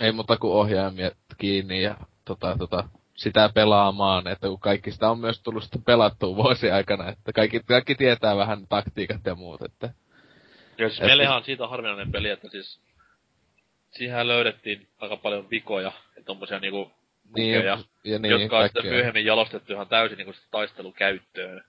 ei muuta kuin ohjaimia kiinni ja tota, tota, sitä pelaamaan, että kun kaikki sitä on myös tullut sitten pelattua vuosien aikana, että kaikki, kaikki tietää vähän taktiikat ja muut, että Ja siis Et- Melehan on siitä harvinainen peli, että siis siihen löydettiin aika paljon vikoja ja tommosia niinku niin, bugeja, ja niin, jotka on sitten myöhemmin jalostettu ihan täysin sit taistelukäyttöön.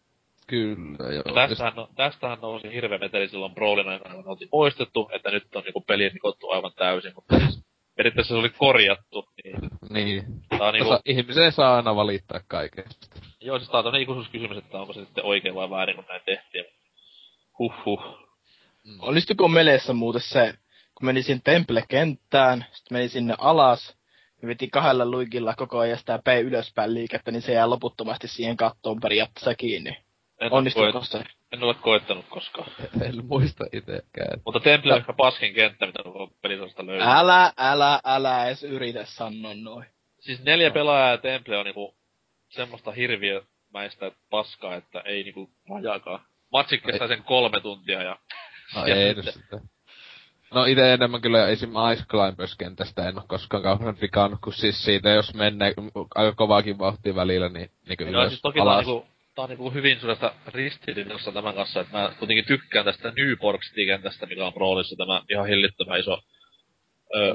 Kyllä, joo. Ja tästähän, no, tästähän nousi hirveä meteli silloin Brawlin aikana, kun oltiin poistettu, että nyt on niinku peli rikottu aivan täysin, mutta siis periaatteessa se oli korjattu, niin Niin. tää on niinku, Osa, ihmisen saa aina valittaa kaikesta. joo siis tää on ikuisuuskysymys, että onko se sitten oikein vai väärin, kun näin tehtiin. Huhhuh. Onnistuiko meleessä muuten se, kun meni sinne Temple-kenttään, sitten meni sinne alas, ja veti kahdella luikilla koko ajan sitä P ylöspäin liikettä, niin se jää loputtomasti siihen kattoon periaatteessa kiinni. En, ole Onnistuiko koet, se? en ole koettanut koskaan. En muista itekään. Mutta Temple on ehkä paskin kenttä, mitä koko pelisarjasta löytyy. Älä, älä, älä edes yritä sanoa noin. Siis neljä pelaajaa ja Temple on niinku semmoista hirviömäistä paskaa, että ei niinku rajaakaan. Matsi kestää sen kolme tuntia ja... No ja ei sitten. No ite enemmän kyllä esim. Ice Climbers kentästä en oo koskaan kauhean vikannut, kun siis siitä jos menee aika kovaakin vauhtia välillä, niin, niin Joo, ylös, siis toki tää on alas. niinku tää on niinku hyvin sellaista ristiriidassa tämän kanssa, että mä kuitenkin tykkään tästä Newport City-kentästä, mikä on roolissa tämä ihan hillittömän iso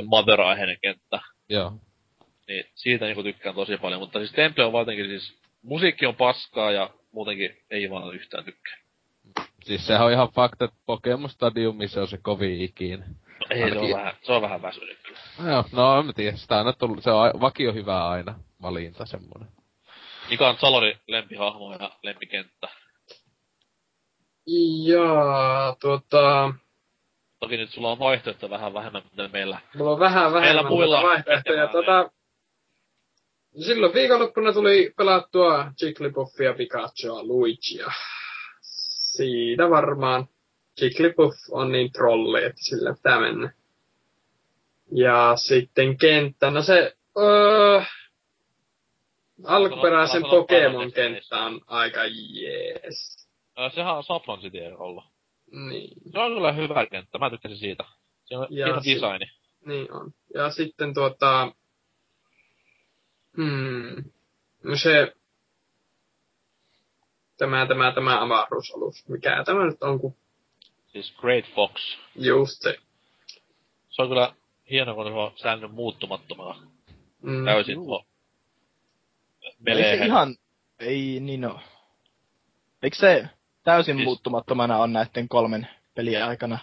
mother-aiheinen kenttä. Joo. Niin siitä niinku tykkään tosi paljon, mutta siis Temple on valtenkin siis, musiikki on paskaa ja muutenkin ei vaan yhtään tykkää. Siis sehän on ihan fakta, että Pokemon Stadiumissa on se kovin ikinä. No ei, se on Ainakin- vähän, se on vähän väsynyt kyllä. No Joo, no en mä tiedä, sitä on aina tullut, se on vakio hyvä aina, valinta semmonen. Mikä on Salori lempihahmo ja lempikenttä? Ja tuota, Toki nyt sulla on vaihtoehto vähän vähemmän, mitä meillä. mulla on vähän vähemmän muilla tuota vaihtoehtoja. Tuota, silloin viikonloppuna tuli pelattua Jigglypuffia, Pikachua, Luigia. Siitä varmaan Jigglypuff on niin trolli, että sillä pitää mennä. Ja sitten kenttä, no se öö, alkuperäisen Sano- sano Pokemon parhaiten kenttä on aika jees. Ö, sehän on Saffron City ollut. Niin. Se on kyllä hyvä kenttä, mä tykkäsin siitä. Se on Ja hieno si- designi. Niin on. Ja sitten tuota... Hmm. No se... Tämä, tämä, tämä avaruusalus. Mikä tämä nyt on, kun Siis Great Fox. just se. Se on kyllä hieno, kun se on säilynyt muuttumattomana. Mm. Täysin tuo Ei se ihan, ei niin oo. Eikö se täysin Siis- muuttumattomana on näiden kolmen pelin aikana?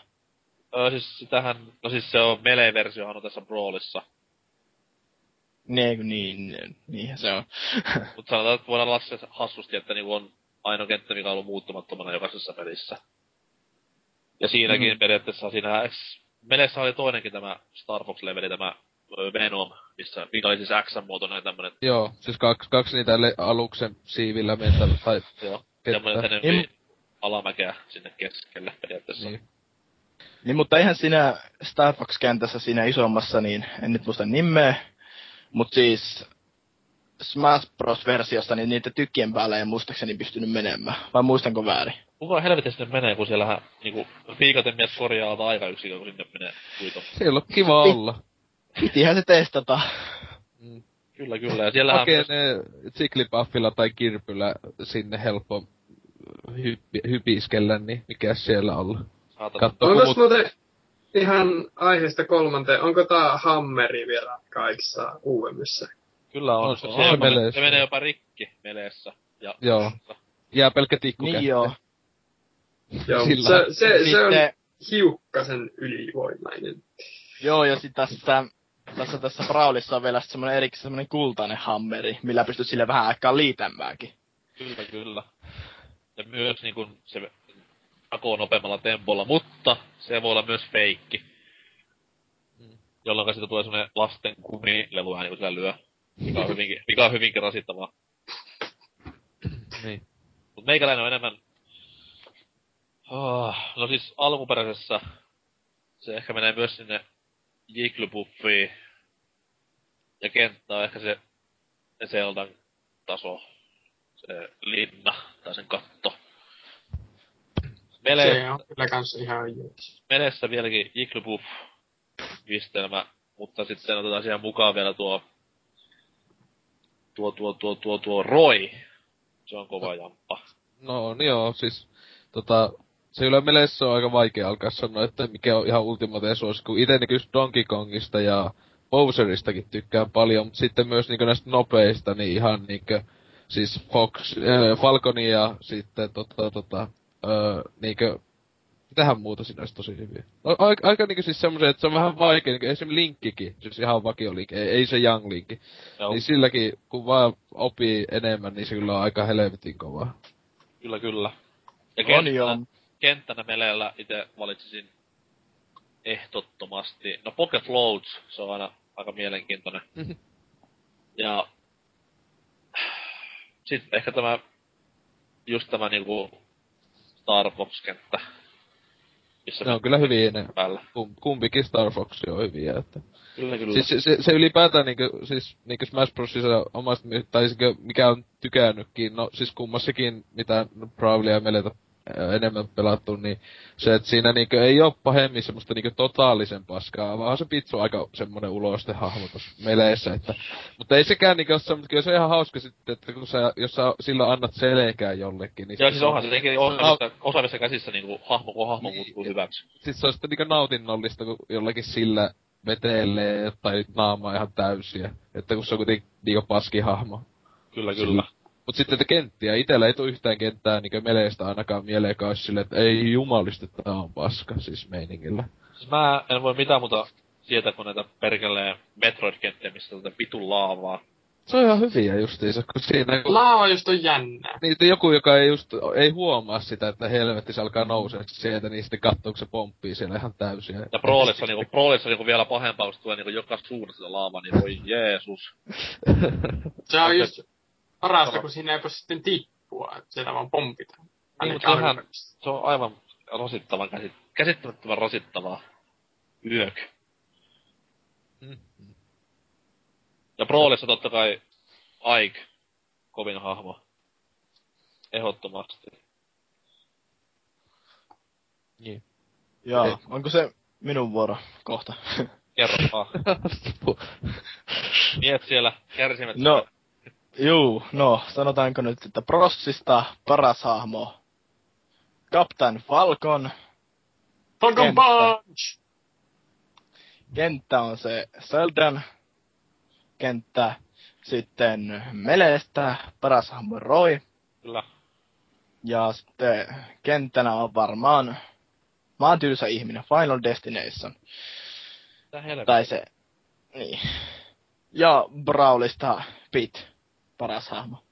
Öö, siis sitähän, no siis se on melee-versiohan on tässä Brawlissa. Niin, niin, niinhän se on. Mutta sanotaan, että voidaan laskea hassusti, että niinku on ainoa kenttä, mikä on ollut muuttumattomana jokaisessa pelissä. Ja siinäkin Mm. periaatteessa siinä Meleessä oli toinenkin tämä Star Fox-leveli, tämä Venom, missä, mikä oli siis X-muotoinen tämmönen, Joo, siis kaksi, kaksi niitä le- aluksen siivillä mentä, tai joo, semmoinen enempi Niin- alamäkeä sinne keskelle periaatteessa. niin. Niin, mutta eihän siinä Star Fox-kentässä siinä isommassa, niin en nyt muista nimeä, mutta siis Smash Bros-versiosta, niin niitä tykkien päällä ei muistaakseni pystynyt menemään. Vai muistanko väärin? Kuka helvetin sinne menee, kun siellähän niinku viikaten mies korjaa alta aikayksikön, kun sinne menee kuito. Siellä on kiva olla. Pitihän se testata. Mm. Kyllä, kyllä. Ja siellähän Hakee myös, ne Jigglypuffilla tai Kirpyllä sinne helppo hyppi, hypiskellä, niin mikä siellä olla. saatana, Katso, Onko kun mut... muuten ihan aiheesta kolmanteen, onko tää hammeri vielä kaikissa uudemmissa? Kyllä on. on se, se se, on jopa, meleessä. se menee jopa rikki meleessä. Ja Joo. jää pelkkä tikku Niin joo. Joo, Sillä- se, se, se on Sitten, hiukkasen ylivoimainen. joo, ja sitten tässä, tässä, tässä Brawlissa on vielä semmoinen erikseen semmoinen kultainen hammeri, millä pystyt sille vähän aikaa liitämääkin. Kyllä, kyllä. Ja myös niin kuin se takoo nopeammalla tempolla, mutta se voi olla myös feikki. Jolloin siitä tulee semmonen lasten kumilelu ääni, kun sillä lyö. Mikä on hyvinkin, mikä on hyvinkin rasittavaa. Niin. Mut meikäläinen on enemmän... Oh, no siis alkuperäisessä se ehkä menee myös sinne Jigglypuffiin. Ja kenttä on ehkä se Zeldan taso. Se linna tai sen katto. Mele, Se on kyllä kans ihan jees. Melessä vieläkin Jigglypuff yhdistelmä, mutta sitten otetaan siihen mukaan vielä tuo tuo, tuo, tuo, tuo, tuo Roy. Se on kova jamppa. No on joo, siis tota, se kyllä meleissä on aika vaikea alkaa sanoa, että mikä on ihan ultimate suosikki. Itse niin kyllä Donkey Kongista ja Bowseristakin tykkään paljon, mutta sitten myös niin näistä nopeista, niin ihan niin siis Fox, äh, Falconi ja sitten tota, tota, äh, niinkö, mitähän muuta siinä olisi tosi hyviä. No, aika, aika niinku siis semmoisen, että se on vähän vaikea, niinku esimerkiksi Linkkikin, siis ihan vakio Link, ei, ei se Young Linkki. Joo, Niin silläkin, kun vaan opii enemmän, niin se kyllä on aika helvetin kovaa. kyllä, kyllä. Ja On joo. kenttänä, kenttänä Meleellä itse valitsisin ehdottomasti. No Pocket Loads, se on aina aika mielenkiintoinen. Ja sitten ehkä tämä, just tämä niinku Star Fox-kenttä. Missä Ne on kyllä hyviä ne. päällä. Kum, kumpikin Star Fox on hyviä, että. Kyllä, kyllä. Siis se, se, se ylipäätään niinku, siis niinku Smash Brosissa omasta, tai siis mikä on tykännytkin, no siis kummassakin, mitä Brawlia ja Meletä ö, enemmän pelattu, niin se, että siinä niinkö ei oo pahemmin semmoista niinkö totaalisen paskaa, vaan se pitsu aika semmonen ulostehahmo tossa meleissä, että, mutta ei sekään niinkö oo semmoista, kyllä se on ihan hauska sitten, että kun sä, jos sä sillä annat selkää jollekin, niin Joo, siis se on- onhan se tietenkin osaavissa, osaavissa käsissä niinku hahmo, kun hahmo muuttuu hyväksi. sit se on sitten niinkö nautinnollista, kun jollakin sillä vetelee tai naamaa ihan täysiä. Että kun se on kuitenkin niinku paskihahmo. Kyllä, kyllä. Mut sitten että kenttiä, itellä ei tuu yhtään kenttää niinkö meleistä ainakaan mieleen kai sille, että ei jumalista, tää on paska, siis meiningillä. Siis mä en voi mitään muuta sieltä kuin näitä perkeleen Metroid-kenttiä, missä tätä pitun laavaa. Se on ihan hyviä justiinsa, kun siinä kun Laava just on jännää. niitä joku, joka ei just, ei huomaa sitä, että helvetti se alkaa nousee sieltä, niin sitten katsoo, kun se pomppii siellä ihan täysiä. Ja Brawlissa niinku, Brawlissa niinku vielä pahempaa, kun se tulee niinku joka suunnasta sitä laavaa, niin voi Jeesus. Se on just parasta, kun siinä ei voi sitten tippua, että sitä vaan pompitaan. Niin, sehän, se on aivan rasittavan käsit, käsittämättömän rasittavaa. Yök. Ja Brawlissa totta kai Ike, kovin hahmo. Ehdottomasti. Niin. Joo, Ei. onko se minun vuoro kohta? Kerro vaan. Miet siellä kärsimät. No, juu, no, sanotaanko nyt, että Prossista paras hahmo. Captain Falcon, Falcon Kenttä. Punch! kenttä on se Zeldan kenttä. Sitten Meleestä paras hahmo Roy. Kyllä. Ja sitten kenttänä on varmaan Mä oon tylsä ihminen, Final Destination. Tai se, niin. Ja Brawlista Pit, paras hahmo.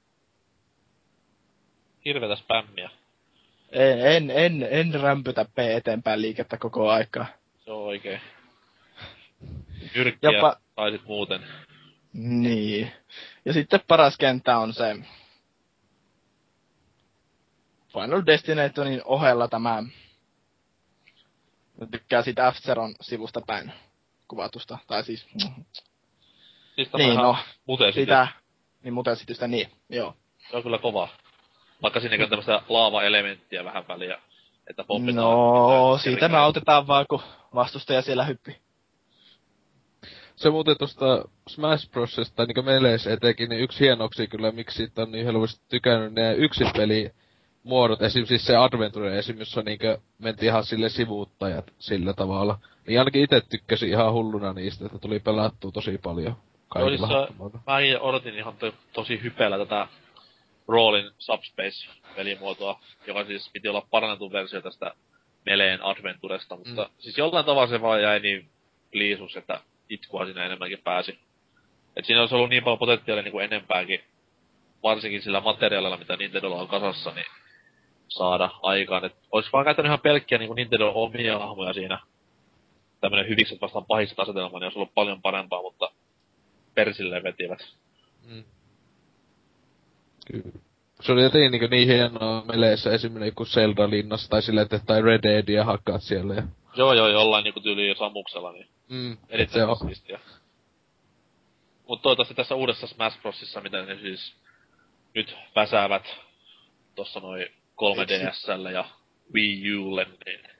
Hirvetä spämmiä. En, en, en, en rämpytä P eteenpäin liikettä koko aikaa. Se on oikein. Nyrkkiä Jopa- tai sit muuten. Niin. Ja sitten paras kenttä on se Final Destinationin ohella tämä Mä tykkään siitä f sivusta päin kuvatusta. Tai siis, Siis niin no, sitä, niin muuten sitä, niin, joo. Se on kyllä kova. Vaikka siinäkin on tämmöistä laava-elementtiä vähän väliä, että pompitaan. No, siitä kerkeä. nautetaan vaan, kun vastustaja siellä hyppi. Se muuten tosta Smash Brosista, tai niinku Melees etenkin, niin yksi hienoksi kyllä, miksi siitä on niin helposti tykännyt ne yksin peli muodot, esim. siis se Adventure esim. jossa niinkö mentiin ihan sille sivuuttajat sillä tavalla. Niin ainakin itse tykkäsin ihan hulluna niistä, että tuli pelattua tosi paljon Joo, siis. Mäkin odotin ihan to, tosi hypeellä tätä Rollin Subspace-pelimuotoa, joka siis piti olla parannettu versio tästä Meleen Adventuresta, mutta mm. siis jollain tavalla se vaan jäi niin liisus, että itkua siinä enemmänkin pääsi. Et siinä olisi ollut niin paljon potentiaalia niin kuin enempääkin, varsinkin sillä materiaalilla, mitä Nintendolla on kasassa, niin saada aikaan. Et olisi vaan käyttänyt ihan pelkkiä niin kuin Nintendo omia hahmoja siinä. Tämmönen hyvikset vastaan pahista asetelma, niin olisi ollut paljon parempaa, mutta persilleen vetivät. Mm. Kyllä. Se oli jotenkin niin, niin hienoa meleissä esimerkiksi joku Zelda-linnassa tai silleen, että tai Red Deadia hakkaat siellä. Ja... Joo, joo, jollain niinku tyyliin Samuksella, niin Mm, erittäin siistiä. Mut toivottavasti tässä uudessa Smash Brosissa, mitä ne siis nyt väsäävät tossa noin 3DSlle ja Wii Ulle, niin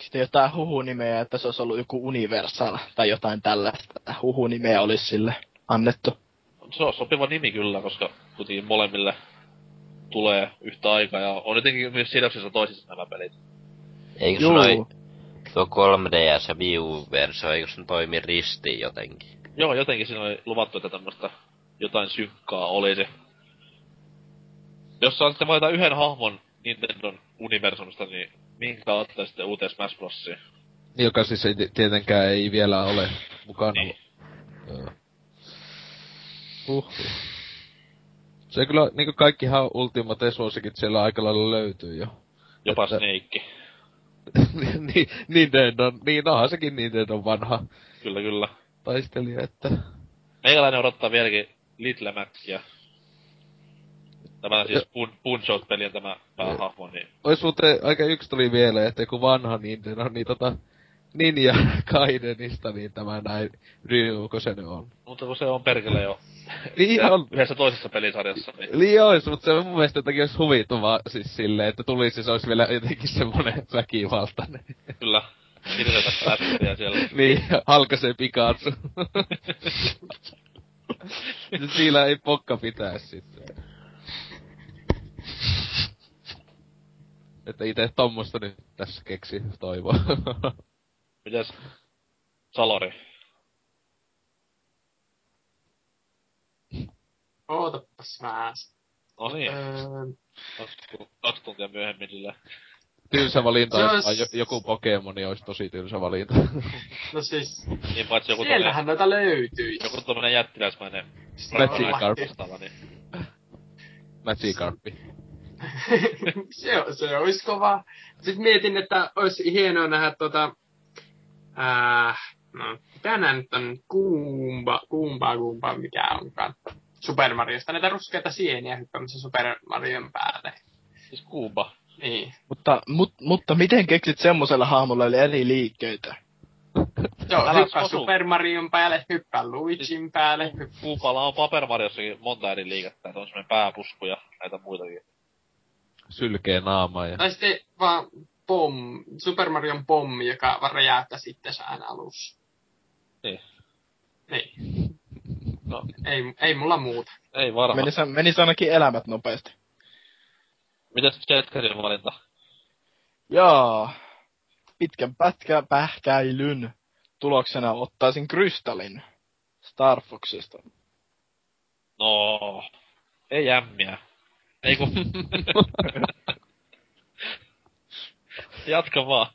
Sitten jotain huhunimeä, että se olisi ollut joku Universal tai jotain tällaista. Huhunimeä olisi sille annettu. se on sopiva nimi kyllä, koska kuitenkin molemmille tulee yhtä aikaa ja on jotenkin myös sidoksissa toisissa nämä pelit. Eikö Juu. noi tuo 3DS ja Wii U-versio, eikö se toimi ristiin jotenkin? Joo, jotenkin siinä oli luvattu, että tämmöstä jotain synkkaa olisi. Jos saa sitten valita yhden hahmon Nintendon universumista, niin minkä ottaisitte uuteen Smash Brosiin? Joka siis ei ti- tietenkään ei vielä ole mukana. Niin. Joo. Huhhuh. Se kyllä, niinku kaikkihan Ultimate suosikit siellä aika lailla löytyy jo. Jopa Että- Snake. niin, Nintendo, niin onhan sekin Nintendo vanha Kyllä, kyllä. taistelija, että... Meikäläinen odottaa vieläkin Little Maxia. Tämä siis Pun- Punch-Out-pelin tämä päähahmo, niin Ois muuten aika yksi tuli vielä, että joku vanha Nintendo, niin tota... Ninja Gaidenista, niin tämä näin Ryu, kun se nyt on. Mutta kun se on perkele jo Niin on. Yhdessä toisessa pelisarjassa, niin Niin ois, mutta se on mun mielestä jotenkin olisi huvituvaa siis silleen, että tulisi se olisi vielä jotenkin semmonen väkivaltainen. kyllä hirveetä päästöjä siellä. niin, halkaisee Pikachu. Siinä ei pokka pitää sitten. Että itse tommosta nyt tässä keksi toivoa. Mites Salori? Ootapas vähän. No niin, Öö, kaksi, tuntia myöhemmin sillä. tylsä valinta, jos olisi- jo, joku Pokemoni olisi tosi tylsä valinta. no siis, Niin paitsi joku tommonen, siellähän noita löytyy. joku tommonen jättiläismäinen Magikarp. niin Magikarppi. Se, se olisi kova. Sitten mietin, että olisi hienoa nähdä tota... Ää, no, mitä nää nyt on? Kuumba, kuumba, kuumba, mikä onkaan. Super Mariosta näitä ruskeita sieniä hyppäämässä Super Marion päälle. siis Kuuba. Niin. Mutta, mut, mutta miten keksit semmosella hahmolla oli eri liikkeitä? Joo, Älä hyppää osu. Super Marion päälle, hyppää Luigin päälle, hyppää... Kuupalla on Paper Mariossakin monta eri liikettä, että on semmonen pääpusku ja näitä muitakin. Sylkee naamaa ja... Tai sitten vaan pom, Super Marion pommi, joka vaan räjäyttää sitten aina alussa. Niin. Niin. No, Ei, ei mulla muuta. ei varmaan. Menis, menis ainakin elämät nopeasti. Mitäs Jetcarin valinta? Jaa. Pitkän pätkä pähkäilyn tuloksena ottaisin Krystallin Star Foxista. No, ei ämmiä. Ei kun... Jatka vaan.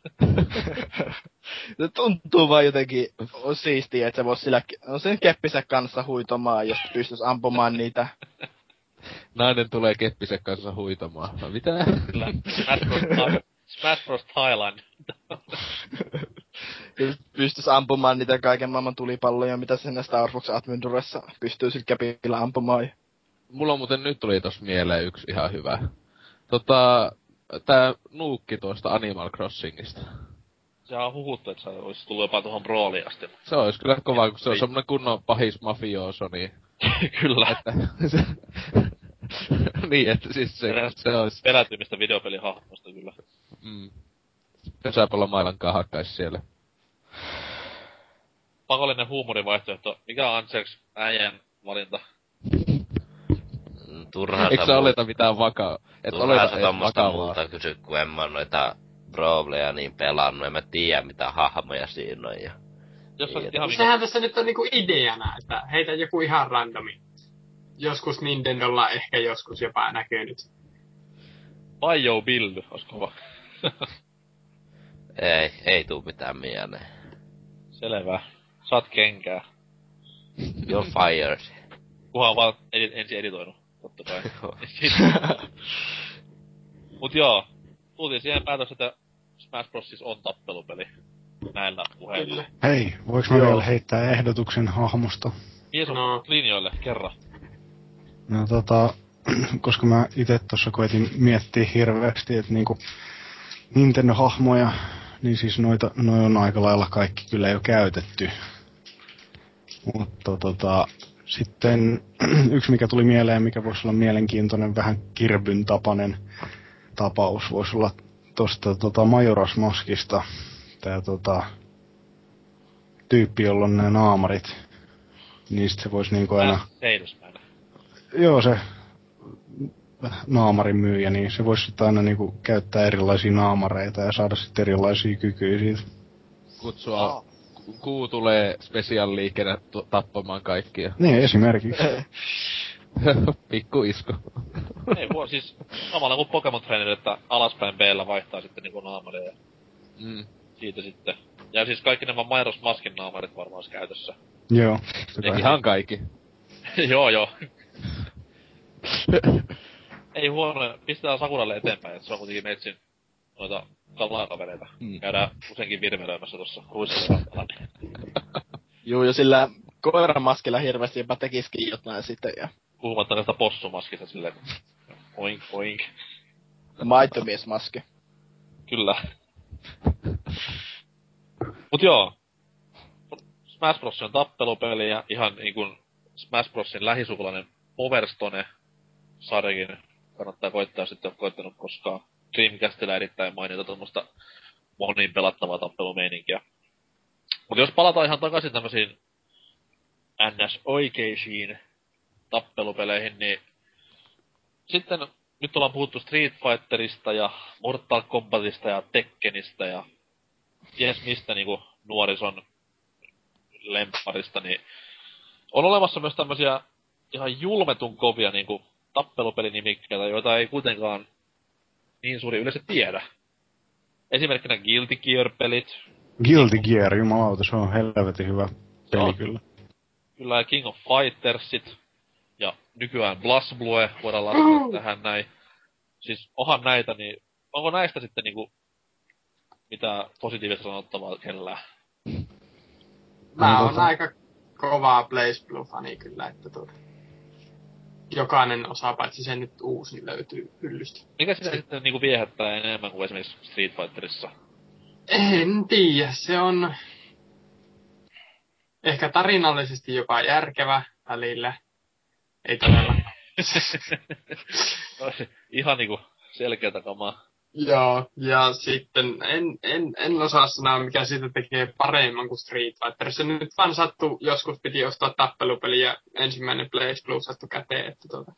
se tuntuu vaan jotenkin on siistiä, että se voisi sillä, no sen keppisä kanssa huitomaan, jos pystyisi ampumaan niitä. Nainen tulee keppisen kanssa huitamaan. No, mitä? Kyllä. Smash Bros. Thailand. Jos pystyisi ampumaan niitä kaiken maailman tulipalloja, mitä siinä Star Fox Adventuressa pystyy sillä kepillä ampumaan. Mulla muuten nyt tuli tos mieleen yksi ihan hyvä. Tota, tää nuukki tuosta Animal Crossingista. Se on huhuttu, että se olisi tullut jopa tuohon brooliin asti. Se olisi kyllä kova, kun se on semmonen kunnon pahis mafioso, niin... Kyllä. Että, se, niin, että siis se, se olisi... Pelätymistä videopelihahmosta kyllä. Mm, pesäpallomailankaan hakkaisi siellä. Pakollinen huumorivaihtoehto. Mikä on Ansex äijän valinta? Turhaa Eikö sä oleta mitään vakaa? Et turhaa sä tommosta vakavaa. muuta kysy, kun en mä noita Brawleja niin pelannut. En mä tiedä, mitä hahmoja siinä on. Ja... Jos olisit Niin, ihan Sehän tässä nyt on niinku ideana, että heitä joku ihan randomi. Joskus Nintendolla ehkä joskus jopa näkynyt. Bio Bill, ois kova. Ei, ei tuu mitään mieleen. Selvä. Saat kenkää. You're fired. Kuhan vaan edi- ensin editoinut, totta kai. Sitten. Mut joo, tultiin siihen päätös, että Smash Bros. siis on tappelupeli. Näillä puheilla. Hei, voiko mä Joo. vielä heittää ehdotuksen hahmosta? Jeesus, No. no. linjoille, kerran. No tota, koska mä itse tuossa koitin miettiä hirveästi, että niinku Nintendo-hahmoja, niin siis noita, noi on aika lailla kaikki kyllä jo käytetty. Mutta tota, sitten yksi mikä tuli mieleen, mikä voisi olla mielenkiintoinen, vähän Kirbyn tapainen tapaus, voisi olla tosta tota Majoras Maskista. Tää tota, tyyppi, jolla on nämä naamarit. Niistä se voisi niinku aina... Heidosmäinen. Joo, se naamarin myyjä, niin se voisi sitten aina niinku käyttää erilaisia naamareita ja saada sitten erilaisia kykyjä siitä. Kutsua, ku- kuu tulee special liikenä tappamaan kaikkia. Niin, esimerkiksi. Pikku isku. Ei voi siis samalla kuin Pokemon Trainer, että alaspäin b vaihtaa sitten niinku naamaria ja Mm. siitä sitten. Ja siis kaikki nämä Mairos Maskin naamarit varmaan olisi käytössä. Joo. kai. Ihan kaikki. joo joo. Ei huono, pistetään Sakuralle eteenpäin, että se on kuitenkin metsin noita kalakavereita. Mm. Käydään useinkin virvelöimässä tossa ruissalalla. Juu, ja sillä koiramaskilla hirveästi jopa tekisikin jotain sitten, ja Puhumattakaan sitä possumaskista silleen. Oink, oink. maitomiesmaski. Kyllä. Mut joo. Smash Bros. on tappelupeli ja ihan niin kuin Smash Brosin lähisukulainen Power Stone sarjakin kannattaa koittaa sitten, on koittanut koskaan. Dreamcastilla erittäin mainita tuommoista monin pelattavaa tappelumeininkiä. Mutta jos palataan ihan takaisin tämmöisiin NS-oikeisiin tappelupeleihin, niin sitten nyt ollaan puhuttu Street Fighterista ja Mortal Kombatista ja Tekkenistä ja ties mistä niinku nuorison lempparista, niin on olemassa myös tämmösiä ihan julmetun kovia niinku tappelupelinimikkeitä, joita ei kuitenkaan niin suuri yleensä tiedä. Esimerkkinä Guilty Gear-pelit. Guilty Gear, jumalauta, se on helvetin hyvä peli Joo. kyllä. Kyllä ja King of Fightersit. Ja nykyään BlazBlue voidaan laskea tähän näin. Siis onhan näitä, niin onko näistä sitten niinku mitä positiivista sanottavaa kellään? Mä oon tota- aika kovaa Blaze Blue-fani kyllä, että tuota, jokainen osa, paitsi se nyt uusi, niin löytyy hyllystä. Mikä sitä sitten niinku viehättää enemmän kuin esimerkiksi Street Fighterissa? En tiedä, se on ehkä tarinallisesti jopa järkevä välillä. Ei todella. Ihan niinku selkeätä kamaa. Joo, ja sitten en, en, en osaa sanoa, mikä siitä tekee paremman kuin Street Fighter. Se nyt vaan sattuu, joskus piti ostaa tappelupeli ja ensimmäinen Blaze Blue sattui käteen, että tuota.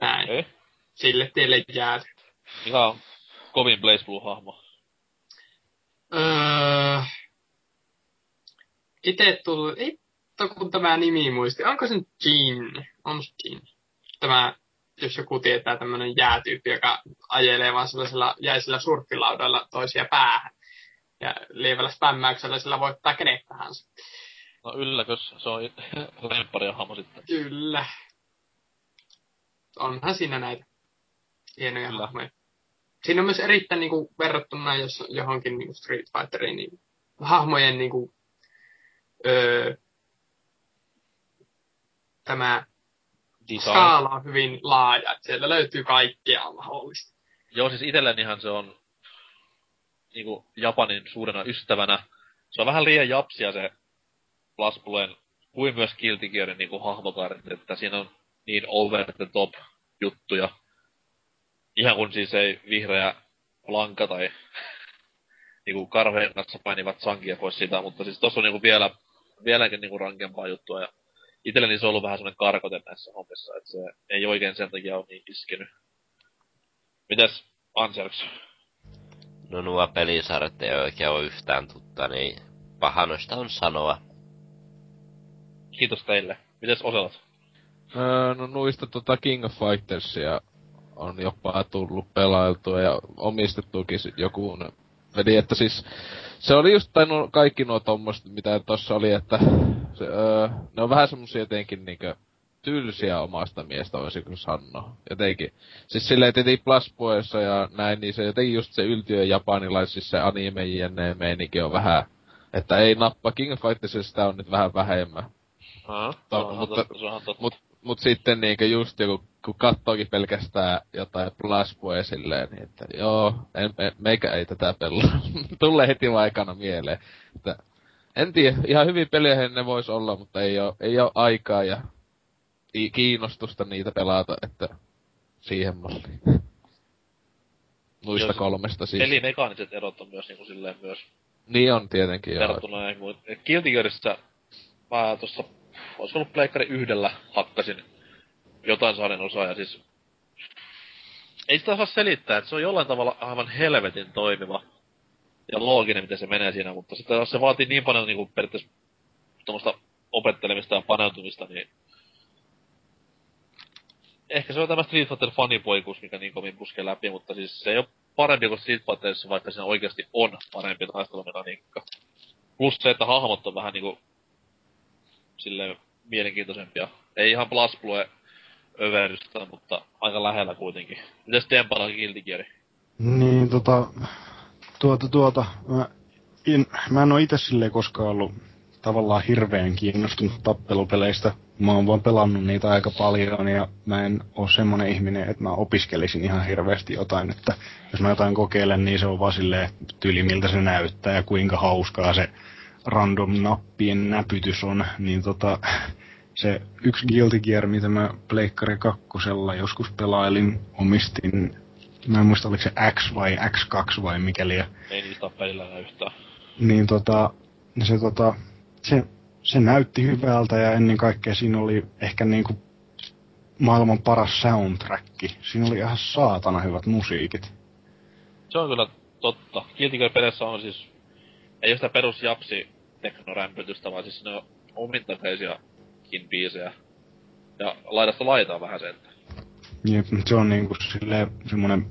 Näin. Ei? Sille tielle jää. Mikä on kovin Blaze Blue-hahmo? Öö, ite tuli, itto kun tämä nimi muisti, onko se Jean? On Jean. Tämä, jos joku tietää, tämmönen jäätyyppi, joka ajelee vaan sellaisella jäisellä surffilaudalla toisia päähän. Ja lievällä spämmäyksellä sillä voittaa kenet tahansa. No ylläkös, se on lempparia hahmo sitten. Kyllä. Onhan siinä näitä hienoja Kyllä. hahmoja. Siinä on myös erittäin niin kuin, verrattuna jos, johonkin niin kuin Street Fighteriin, niin hahmojen niin kuin, öö, tämä Design. skaala on hyvin laaja. että Siellä löytyy kaikkea mahdollista. Joo, siis itellenihan se on niinku Japanin suurena ystävänä. Se on vähän liian japsia se BlazBluen kuin myös Guilty Gearin niinku hahmokaarti, että siinä on niin over the top juttuja. Ihan kun siis ei vihreä Blanka tai niinku karveen kanssa painivat sankia pois siitä, mutta siis tossa on niinku vielä, vieläkin niinku rankempaa juttua ja itselleni se on ollut vähän semmonen karkote näissä hommissa, että se ei oikein sen takia ole niin iskenyt. Mitäs Anselks? No nuo pelisarjat ei oikein ole yhtään tutta, niin paha noista on sanoa. Kiitos teille. Mites Oselot? Öö, no nuista tota King of Fightersia on jopa tullut pelailtua ja omistettukin sit joku veli, että siis se oli just tai nuo, kaikki nuo tommoset, mitä tossa oli, että se, öö, ne on vähän semmosia jotenkin niinkö tylsiä omasta miestä, voisiko sanoa. Jotenkin. Siis silleen tietenkin Plaspoessa ja näin, niin se jotenkin just se yltiö japanilaisissa se anime jne meininki on vähän, että ei nappa. King sitä on nyt vähän vähemmän. To- se on mutta- totta, se on totta. Mut, mut sitten niinkö just joku, kun kattookin pelkästään jotain plasboja silleen, niin että joo, en, en, meikä ei tätä pelaa. Tulee heti aikana mieleen. Että, en tiedä, ihan hyvin peliä ne vois olla, mutta ei oo, ei oo aikaa ja kiinnostusta niitä pelata, että siihen malliin. Noista Jos kolmesta siis. Pelimekaaniset erot on myös niinku silleen myös Niin on tietenkin joo. verrattuna näihin muihin. Guilty Gearissa mä tossa, olisiko ollut pleikkari yhdellä hakkasin jotain sarjan osaa ja siis ei sitä osaa selittää, että se on jollain tavalla aivan helvetin toimiva ja looginen, miten se menee siinä, mutta sitten jos se vaatii niin paljon niinku periaatteessa tuommoista opettelemista ja paneutumista, niin ehkä se on tämä Street Fighter fanipoikuus, mikä niin kovin puskee läpi, mutta siis se ei ole parempi kuin Street Fighterissa, vaikka siinä oikeasti on parempi taistelumekaniikka. Plus se, että hahmot on vähän niinku silleen mielenkiintoisempia. Ei ihan BlazBlue överystä, mutta aika lähellä kuitenkin. Mites Dempala Guilty? Niin, tota, tuota, tuota, mä, in, mä en oo itse silleen koskaan ollut tavallaan hirveän kiinnostunut tappelupeleistä. Mä oon vaan pelannut niitä aika paljon ja mä en oo semmonen ihminen, että mä opiskelisin ihan hirveästi jotain, että jos mä jotain kokeilen, niin se on vaan silleen tyyli miltä se näyttää ja kuinka hauskaa se random nappien näpytys on, niin tota, se yksi Guilty Gear, mitä mä Pleikkari kakkosella joskus pelailin, omistin, mä en muista oliko se X vai X2 vai mikäli. Ei niistä ole pelillä yhtään. niin tota, se tota, se, se näytti hyvältä ja ennen kaikkea siinä oli ehkä niinku maailman paras soundtrack. Siinä oli ihan saatana hyvät musiikit. Se on kyllä totta. Guilty peleissä on siis, ei ole sitä perus japsi teknorämpytystä, vaan siis ne on omintakeisiakin biisejä. Ja laidasta laitaa vähän se, että Jep, se on niinku silleen semmonen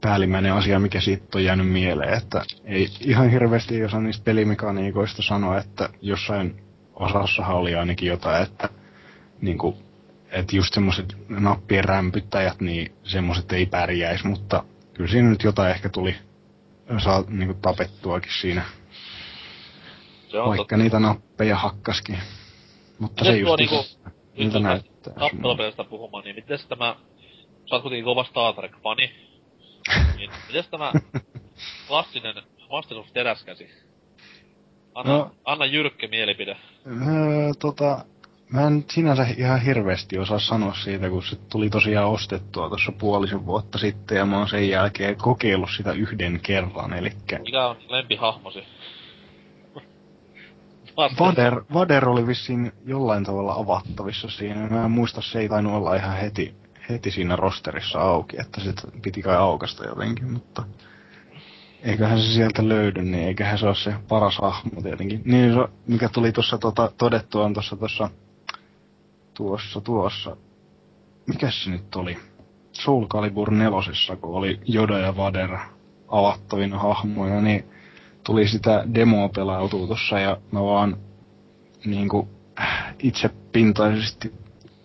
päällimmäinen asia, mikä siitä on jäänyt mieleen, että ei ihan hirveästi osaa niistä pelimekaniikoista sanoa, että jossain osassahan oli ainakin jotain, että niinku, että just semmoset nappien rämpyttäjät, niin semmoset ei pärjäis, mutta kyllä siinä nyt jotain ehkä tuli saa niinku tapettuakin siinä, se on vaikka totta. niitä nappeja hakkaskin. Mutta se tuo just niinku, miltä näyttää. tappelupeleistä puhumaan, niin miten tämä, sä oot kuitenkin kova Star Trek-fani, niin miten tämä klassinen of teräskäsi? Anna, No. anna jyrkkä mielipide. Öö, tota, mä en sinänsä ihan hirveästi osaa sanoa siitä, kun se tuli tosiaan ostettua tuossa puolisen vuotta sitten, ja mä oon sen jälkeen kokeillut sitä yhden kerran, eli Mikä on lempihahmosi? Vader, Vader oli vissiin jollain tavalla avattavissa siinä. Mä en muista, se ei tainnut olla ihan heti, heti siinä rosterissa auki, että se piti kai aukasta jotenkin, mutta eiköhän se sieltä löydy, niin eiköhän se ole se paras hahmo tietenkin. Niin se, mikä tuli tuossa tota, todettua on tuossa tuossa, tuossa, tuossa, mikä se nyt oli? Soul Calibur nelosessa, kun oli Yoda ja Vader avattavina hahmoina, niin tuli sitä demoa pelailtua tossa ja mä vaan niinku äh, itse pintaisesti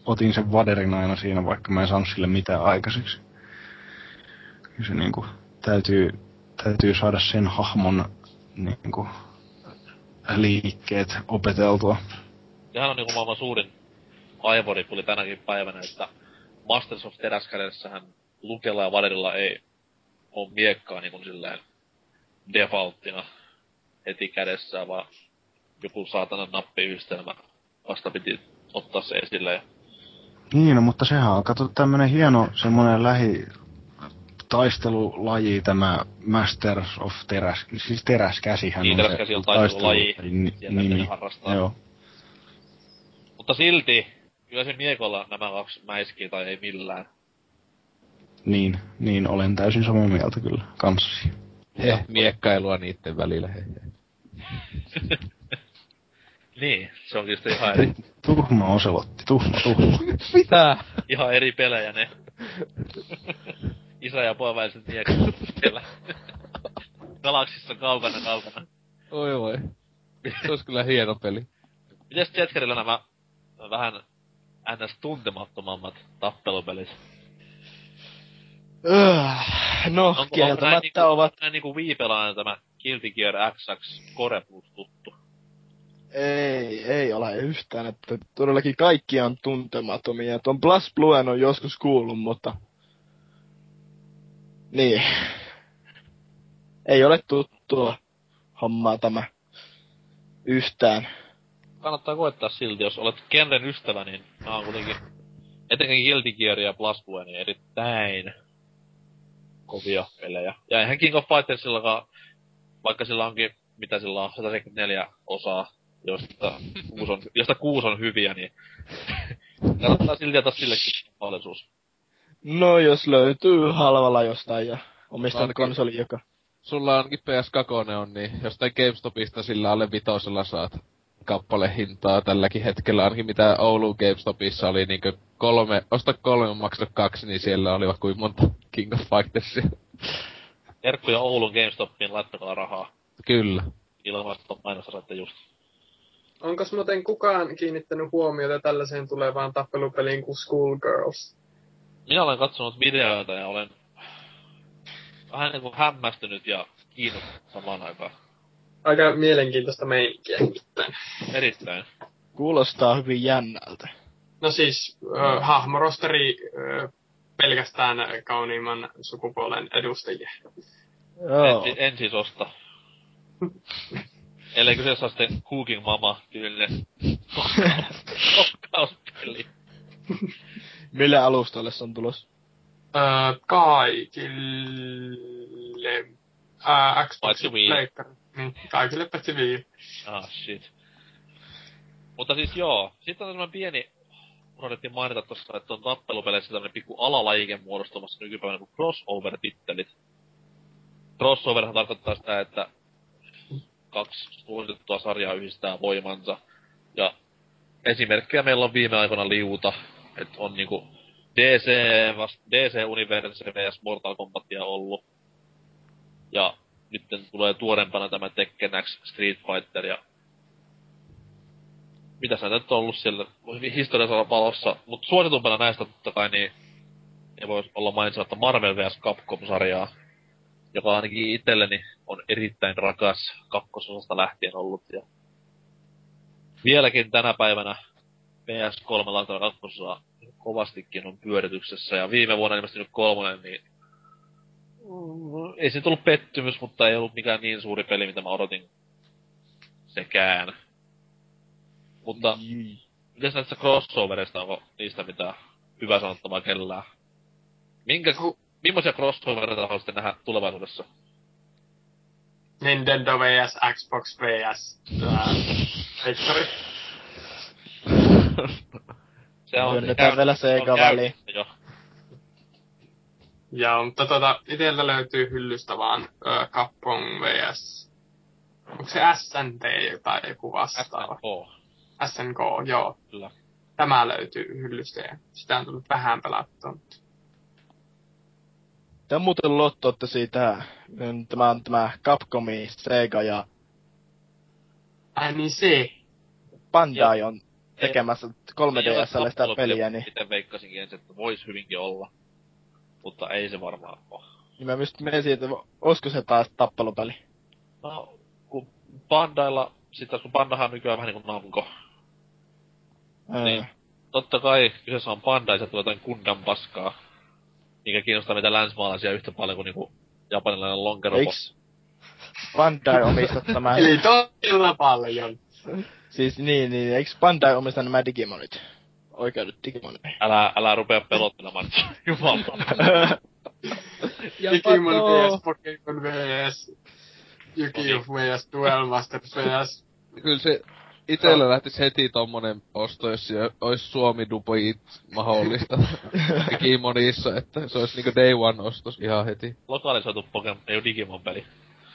otin sen Vaderin aina siinä, vaikka mä en saanut sille mitään aikaiseksi. Kyllä se niinku täytyy, täytyy saada sen hahmon niinku liikkeet opeteltua. Sehän on niinku maailman suurin aivoripuli tänäkin päivänä, että Masters of teräskädessähän Lukella ja Vaderilla ei ole miekkaa niinku silleen defaulttina heti kädessään, vaan joku saatana nappiyhdistelmä vasta piti ottaa se esille. Ja Niin, no, mutta sehän on, kato, tämmönen hieno semmonen lähi taistelulaji, tämä Masters of Teräs, siis teräskäsihän Niin, on teräskäsi se on taistelulaji, ni- siellä nimi. harrastaa. Joo. Mutta silti, kyllä se miekolla nämä kaksi mäiskii tai ei millään. Niin, niin olen täysin samaa mieltä kyllä kanssasi. He, miekkailua niitten välillä, he, he. Niin, se onkin sitten ihan eri, Tuhma oselotti, tuhma, tuhma. Mitä? ihan eri pelejä ne. Isä ja pojan väliset miekat siellä. Galaksissa kaukana kaukana. Oi voi. Se olisi kyllä hieno peli. Mites Jetkerillä nämä vähän ns. tuntemattomammat tappelupelit? No, Onko, onko kieltämättä niinku, ovat... näin niinku viipelainen tämä Guilty Gear XX Core Plus tuttu? Ei, ei ole yhtään, että todellakin kaikki on tuntematomia. Tuon Plus Bluen on joskus kuullut, mutta... Niin. Ei ole tuttua hommaa tämä yhtään. Kannattaa koettaa silti, jos olet genren ystävä, niin nämä on kuitenkin etenkin Guilty Gear ja Plus Blue, niin erittäin kovia pelejä. Ja eihän King of Fightersillakaan, vaikka sillä onkin, mitä sillä on, 174 osaa, josta kuusi on, josta kuusi on hyviä, niin kannattaa silti ottaa sillekin mahdollisuus. No, jos löytyy halvalla jostain ja omistan Ainakin- konsoli, joka... Sulla ainakin PS2 on, niin jostain GameStopista sillä alle vitosella saat kappalehintaa tälläkin hetkellä. Ainakin mitä Oulun GameStopissa oli niinkö kolme, osta kolme, maksa kaksi, niin siellä oli vaikka monta King of Fightersia. Terkkuja Oulun GameStopiin, laittakaa rahaa. Kyllä. Ilmaista mainosta saatte just. Onko muuten kukaan kiinnittänyt huomiota tällaiseen tulevaan tappelupeliin kuin Schoolgirls? Minä olen katsonut videoita ja olen vähän niin kuin hämmästynyt ja kiinnostunut samaan aikaan. Aika mielenkiintoista meininkiä nimittäin. Erittäin. Kuulostaa hyvin jännältä. No siis, äh, hahmorosteri äh, pelkästään kauniimman sukupuolen edustajia. Joo. En, en siis osta. Ellei kyseessä ole sitten Cooking Mama tyylinen kokkauspeli. Mille alustalle se on tulos? Öö, kaikille... Ää, Xbox Paitsi Wii. Niin, kaikille paitsi Wii. Ah, shit. Mutta siis joo, sitten on semmoinen pieni, unohdettiin mainita tossa, että on tappelupeleissä tämmönen pikku alalajike muodostumassa nykypäivänä kuin crossover-tittelit. Crossoverhan tarkoittaa sitä, että kaksi suosittua sarjaa yhdistää voimansa. Ja esimerkkejä meillä on viime aikoina liuta, että on niinku DC, vast, DC Universe vs Mortal Kombatia ollut. Ja nyt tulee tuorempana tämä Tekken X Street Fighter ja mitä näitä nyt on ollut siellä historiassa valossa, mutta suositumpana näistä totta kai niin ei voi olla mainitsematta Marvel vs. Capcom-sarjaa, joka ainakin itselleni on erittäin rakas kakkososasta lähtien ollut. Ja vieläkin tänä päivänä PS3 laitava kakkososa kovastikin on pyörityksessä. Ja viime vuonna ilmestynyt kolmonen, niin ei se tullut pettymys, mutta ei ollut mikään niin suuri peli, mitä mä odotin sekään. Mutta mitäs näistä crossoverista, onko niistä mitään hyvä sanottavaa kellään? Minkä, millaisia crossovereita haluaisitte nähdä tulevaisuudessa? Nintendo vs. Xbox vs. ää, Pleikkari. Se Työnnetään käyn- vielä se on Sega väliin. Jo. Joo, mutta tota, itellä löytyy hyllystä vaan ö, Capcom vs. Onko se SNT tai joku vastaava? SNK, SNK, joo. kyllä. Tämä löytyy hyllystä ja sitä on tullut vähän pelattua. mutta Tämä on muuten lotto, että siitä, mm, tämä on tämä Capcomi, Sega ja Ai niin se. Bandai on tekemässä Ei ole 3DSlle sitä peliä, niin, Itse veikkasinkin ensin, että voisi hyvinkin olla. Mutta ei se varmaan ole. niin mä just mietin, että olisiko se taas tappelupeli. No, kun Bandailla, sit taas kun Bandahan on nykyään vähän niinku Namco. Ää, Niin. Totta kai kyseessä on Bandai, se tulee jotain kundan paskaa. Mikä kiinnostaa meitä länsimaalaisia yhtä paljon kuin niinku japanilainen lonkeropo. Eiks Bandai omista tämä, Eli todella paljon. siis niin, niin, eiks Bandai omista nämä Digimonit? Oikeudet Digimoneihin. Älä, älä rupea pelottelemaan. Jumala. Digimon vs. Pokemon vs. Yu-Gi-Oh! vs. Duel Master vs. Kyllä se itellä lähtis heti tommonen osto, jos ois Suomi Duboit mahdollista Digimonissa, että se olisi niinku day one ostos ihan heti. Lokalisoitu Pokemon, ei oo Digimon peli.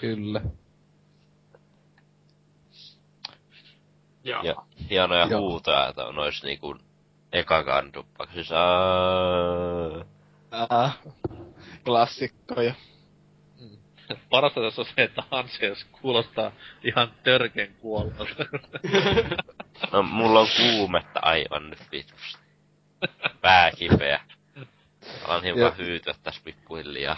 Kyllä. Ja hienoja Joo. huutoja, että on ois niinku eka kanduppa. Siis aaa. Ää, klassikkoja. Parasta tässä on se, että Hanses kuulostaa ihan törkeen kuollelta. No mulla on kuumetta aivan nyt vitusti. Pää kipeä. Alan hiukan hyytyä tässä pikkuhiljaa.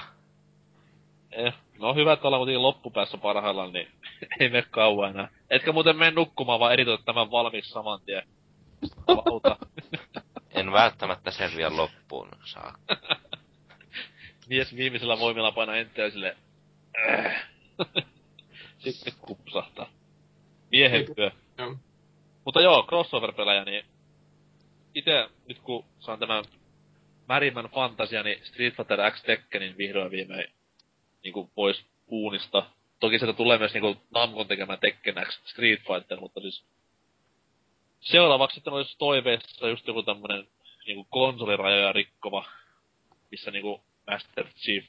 eh, no hyvä, että ollaan kuitenkin loppupäässä parhaillaan, niin ei mene kauan enää. Etkä muuten mene nukkumaan, vaan editoit tämän valmiiksi saman tien. Auta. En välttämättä selviä loppuun saakka. Mies viimeisellä voimilla painaa enttää sille. Äh. Sitten kupsahtaa. Miehen työ. Joo. Mutta joo, crossover-pelejä, niin itse nyt kun saan tämän Märimmän fantasia, niin Street Fighter X Tekkenin vihdoin viimein niinku pois uunista. Toki sieltä tulee myös niinku Namcon tekemä Tekken X Street Fighter, mutta siis seuraavaksi sitten olisi toiveessa just joku tämmönen niinku konsolirajoja rikkova, missä niinku Master Chief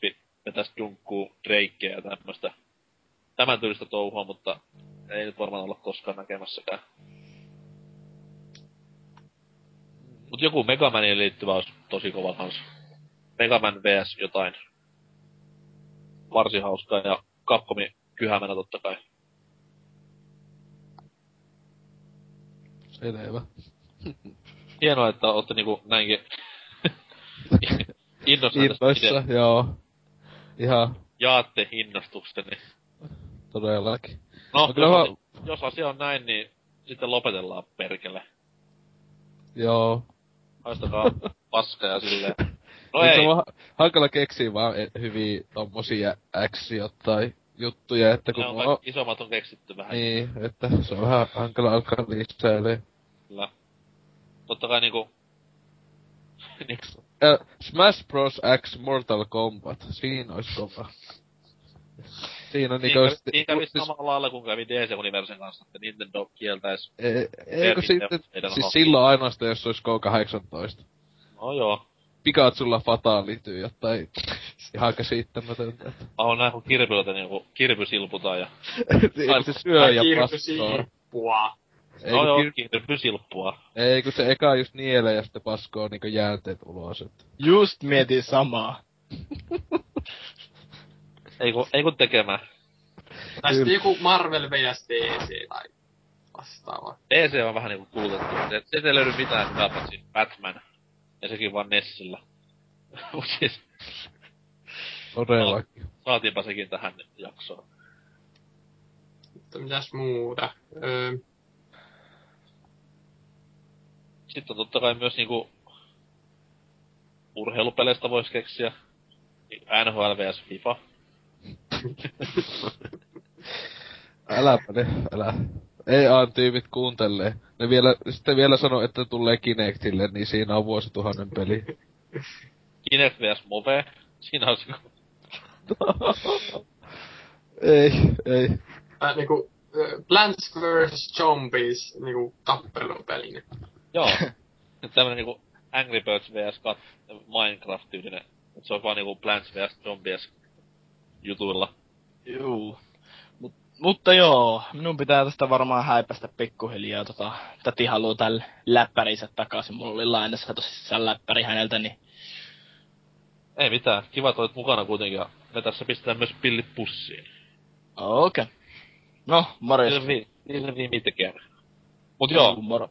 vetäisi dunkkuu Drakea ja tämmöstä tämän tyylistä touhua, mutta ei nyt varmaan olla koskaan näkemässäkään. Mut joku Megamaniin liittyvä olisi tosi kova kans. Megaman vs jotain. Varsin hauskaa ja Capcomi kyhämänä totta kai. Selvä. Hienoa, että olette niinku näinkin innossa Innoissa, joo. Ihan jaatte innostukseni. todellakin. No, No kyllä jos, mä- asia, jos asia on näin, niin sitten lopetellaan perkele. Joo. Haistakaa paska ja silleen. No ei, on vaan hankala keksiä vaan e- hyviä tommosia actiot tai juttuja, että kun Ne on kaikki isommat on keksitty vähän. Niin, että se on vähän hankala alkaa lisäilee. Kyllä. Totta kai niinku... niinku Äh, Smash Bros. X Mortal Kombat. Siinä ois kova. Siinä on niinku... Niin, kävi, kävi samalla lailla kuin kävi DC Universen kanssa, että Nintendo kieltäis. Ei, ei kun Termin sitten, siis hahmo. silloin ainoastaan, jos olisi K18. No joo. Pikachulla fatalityy jotain ihan käsittämätöntä. Mä oon nähnyt kirpyltä niinku, kirpy silputaan ja... Ei, se syö ja paskoo. Ei, no kun joo, kir- kirpy silppua. ei, kun se eka just nielee ja sitten paskoo niinku jäänteet ulos. Että. Just mietin samaa. Ei kun, ei kun tekemään. Tai sitten joku Marvel vs. DC tai vastaava. DC on vähän niinku kulutettu. Se, se ei löydy mitään hyvää paitsi Batman. Ja sekin vaan Nessillä. Mut siis, Todellakin. saatiinpa sekin tähän jaksoon. Mutta mitäs muuta? Öö, Sitten on totta kai myös niinku... Urheilupeleistä vois keksiä. NHL vs FIFA. Äläpä ne, älä. Ei aan tyypit kuuntelee. Ne vielä, sitten vielä sano, että tulee Kinectille, niin siinä on vuosituhannen peli. Kinect vs Move. Siinä on se ei, ei. äh, niinku, Plants vs. Zombies niinku tappelupeli. Joo. Nyt tämmönen niinku Angry Birds vs. Minecraft-tyylinen. Et se on vaan niinku Plants vs. Zombies jutuilla. Juu. Mut, mutta joo, minun pitää tästä varmaan häipästä pikkuhiljaa. Tota, täti haluu tällä läppärinsä takaisin. Mulla oli lainassa tosissaan läppäri häneltä, niin Ei mitään. Kiva, että olet mukana kuitenkin. Ja me tässä pistetään myös pillit pussiin. okei. Okay. No. Niin niin se viimi tekee. Mut joo. Moro.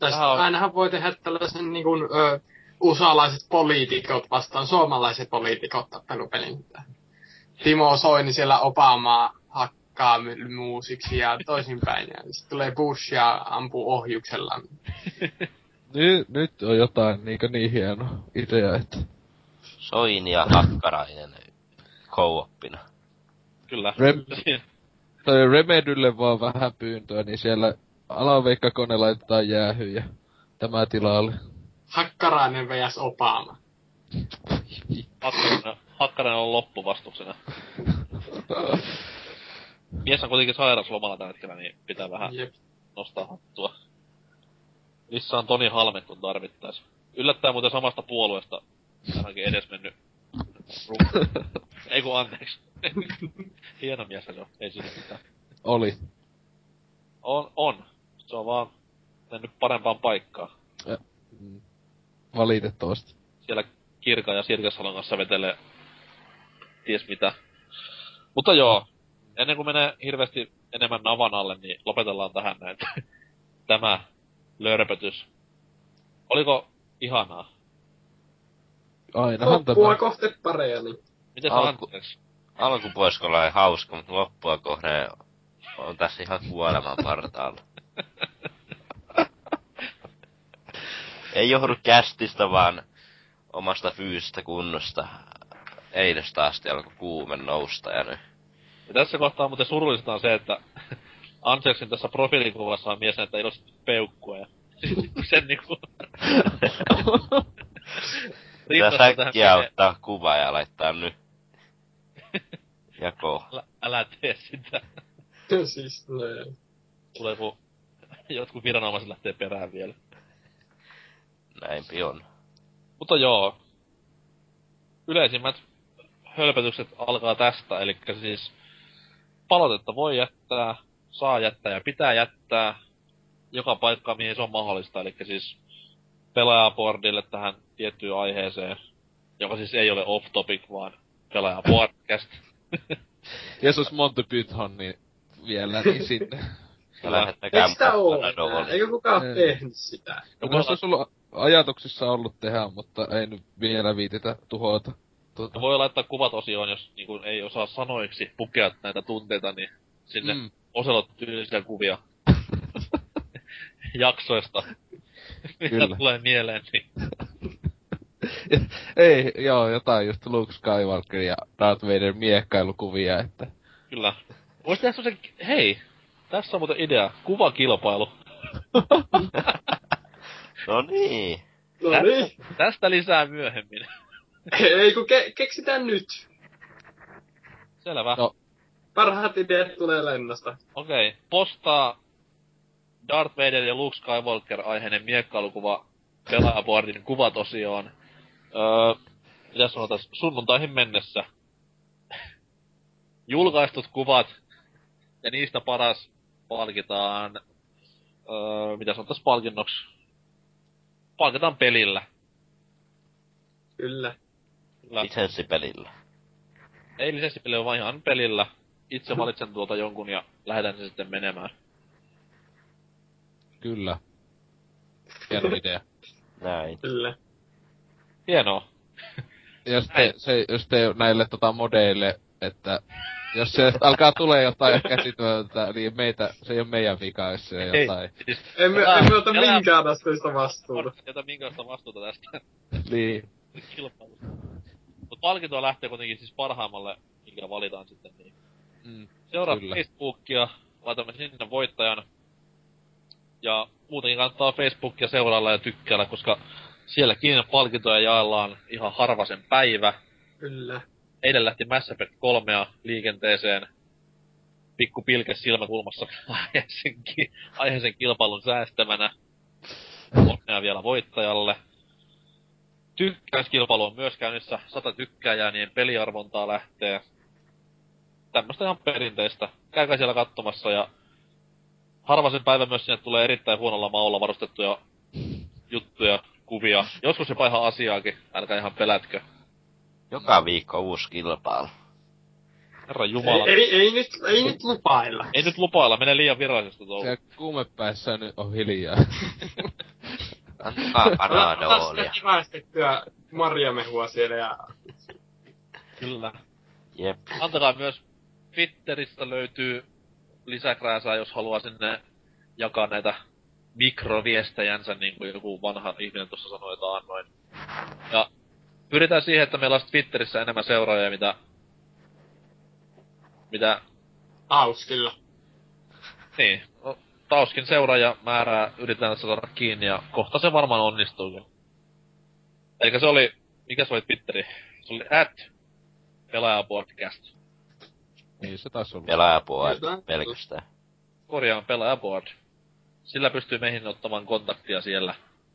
Vähän on- ainahan voi tehdä tällaisen niinku, ö, usalaiset poliitikot vastaan suomalaiset poliitikot tappelupelin. Timo Soini siellä Obamaa hakkaa my- muusiksi ja toisinpäin. Ja sitten tulee Bush ja ampuu ohjuksella. Nyt, nyt on jotain niinkö niin hieno idea, että Soini ja Hakkarainen co-oppina. Kyllä. Rem- toi Remedylle vaan vähän pyyntöä, niin siellä alaveikkakone laitetaan jäähyyn ja tämä tilalle. Hakkarainen vs. Obama. Hakkarainen, Hakkarainen on loppuvastuksena. Mies on kuitenkin sairaslomalla tällä hetkellä, niin pitää vähän Jep. nostaa hattua. Missä on Toni Halme, kun tarvittais. Yllättäen muuten samasta puolueesta ainakin edes mennyt ru- Ei kun anteeksi. Hieno mies se on, ei siinä mitään. Oli. On, on. Se on vaan mennyt parempaan paikkaan. Mm. Valitettavasti. Siellä Kirka ja Sirkessalon kanssa vetelee ties mitä. Mutta joo, ennen kuin menee hirveästi enemmän navan alle, niin lopetellaan tähän näin. Tämä lörpötys. Oliko ihanaa? Ainahan Loppua tämä. kohti pareja, niin Miten Alku- Alku... anteeksi? Alkupuoliskolla oli hauska, mutta loppua kohden on tässä ihan kuoleman partaalla. Ei johdu kästistä, vaan omasta fyysisestä kunnosta. Eilestä asti alkoi kuumen nousta ja nyt. Ja tässä kohtaa muuten surullista on se, että Anseksin tässä profiilikuvassa on mies näyttää iloisesti peukkua ja sen niinku... Säkkiä menee- ottaa kuva ja laittaa nyt. Jako. Älä, älä tee sitä. siis ne. Tulee kun jotkut viranomaiset lähtee perään vielä. Näinpi on. Mutta joo. Yleisimmät hölpötykset alkaa tästä, eli siis palautetta voi jättää, saa jättää ja pitää jättää joka paikka, mihin se on mahdollista, eli siis pelaajaboardille tähän tiettyyn aiheeseen, joka siis ei ole off-topic, vaan pelaajaboardcast. Jos olisi Monty Python, niin vielä niin sinne. Eikö sitä ole? Eikö kukaan Ei. tehnyt sitä? No olisi ollut ajatuksissa ollut tehdä, mutta ei nyt vielä viititä tuhota. Tuota. Voi laittaa kuvat osioon, jos niin kuin, ei osaa sanoiksi pukea näitä tunteita, niin sinne mm. Oselot tyylisiä kuvia jaksoista. Mitä Kyllä. tulee mieleen, niin Ei, joo, jotain just Luke Skywalker ja Darth Vader miekkailukuvia, että... Kyllä. Voisi tehdä semmosen, hei, tässä on muuten idea, kuvakilpailu. No niin. No niin. Tästä lisää myöhemmin. Ei kun ke- keksitään nyt. Selvä. No. Parhaat ideat tulee lennosta. Okei, okay. postaa Darth Vader ja Luke Skywalker aiheinen miekkailukuva pelaajaboardin kuvatosioon. Öö, mitä sanotaan, sunnuntaihin mennessä. Julkaistut kuvat ja niistä paras palkitaan, öö, mitä sanotaan palkinnoksi? Palkitaan pelillä. Kyllä. Kyllä. Lisenssipelillä. Ei lisenssipeli, vaan ihan pelillä. Itse valitsen tuolta jonkun ja lähetän sen sitten menemään. Kyllä. Hieno idea. Näin. Kyllä. Hienoa. Jos te, se, jos te näille tota modeille, että jos se alkaa tulee jotain käsityötä, niin meitä, se ei ole meidän vika, jos se Ei, jotain. siis Emme, emme ota minkään asteista vastuuta. ei ota minkäänlaista vastuuta tästä Niin. kilpailusta. Mut palkintoa lähtee kuitenkin siis parhaimmalle, mikä valitaan sitten niin. Mm. Seuraa Kyllä. Facebookia, laitamme sinne voittajan. Ja muutenkin kannattaa Facebookia seurailla ja tykkäillä, koska sielläkin palkintoja jaellaan ihan harvasen päivä. Kyllä. Eilen lähti Mass Effect 3 liikenteeseen. Pikku pilke silmäkulmassa aiheisen, ki- aiheisen kilpailun säästämänä. Onnea vielä voittajalle. Tykkäyskilpailu on myös käynnissä. Sata tykkääjää, niin peliarvontaa lähtee. Tämmöstä ihan perinteistä. Käykää siellä katsomassa ja harvasen päivä myös sinne tulee erittäin huonolla maulla varustettuja juttuja, kuvia. Joskus jopa ihan asiaakin, älkää ihan pelätkö. Joka viikko uusi kilpailu. Herra Ei, Jumala. ei, ei, nyt, ei nyt lupailla. Ei nyt lupailla, menee liian virallisesta touhu. Se kuumepäissä nyt on hiljaa. Antakaa Ota panadoolia. sitä kivaistettyä marjamehua siellä ja... Kyllä. Jep. Antakaa myös Twitteristä löytyy lisäkrääsää, jos haluaa sinne jakaa näitä mikroviestejänsä, niin kuin joku vanha ihminen tuossa sanoi jotain noin. Ja pyritään siihen, että meillä olisi Twitterissä enemmän seuraajia, mitä... Mitä... Tauskilla. Niin. No, Tauskin seuraaja määrää yritetään saada kiinni ja kohta se varmaan onnistuukin. Eikä se oli... Mikä se oli Twitteri? Se oli at pelaajapodcast. niin se taisi olla. Pelaajapuoli Kyllä. pelkästään. korjaan pelaajaboard. Sillä pystyy meihin ottamaan kontaktia siellä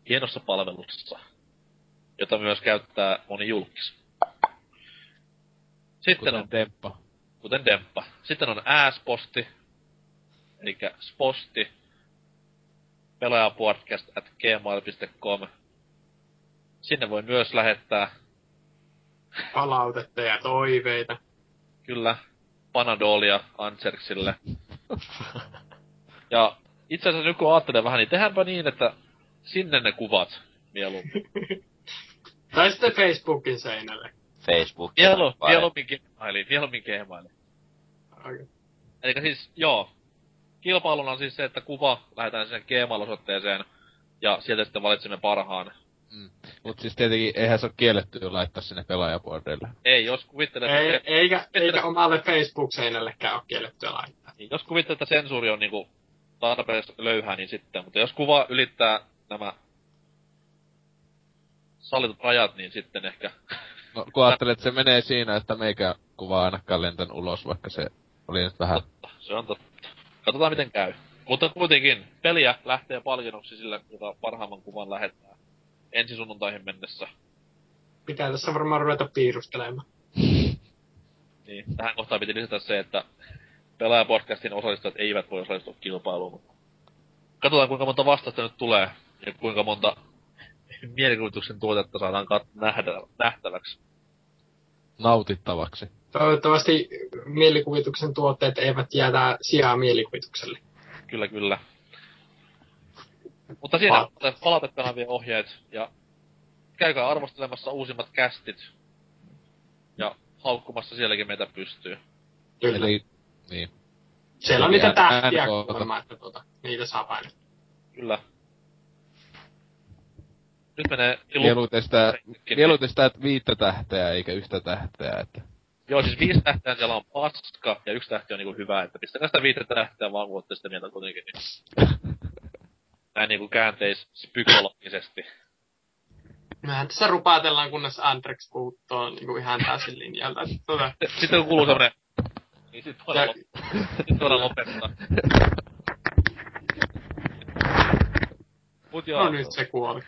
hienossa palvelussa, jota myös käyttää moni julkis. Sitten Kuten on, Demppa. kuten Demppa. Sitten on ääsposti, eli sposti, pelaajapodcast at gmail.com. Sinne voi myös lähettää, Palautetta ja toiveita. kyllä, Panadolia Anserksille. Ja itse asiassa nyt kun ajattelen vähän, niin tehdäänpä niin, että sinne ne kuvat mieluummin. Tai sitten Facebookin seinälle. Facebook. Mielu, mieluummin Gmailiin, mieluummin Gmailiin. Okei. Eli siis, joo. Kilpailuna on siis se, että kuva lähetään sinne Gmail-osoitteeseen, ja sieltä sitten valitsemme parhaan. Mut siis tietenkin eihän se ole kielletty laittaa sinne pelaajapuolelle. Ei, jos kuvittelee, Ei, että, eikä, eikä omalle Facebook-seinällekään ole kiellettyä laittaa. niin, jos kuvittelee, että sensuuri on niinku tarpeeksi löyhää, niin sitten. Mutta jos kuva ylittää nämä sallitut rajat, niin sitten ehkä No, kun ajattelet, että se menee siinä, että meikä kuvaa ainakaan lentän ulos, vaikka se oli nyt vähän... Totta, se on totta. Katsotaan miten käy. Mutta kuitenkin, peliä lähtee palkinnoksi sillä, joka parhaimman kuvan lähettää ensi sunnuntaihin mennessä. Pitää tässä varmaan ruveta piirustelemaan. Niin, tähän kohtaan piti lisätä se, että pelaajapodcastin osallistujat eivät voi osallistua kilpailuun. mutta Katsotaan kuinka monta vastausta nyt tulee ja kuinka monta mielikuvituksen tuotetta saadaan kat- nähdä, nähtäväksi. nautittavaksi. Toivottavasti mielikuvituksen tuotteet eivät jätä sijaa mielikuvitukselle. Kyllä, kyllä. Mutta siinä Pa- on palautekanavien ohjeet ja käykää arvostelemassa uusimmat kästit ja haukkumassa sielläkin meitä pystyy. Kyllä. Eli... Niin. Siellä on niitä tähtiä NK. kuulemma, että tuota, niitä saa painaa. Kyllä. Nyt menee ilu... Mieluiten sitä, mieluiten sitä, että viittä tähteä eikä yhtä tähteä, että... Joo, siis viisi tähteä siellä on paska, ja yksi tähti on niinku hyvä, että pistäkää sitä viittä tähteä vaan, kun ootte sitä mieltä kuitenkin, niin näin niinku käänteis psykologisesti. Mehän tässä rupaatellaan, kunnes Andrex puuttoo niinku ihan täysin linjalta. että Tota, Sitten kun kuuluu semmonen... Niin sit voidaan, Ja- lop... sit voidaan lopettaa. Mut joo, no nyt se kuoli.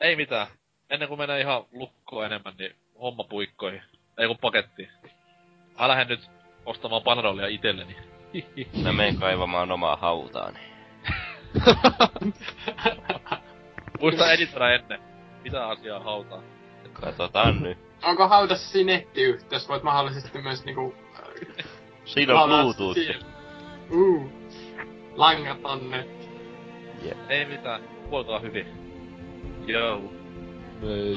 ei mitään. Ennen kuin menee ihan lukkoon enemmän, niin homma puikkoihin. Ei kun pakettiin. Mä lähden nyt ostamaan Panadolia itselleni. Mä menen kaivamaan omaa hautaani. Muista editoida ennen. Mitä asiaa hautaa. Katsotaan nyt. Onko haudassa siinä nettiyhteys? Voit mahdollisesti myös niinku... äh, Siinä on Bluetooth. Uh, langaton netti. Ei mitään. Huoltaa hyvin. Joo. Ei.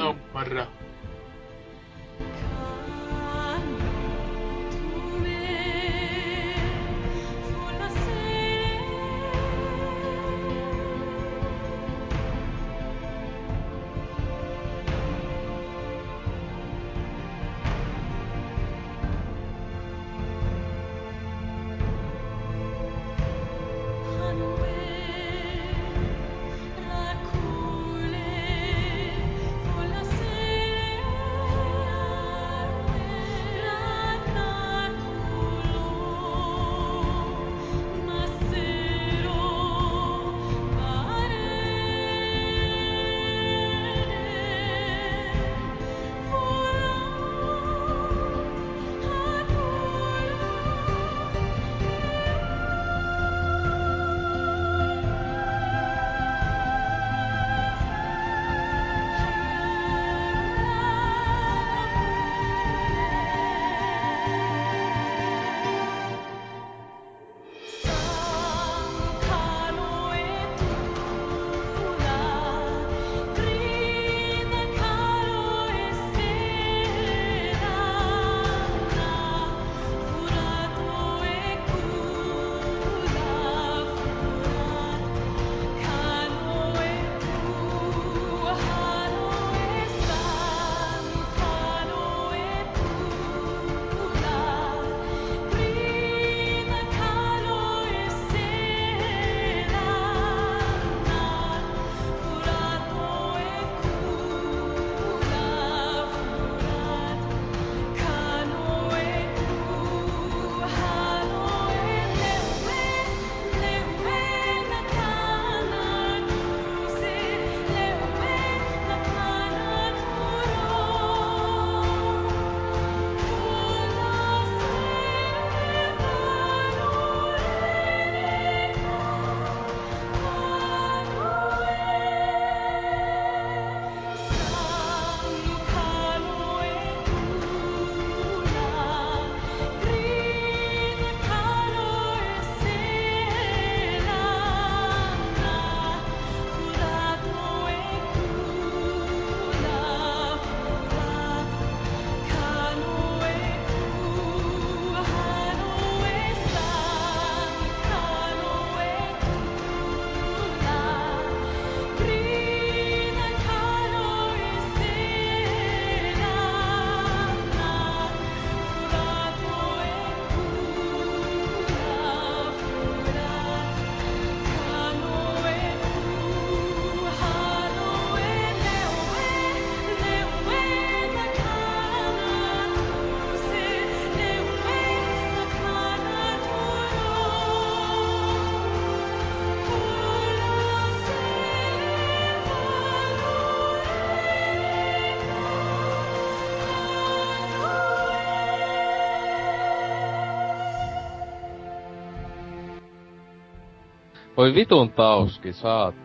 Voi vitun tauski, saat.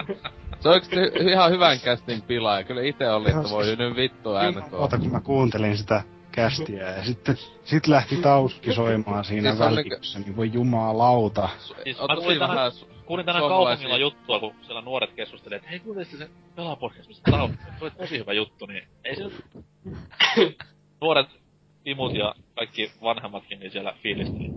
Se on oikeesti ihan hyvän kästin pilaaja. Kyllä itse oli, että voi nyt vittu äänet Ota, kun mä kuuntelin sitä kästiä ja sitten sit lähti tauski soimaan siinä Siis on välikössä, niin voi jumalauta. Siis mä kuulin tänään, vähän su- kuulin tänään kaupungilla juttua, kun siellä nuoret keskustelivat, että hei kuuntelitte se pelapodcast, mistä tausta, se oli tosi hyvä juttu, niin ei se nuoret imut ja kaikki vanhemmatkin niin siellä fiilisteli.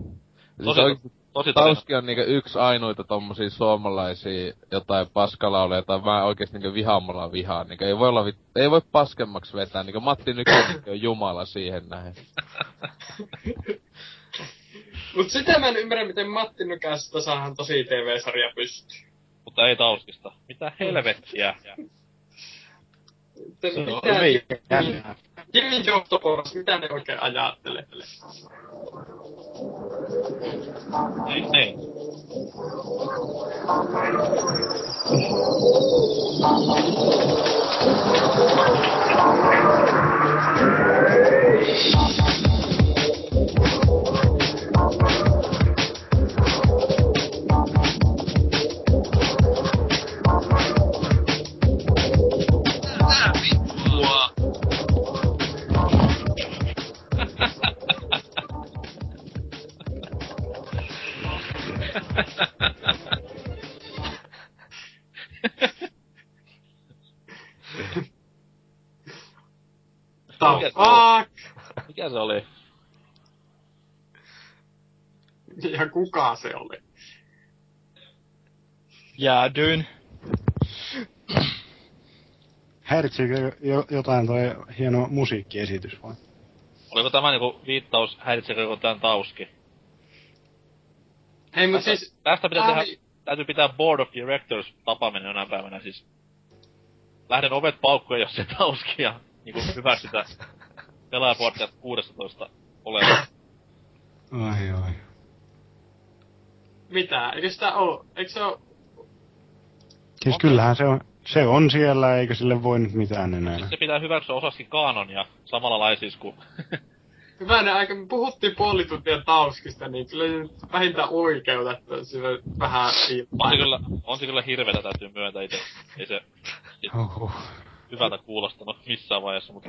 Siis Tosi- oikeesti Tosi. Tauski on niinku yksi ainoita tommosia suomalaisia jotain paskalauleja, jota mä oikeesti niinku vihaamalla vihaan. Niinku ei voi olla vit... ei voi paskemmaksi vetää. Niinku Matti Nykänen on jumala siihen nähden. Mut sitä mä en ymmärrä, miten Matti Nykästä saadaan tosi TV-sarja pystyy. Mutta ei Tauskista. Mitä helvettiä? Mitä, Se on mitä hyvin jännää. Jimmy johtoporras, mitä ne oikein ajattelee? Ei, ei. Mikä se oli? Ja kuka se oli? Jäädyin. Häiritsikö jo, jotain toi hieno musiikkiesitys vai? Oliko tämä niinku viittaus, häiritsekö joku tän Tauski? Hei mut Tästä- siis... Tästä pitää tää tehdä, täytyy pitää Board of Directors tapaaminen jonain päivänä siis. Lähden ovet paukkuun, jos se Tauski ja niinku hyväksytä Pelaaja Podcast 16 olevan. Ai ai. Mitä? Eikö sitä oo? Eikö se oo... Siis kyllähän se on, se on siellä, eikä sille voi nyt mitään enää. Se pitää hyväksyä osaksi kanonia, samalla lailla siis kuin Hyvänen aika, me puhuttiin puoli tuntia Tauskista, niin kyllä vähintään oikeutettu sille vähän on se kyllä, on se kyllä hirveetä täytyy myöntää itse. Ei se Oho. hyvältä kuulostanut missään vaiheessa, mutta